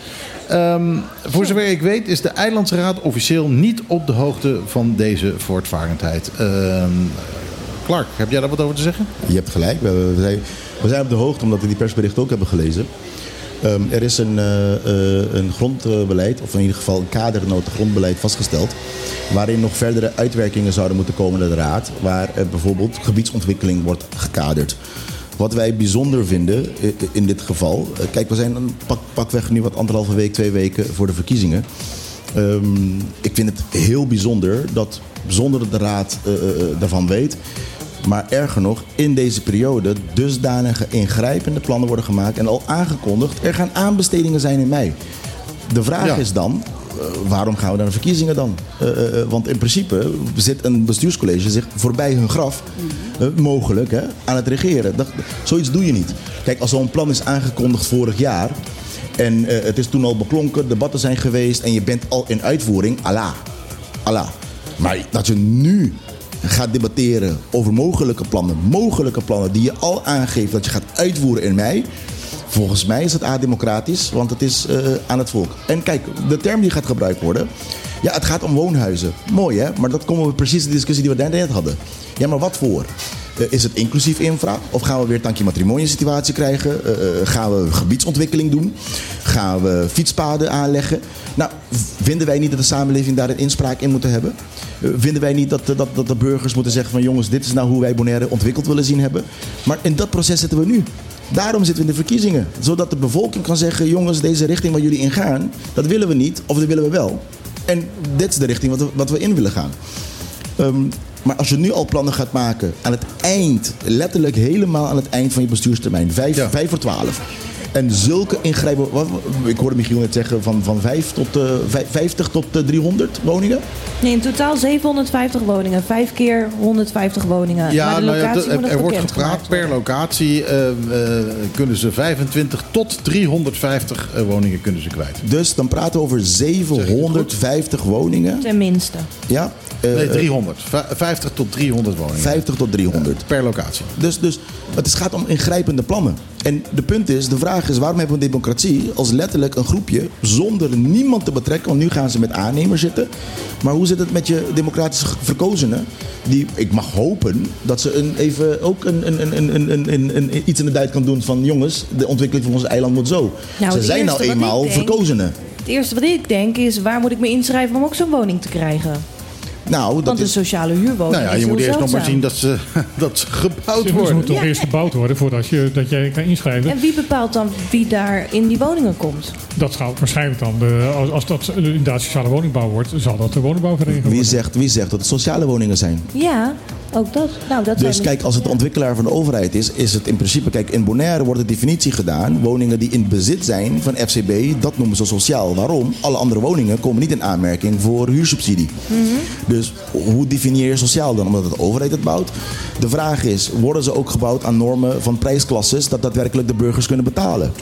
Ehm, voor zover ik weet is de Eilandsraad officieel niet op de hoogte van deze voortvarendheid. Ehm, Clark, heb jij daar wat over te zeggen? Je hebt gelijk. We, we zijn, we zijn op de hoogte omdat we die persbericht ook hebben gelezen. Ehm, er is een, eh, eh, een grondbeleid, of in ieder geval een kadernota grondbeleid vastgesteld. Waarin nog verdere uitwerkingen zouden moeten komen naar de Raad. Waar eh, bijvoorbeeld gebiedsontwikkeling wordt gekaderd. Wat wij bijzonder vinden in dit geval. eh, Kijk, we zijn een pak, pakweg nu wat anderhalve week, twee weken voor de verkiezingen. Ehm, ik vind het heel bijzonder dat zonder dat de Raad eh, eh, daarvan weet. Maar erger nog, in deze periode dusdanige ingrijpende plannen worden gemaakt en al aangekondigd. Er gaan aanbestedingen zijn in mei. De vraag Ja. is dan, waarom gaan we naar de verkiezingen dan? Eh, eh, eh, want in principe zit een bestuurscollege zich voorbij hun graf, eh, mogelijk, hè, aan het regeren. Dat, zoiets doe je niet. Kijk, als zo'n plan is aangekondigd vorig jaar... en eh, het is toen al beklonken, debatten zijn geweest... en je bent al in uitvoering, Allah. Allah. Maar dat je nu gaat debatteren over mogelijke plannen, mogelijke plannen die je al aangeeft dat je gaat uitvoeren in mei. Volgens mij is het ademocratisch, want het is eh, aan het volk. En kijk, de term die gaat gebruikt worden. Ja, het gaat om woonhuizen. Mooi hè, maar dat komen we precies de discussie die we net hadden. Ja, maar wat voor? Eh, is het inclusief infra? Of gaan we weer tankje matrimonio situatie krijgen? Eh, gaan we gebiedsontwikkeling doen? Gaan we fietspaden aanleggen? Nou, vinden wij niet dat de samenleving daar een inspraak in moet hebben? Vinden wij niet dat, dat, dat de burgers moeten zeggen van jongens, dit is nou hoe wij Bonaire ontwikkeld willen zien hebben? Maar in dat proces zitten we nu. Daarom zitten we in de verkiezingen. Zodat de bevolking kan zeggen, jongens, deze richting waar jullie in gaan, dat willen we niet of dat willen we wel. En dit is de richting wat we, wat we in willen gaan. Ehm, maar als je nu al plannen gaat maken aan het eind, letterlijk helemaal aan het eind van je bestuurstermijn, vijf, vijf voor twaalf. En zulke ingrijpen. Wat, ik hoorde Michiel net zeggen van, van 5 tot, eh, vij- 50 tot eh, 300 woningen. Nee, in totaal 750 woningen. Vijf keer 150 woningen. Ja, maar de nou ja, locatie er, moet nog er wordt gepraat per locatie eh, eh, kunnen ze 25 tot 350 eh, woningen kunnen ze kwijt. Dus dan praten we over 750 woningen. Tenminste. Ja? Eh, nee, eh, 300. Va- 50 tot 300 woningen. 50 tot 300. per locatie. Dus, dus het gaat om ingrijpende plannen. En de punt is, de vraag is, waarom hebben we een democratie als letterlijk een groepje zonder niemand te betrekken? Want nu gaan ze met aannemers zitten. Maar hoe zit het met je democratisch verkozenen? Die, ik mag hopen dat ze een, even ook een, een, een, een, een, een, een- iets in de duit kan doen van jongens, de ontwikkeling van ons eiland moet zo. Nou, ze zijn nou eenmaal denk- verkozenen. Het eerste wat ik denk is, waar moet ik me inschrijven om ook zo'n woning te krijgen? Nou, dat Want een is, sociale huurwoning Nou ja, is je moet eerst nog maar zien dat ze, dat ze gebouwd Ze worden. moeten toch Ja. eerst gebouwd worden voordat je, dat jij kan inschrijven. En wie bepaalt dan wie daar in die woningen komt? Dat gaat waarschijnlijk dan, de, als, als dat inderdaad sociale woningbouw wordt, zal dat de woningbouwvereniging wie, worden. zegt, wie zegt dat het sociale woningen zijn? Ja, ook dat. Nou, dat Dus kijk, als het de ontwikkelaar van de overheid is, is het in principe... Kijk, in Bonaire wordt de definitie gedaan. Woningen die in bezit zijn van FCB, dat noemen ze sociaal. Waarom? Alle andere woningen komen niet in aanmerking voor huursubsidie. Dus hoe definieer je sociaal dan? Omdat de overheid het bouwt. De vraag is, worden ze ook gebouwd aan normen van prijsklasses... dat daadwerkelijk de burgers kunnen betalen?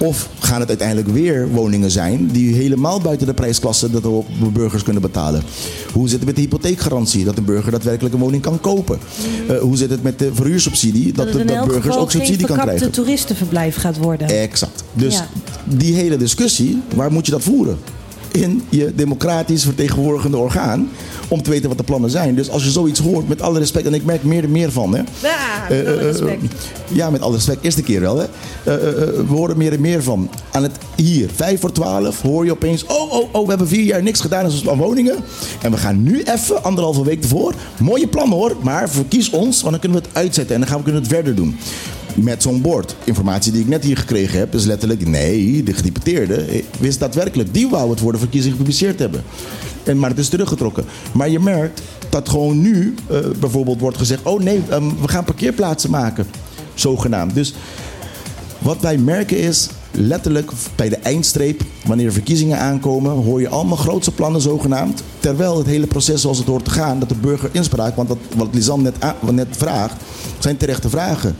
Of gaan het uiteindelijk weer woningen zijn die helemaal buiten de prijsklasse dat de burgers kunnen betalen? Hoe zit het met de hypotheekgarantie? Dat een burger daadwerkelijk een woning kan kopen? Eh, hoe zit het met de verhuursubsidie? Dat, dat het de- dat burgers ook subsidie kan krijgen? toeristenverblijf gaat worden. Exact. Dus Ja. die hele discussie, waar moet je dat voeren? In je democratisch vertegenwoordigende orgaan. Om te weten wat de plannen zijn. Dus als je zoiets hoort, met alle respect, en ik merk meer en meer van. Hè, Ja, eh, met alle eh, respect. ja, met alle respect. Eerste keer wel, hè. Eh, eh, eh, we horen meer en meer van. Aan het hier, vijf voor twaalf, hoor je opeens... Oh, oh, oh, we hebben vier jaar niks gedaan aan woningen. En we gaan nu even, anderhalve week ervoor... Mooie plannen hoor, maar verkies ons, want dan kunnen we het uitzetten. En dan gaan we kunnen we het verder doen. Met zo'n bord. Informatie die ik net hier gekregen heb, is letterlijk... Nee, de gedeputeerde wist daadwerkelijk... Die wou het voor de verkiezing gepubliceerd hebben. En, maar het is teruggetrokken. Maar je merkt dat gewoon nu eh, bijvoorbeeld wordt gezegd... Oh nee, ehm, we gaan parkeerplaatsen maken. Zogenaamd. Dus wat wij merken is, letterlijk bij de eindstreep, wanneer er verkiezingen aankomen, hoor je allemaal grootse plannen zogenaamd. Terwijl het hele proces zoals het hoort te gaan, dat de burger inspraak, want wat Lisanne net, net vraagt, zijn terechte vragen.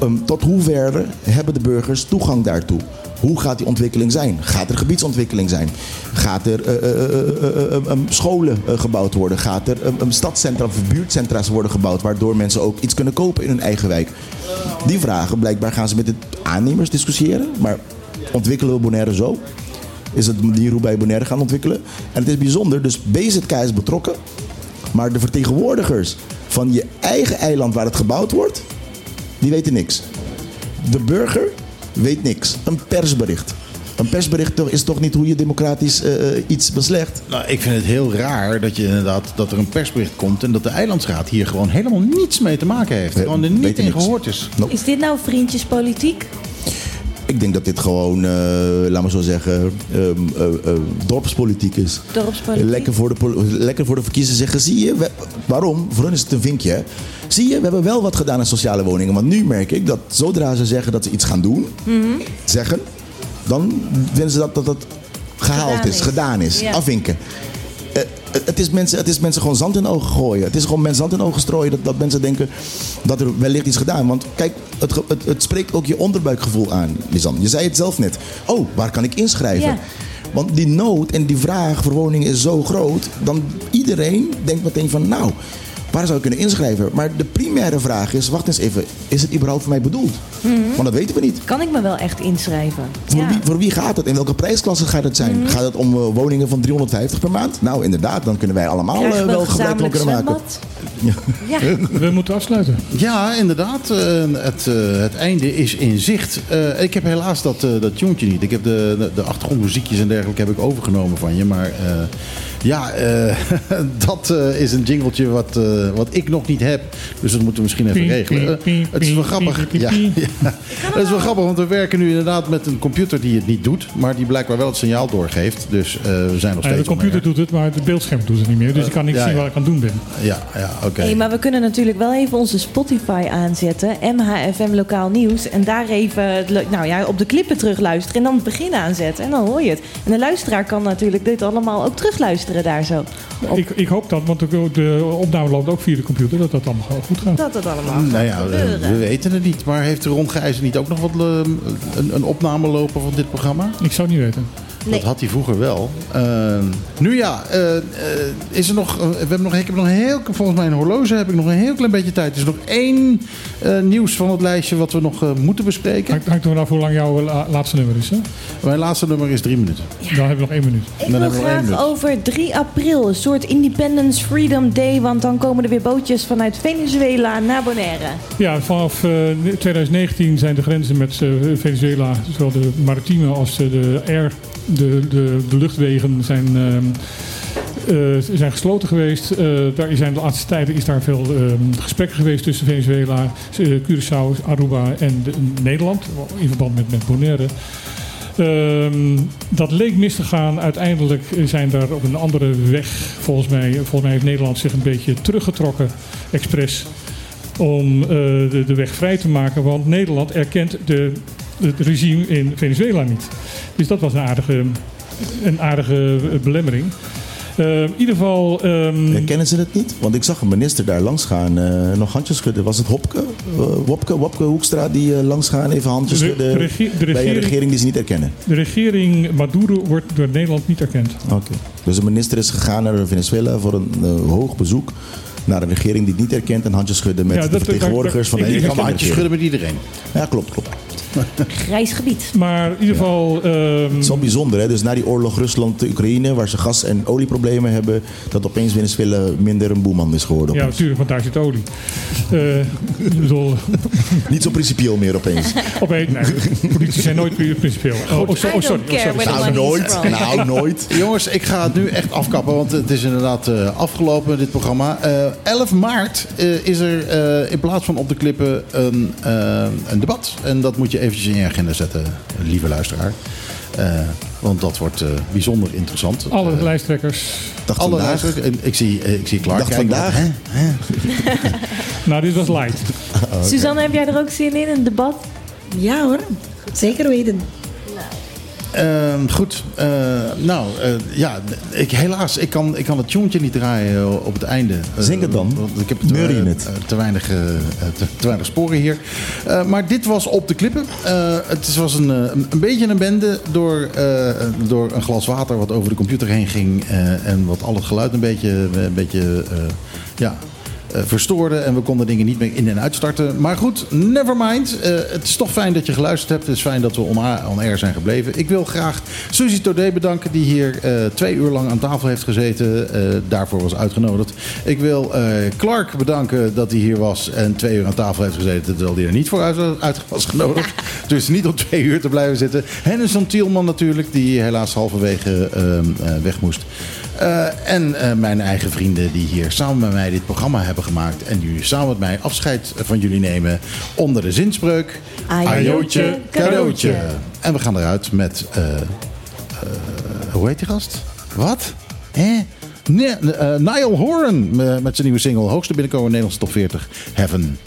Ehm, tot hoeverre hebben de burgers toegang daartoe? Hoe gaat die ontwikkeling zijn? Gaat er gebiedsontwikkeling zijn? Gaat er eh, eh, eh, eh, eh, eh, scholen gebouwd worden? Gaat er een stadcentra of buurtcentra's worden gebouwd... waardoor mensen ook iets kunnen kopen in hun eigen wijk? Die vragen, blijkbaar gaan ze met de aannemers discussiëren. Maar ontwikkelen we Bonaire zo? Is het de manier hoe wij Bonaire gaan ontwikkelen? En het is bijzonder, dus BZK is betrokken... maar de vertegenwoordigers van je eigen eiland waar het gebouwd wordt... die weten niks. De burger weet niks. Een persbericht. Een persbericht is toch niet hoe je democratisch eh, eh, iets beslecht? Nou, ik vind het heel raar dat, je inderdaad, dat er een persbericht komt en dat de eilandsraad hier gewoon helemaal niets mee te maken heeft. Nee, gewoon er niet in niks. gehoord is. Is dit nou vriendjespolitiek? Ik denk dat dit gewoon, eh laat maar zo zeggen, ehm, eh, eh, dorpspolitiek is. Dorpspolitiek? Lekker voor, de, lekker voor de verkiezers zeggen, zie je, we- waarom? Voor hun is het een vinkje. hè. Zie je, we hebben wel wat gedaan aan sociale woningen. Want nu merk ik dat zodra ze zeggen dat ze iets gaan doen, Mhm. zeggen, dan vinden ze dat dat gehaald Gedaan is, is. gedaan is, Ja. afvinken. Eh, het, is mensen, het is mensen gewoon zand in de ogen gooien. Het is gewoon mensen zand in de ogen strooien. Dat, dat mensen denken dat er wellicht iets gedaan. Want kijk, het, het, het spreekt ook je onderbuikgevoel aan, Lisanne. Je zei het zelf net. Oh, waar kan ik inschrijven? Ja. Want die nood en die vraag voor woningen is zo groot. Dan iedereen denkt meteen van nou, waar zou ik kunnen inschrijven? Maar de primaire vraag is, wacht eens even. Is het überhaupt voor mij bedoeld? Want dat weten we niet. Kan ik me wel echt inschrijven? Voor, Ja. wie, voor wie gaat het? In welke prijsklasse gaat het zijn? Gaat het om eh, woningen van 350 per maand? Nou, inderdaad, dan kunnen wij allemaal eh, we wel gebruik van kunnen maken. Ja. We moeten afsluiten. Ja, inderdaad. eh, het, eh, het einde is in zicht. Eh, ik heb helaas dat, dat tuentje niet. Ik heb de, de, de achtergrondmuziekjes en dergelijke heb ik overgenomen van je. Maar eh, Ja, eh, dat eh, is een jingletje wat, eh, wat ik nog niet heb. Dus dat moeten we misschien even regelen. het is wel grappig. Ja. Dat is wel grappig, want we werken nu inderdaad met een computer die het niet doet. Maar die blijkbaar wel het signaal doorgeeft. Dus eh, we zijn nog Ja, steeds de computer doet het, maar het beeldscherm doet het niet meer. Dus ik kan niet ja, zien ja. wat ik aan het doen ben. Ja, ja oké. Hey, maar we kunnen natuurlijk wel even onze Spotify aanzetten. MHFM Lokaal Nieuws. En daar even het nou ja, op de klippen terugluisteren. En dan het begin aanzetten. En dan hoor je het. En de luisteraar kan natuurlijk dit allemaal ook terugluisteren daar zo. Op- Ik, ik hoop dat, want de, de opname loopt ook via de computer, dat dat allemaal goed gaat. dat het allemaal Nou gaat ja, we, gebeuren. we weten het niet. Maar heeft Ron Gijzen niet ook nog wat eh, een, een opname lopen van dit programma? Ik zou het niet weten. Nee. Dat had hij vroeger wel. Eh, nu ja, eh, eh, is er nog, eh, we hebben nog, ik heb nog een heel, volgens mijn horloge heb ik nog een heel klein beetje tijd. Er is nog één eh, nieuws van het lijstje wat we nog moeten bespreken. Hangt, hangt er vanaf hoe lang jouw la- laatste nummer is. Hè? Mijn laatste nummer is drie minuten. Dan hebben we nog één minuut. Ik Dan wil hebben we nog één graag minuut. over 3 april, een soort Independence Freedom Day. Want dan komen er weer bootjes vanuit Venezuela naar Bonaire. Ja, vanaf eh, 2019 zijn de grenzen met eh, Venezuela, zowel de maritieme als de, de air, de, de, de luchtwegen zijn, ehm, eh, zijn gesloten geweest. Eh, daar zijn de laatste tijden is daar veel ehm, gesprekken geweest tussen Venezuela, eh, Curaçao, Aruba en de- Nederland, in verband met, met Bonaire. Ehm, dat leek mis te gaan. Uiteindelijk zijn daar op een andere weg, volgens mij, volgens mij heeft Nederland zich een beetje teruggetrokken, expres, om de, de weg vrij te maken. Want Nederland erkent de, het regime in Venezuela niet. Dus dat was een aardige, een aardige eh, belemmering. Eh, in ieder geval. ehm, Kennen ze het niet? Want ik zag een minister daar langs gaan, eh, nog handjes schudden. Was het Hopke? Wopke, Wopke Hoekstra die langs gaan, even handjes De- schudden de bij een regering- die ze niet erkennen? de regering Maduro wordt door Nederland niet erkend. Oké. Dus de minister is gegaan naar Venezuela voor een hoog bezoek naar een regering die het niet erkent en handjes schudden met Ja, de dat- vertegenwoordigers van de handjes schudden met iedereen. Ja, klopt, klopt. Grijs gebied. Maar in ieder geval. ehm, Het is wel bijzonder, hè? Dus na die oorlog Rusland-Oekraïne, waar ze gas- en olieproblemen hebben, dat opeens Venezuela minder een boeman is geworden. ja, natuurlijk, want daar zit olie. Eh, ik bedoel, Niet zo principieel meer opeens. opeens, nee, politici zijn nooit principieel. Oh, oh, oh, sorry. Oh, sorry. nou, nooit. Nou, nooit. Jongens, ik ga het nu echt afkappen, want het is inderdaad eh, afgelopen, dit programma. Eh 11 maart eh, is er eh, in plaats van op de klippen een, eh, een debat. En dat moet je eventjes in je agenda zetten, lieve luisteraar. Eh, want dat wordt eh, bijzonder interessant. Alle lijsttrekkers. Dacht alle. En Ik zie, ik zie Clark Dacht vandaag. Hè? Hè? Nou, dit was light. Suzanne, heb jij er ook zin in, een debat? Ja hoor, zeker weten. Ehm, goed, eh, nou eh, ja, ik, helaas, ik kan, ik kan het jongetje niet draaien eh, op het einde. Eh, Zing het dan. Want ik heb te, eh, het? eh, te, weinig, eh, eh, te, te weinig sporen hier. Eh, maar dit was op de klippen. Eh, het was een, eh, een, een beetje een bende door, eh, door een glas water wat over de computer heen ging. eh, en wat al het geluid een beetje, een beetje eh, ja, eh, verstoorde. En we konden dingen niet meer in- en uitstarten. Maar goed, never mind. Eh, het is toch fijn dat je geluisterd hebt. Het is fijn dat we on, on air zijn gebleven. Ik wil graag Suzy Todé bedanken, die hier eh, twee uur lang aan tafel heeft gezeten. eh, daarvoor was uitgenodigd. Ik wil eh, Clark bedanken dat hij hier was en twee uur aan tafel heeft gezeten. Terwijl hij er niet voor uit, was genodigd. dus niet om twee uur te blijven zitten. Henderson Tielman natuurlijk, die helaas halverwege ehm, eh, weg moest. Eh, en eh, mijn eigen vrienden die hier samen met mij dit programma hebben gemaakt. En die samen met mij afscheid van jullie nemen onder de zinspreuk. Ajootje, cadeautje. En we gaan eruit met... eh, eh, hoe heet die gast? Wat? Hè? Nee, eh, Niall Horan eh, met zijn nieuwe single. Hoogste binnenkomen Nederlandse top 40. Heaven.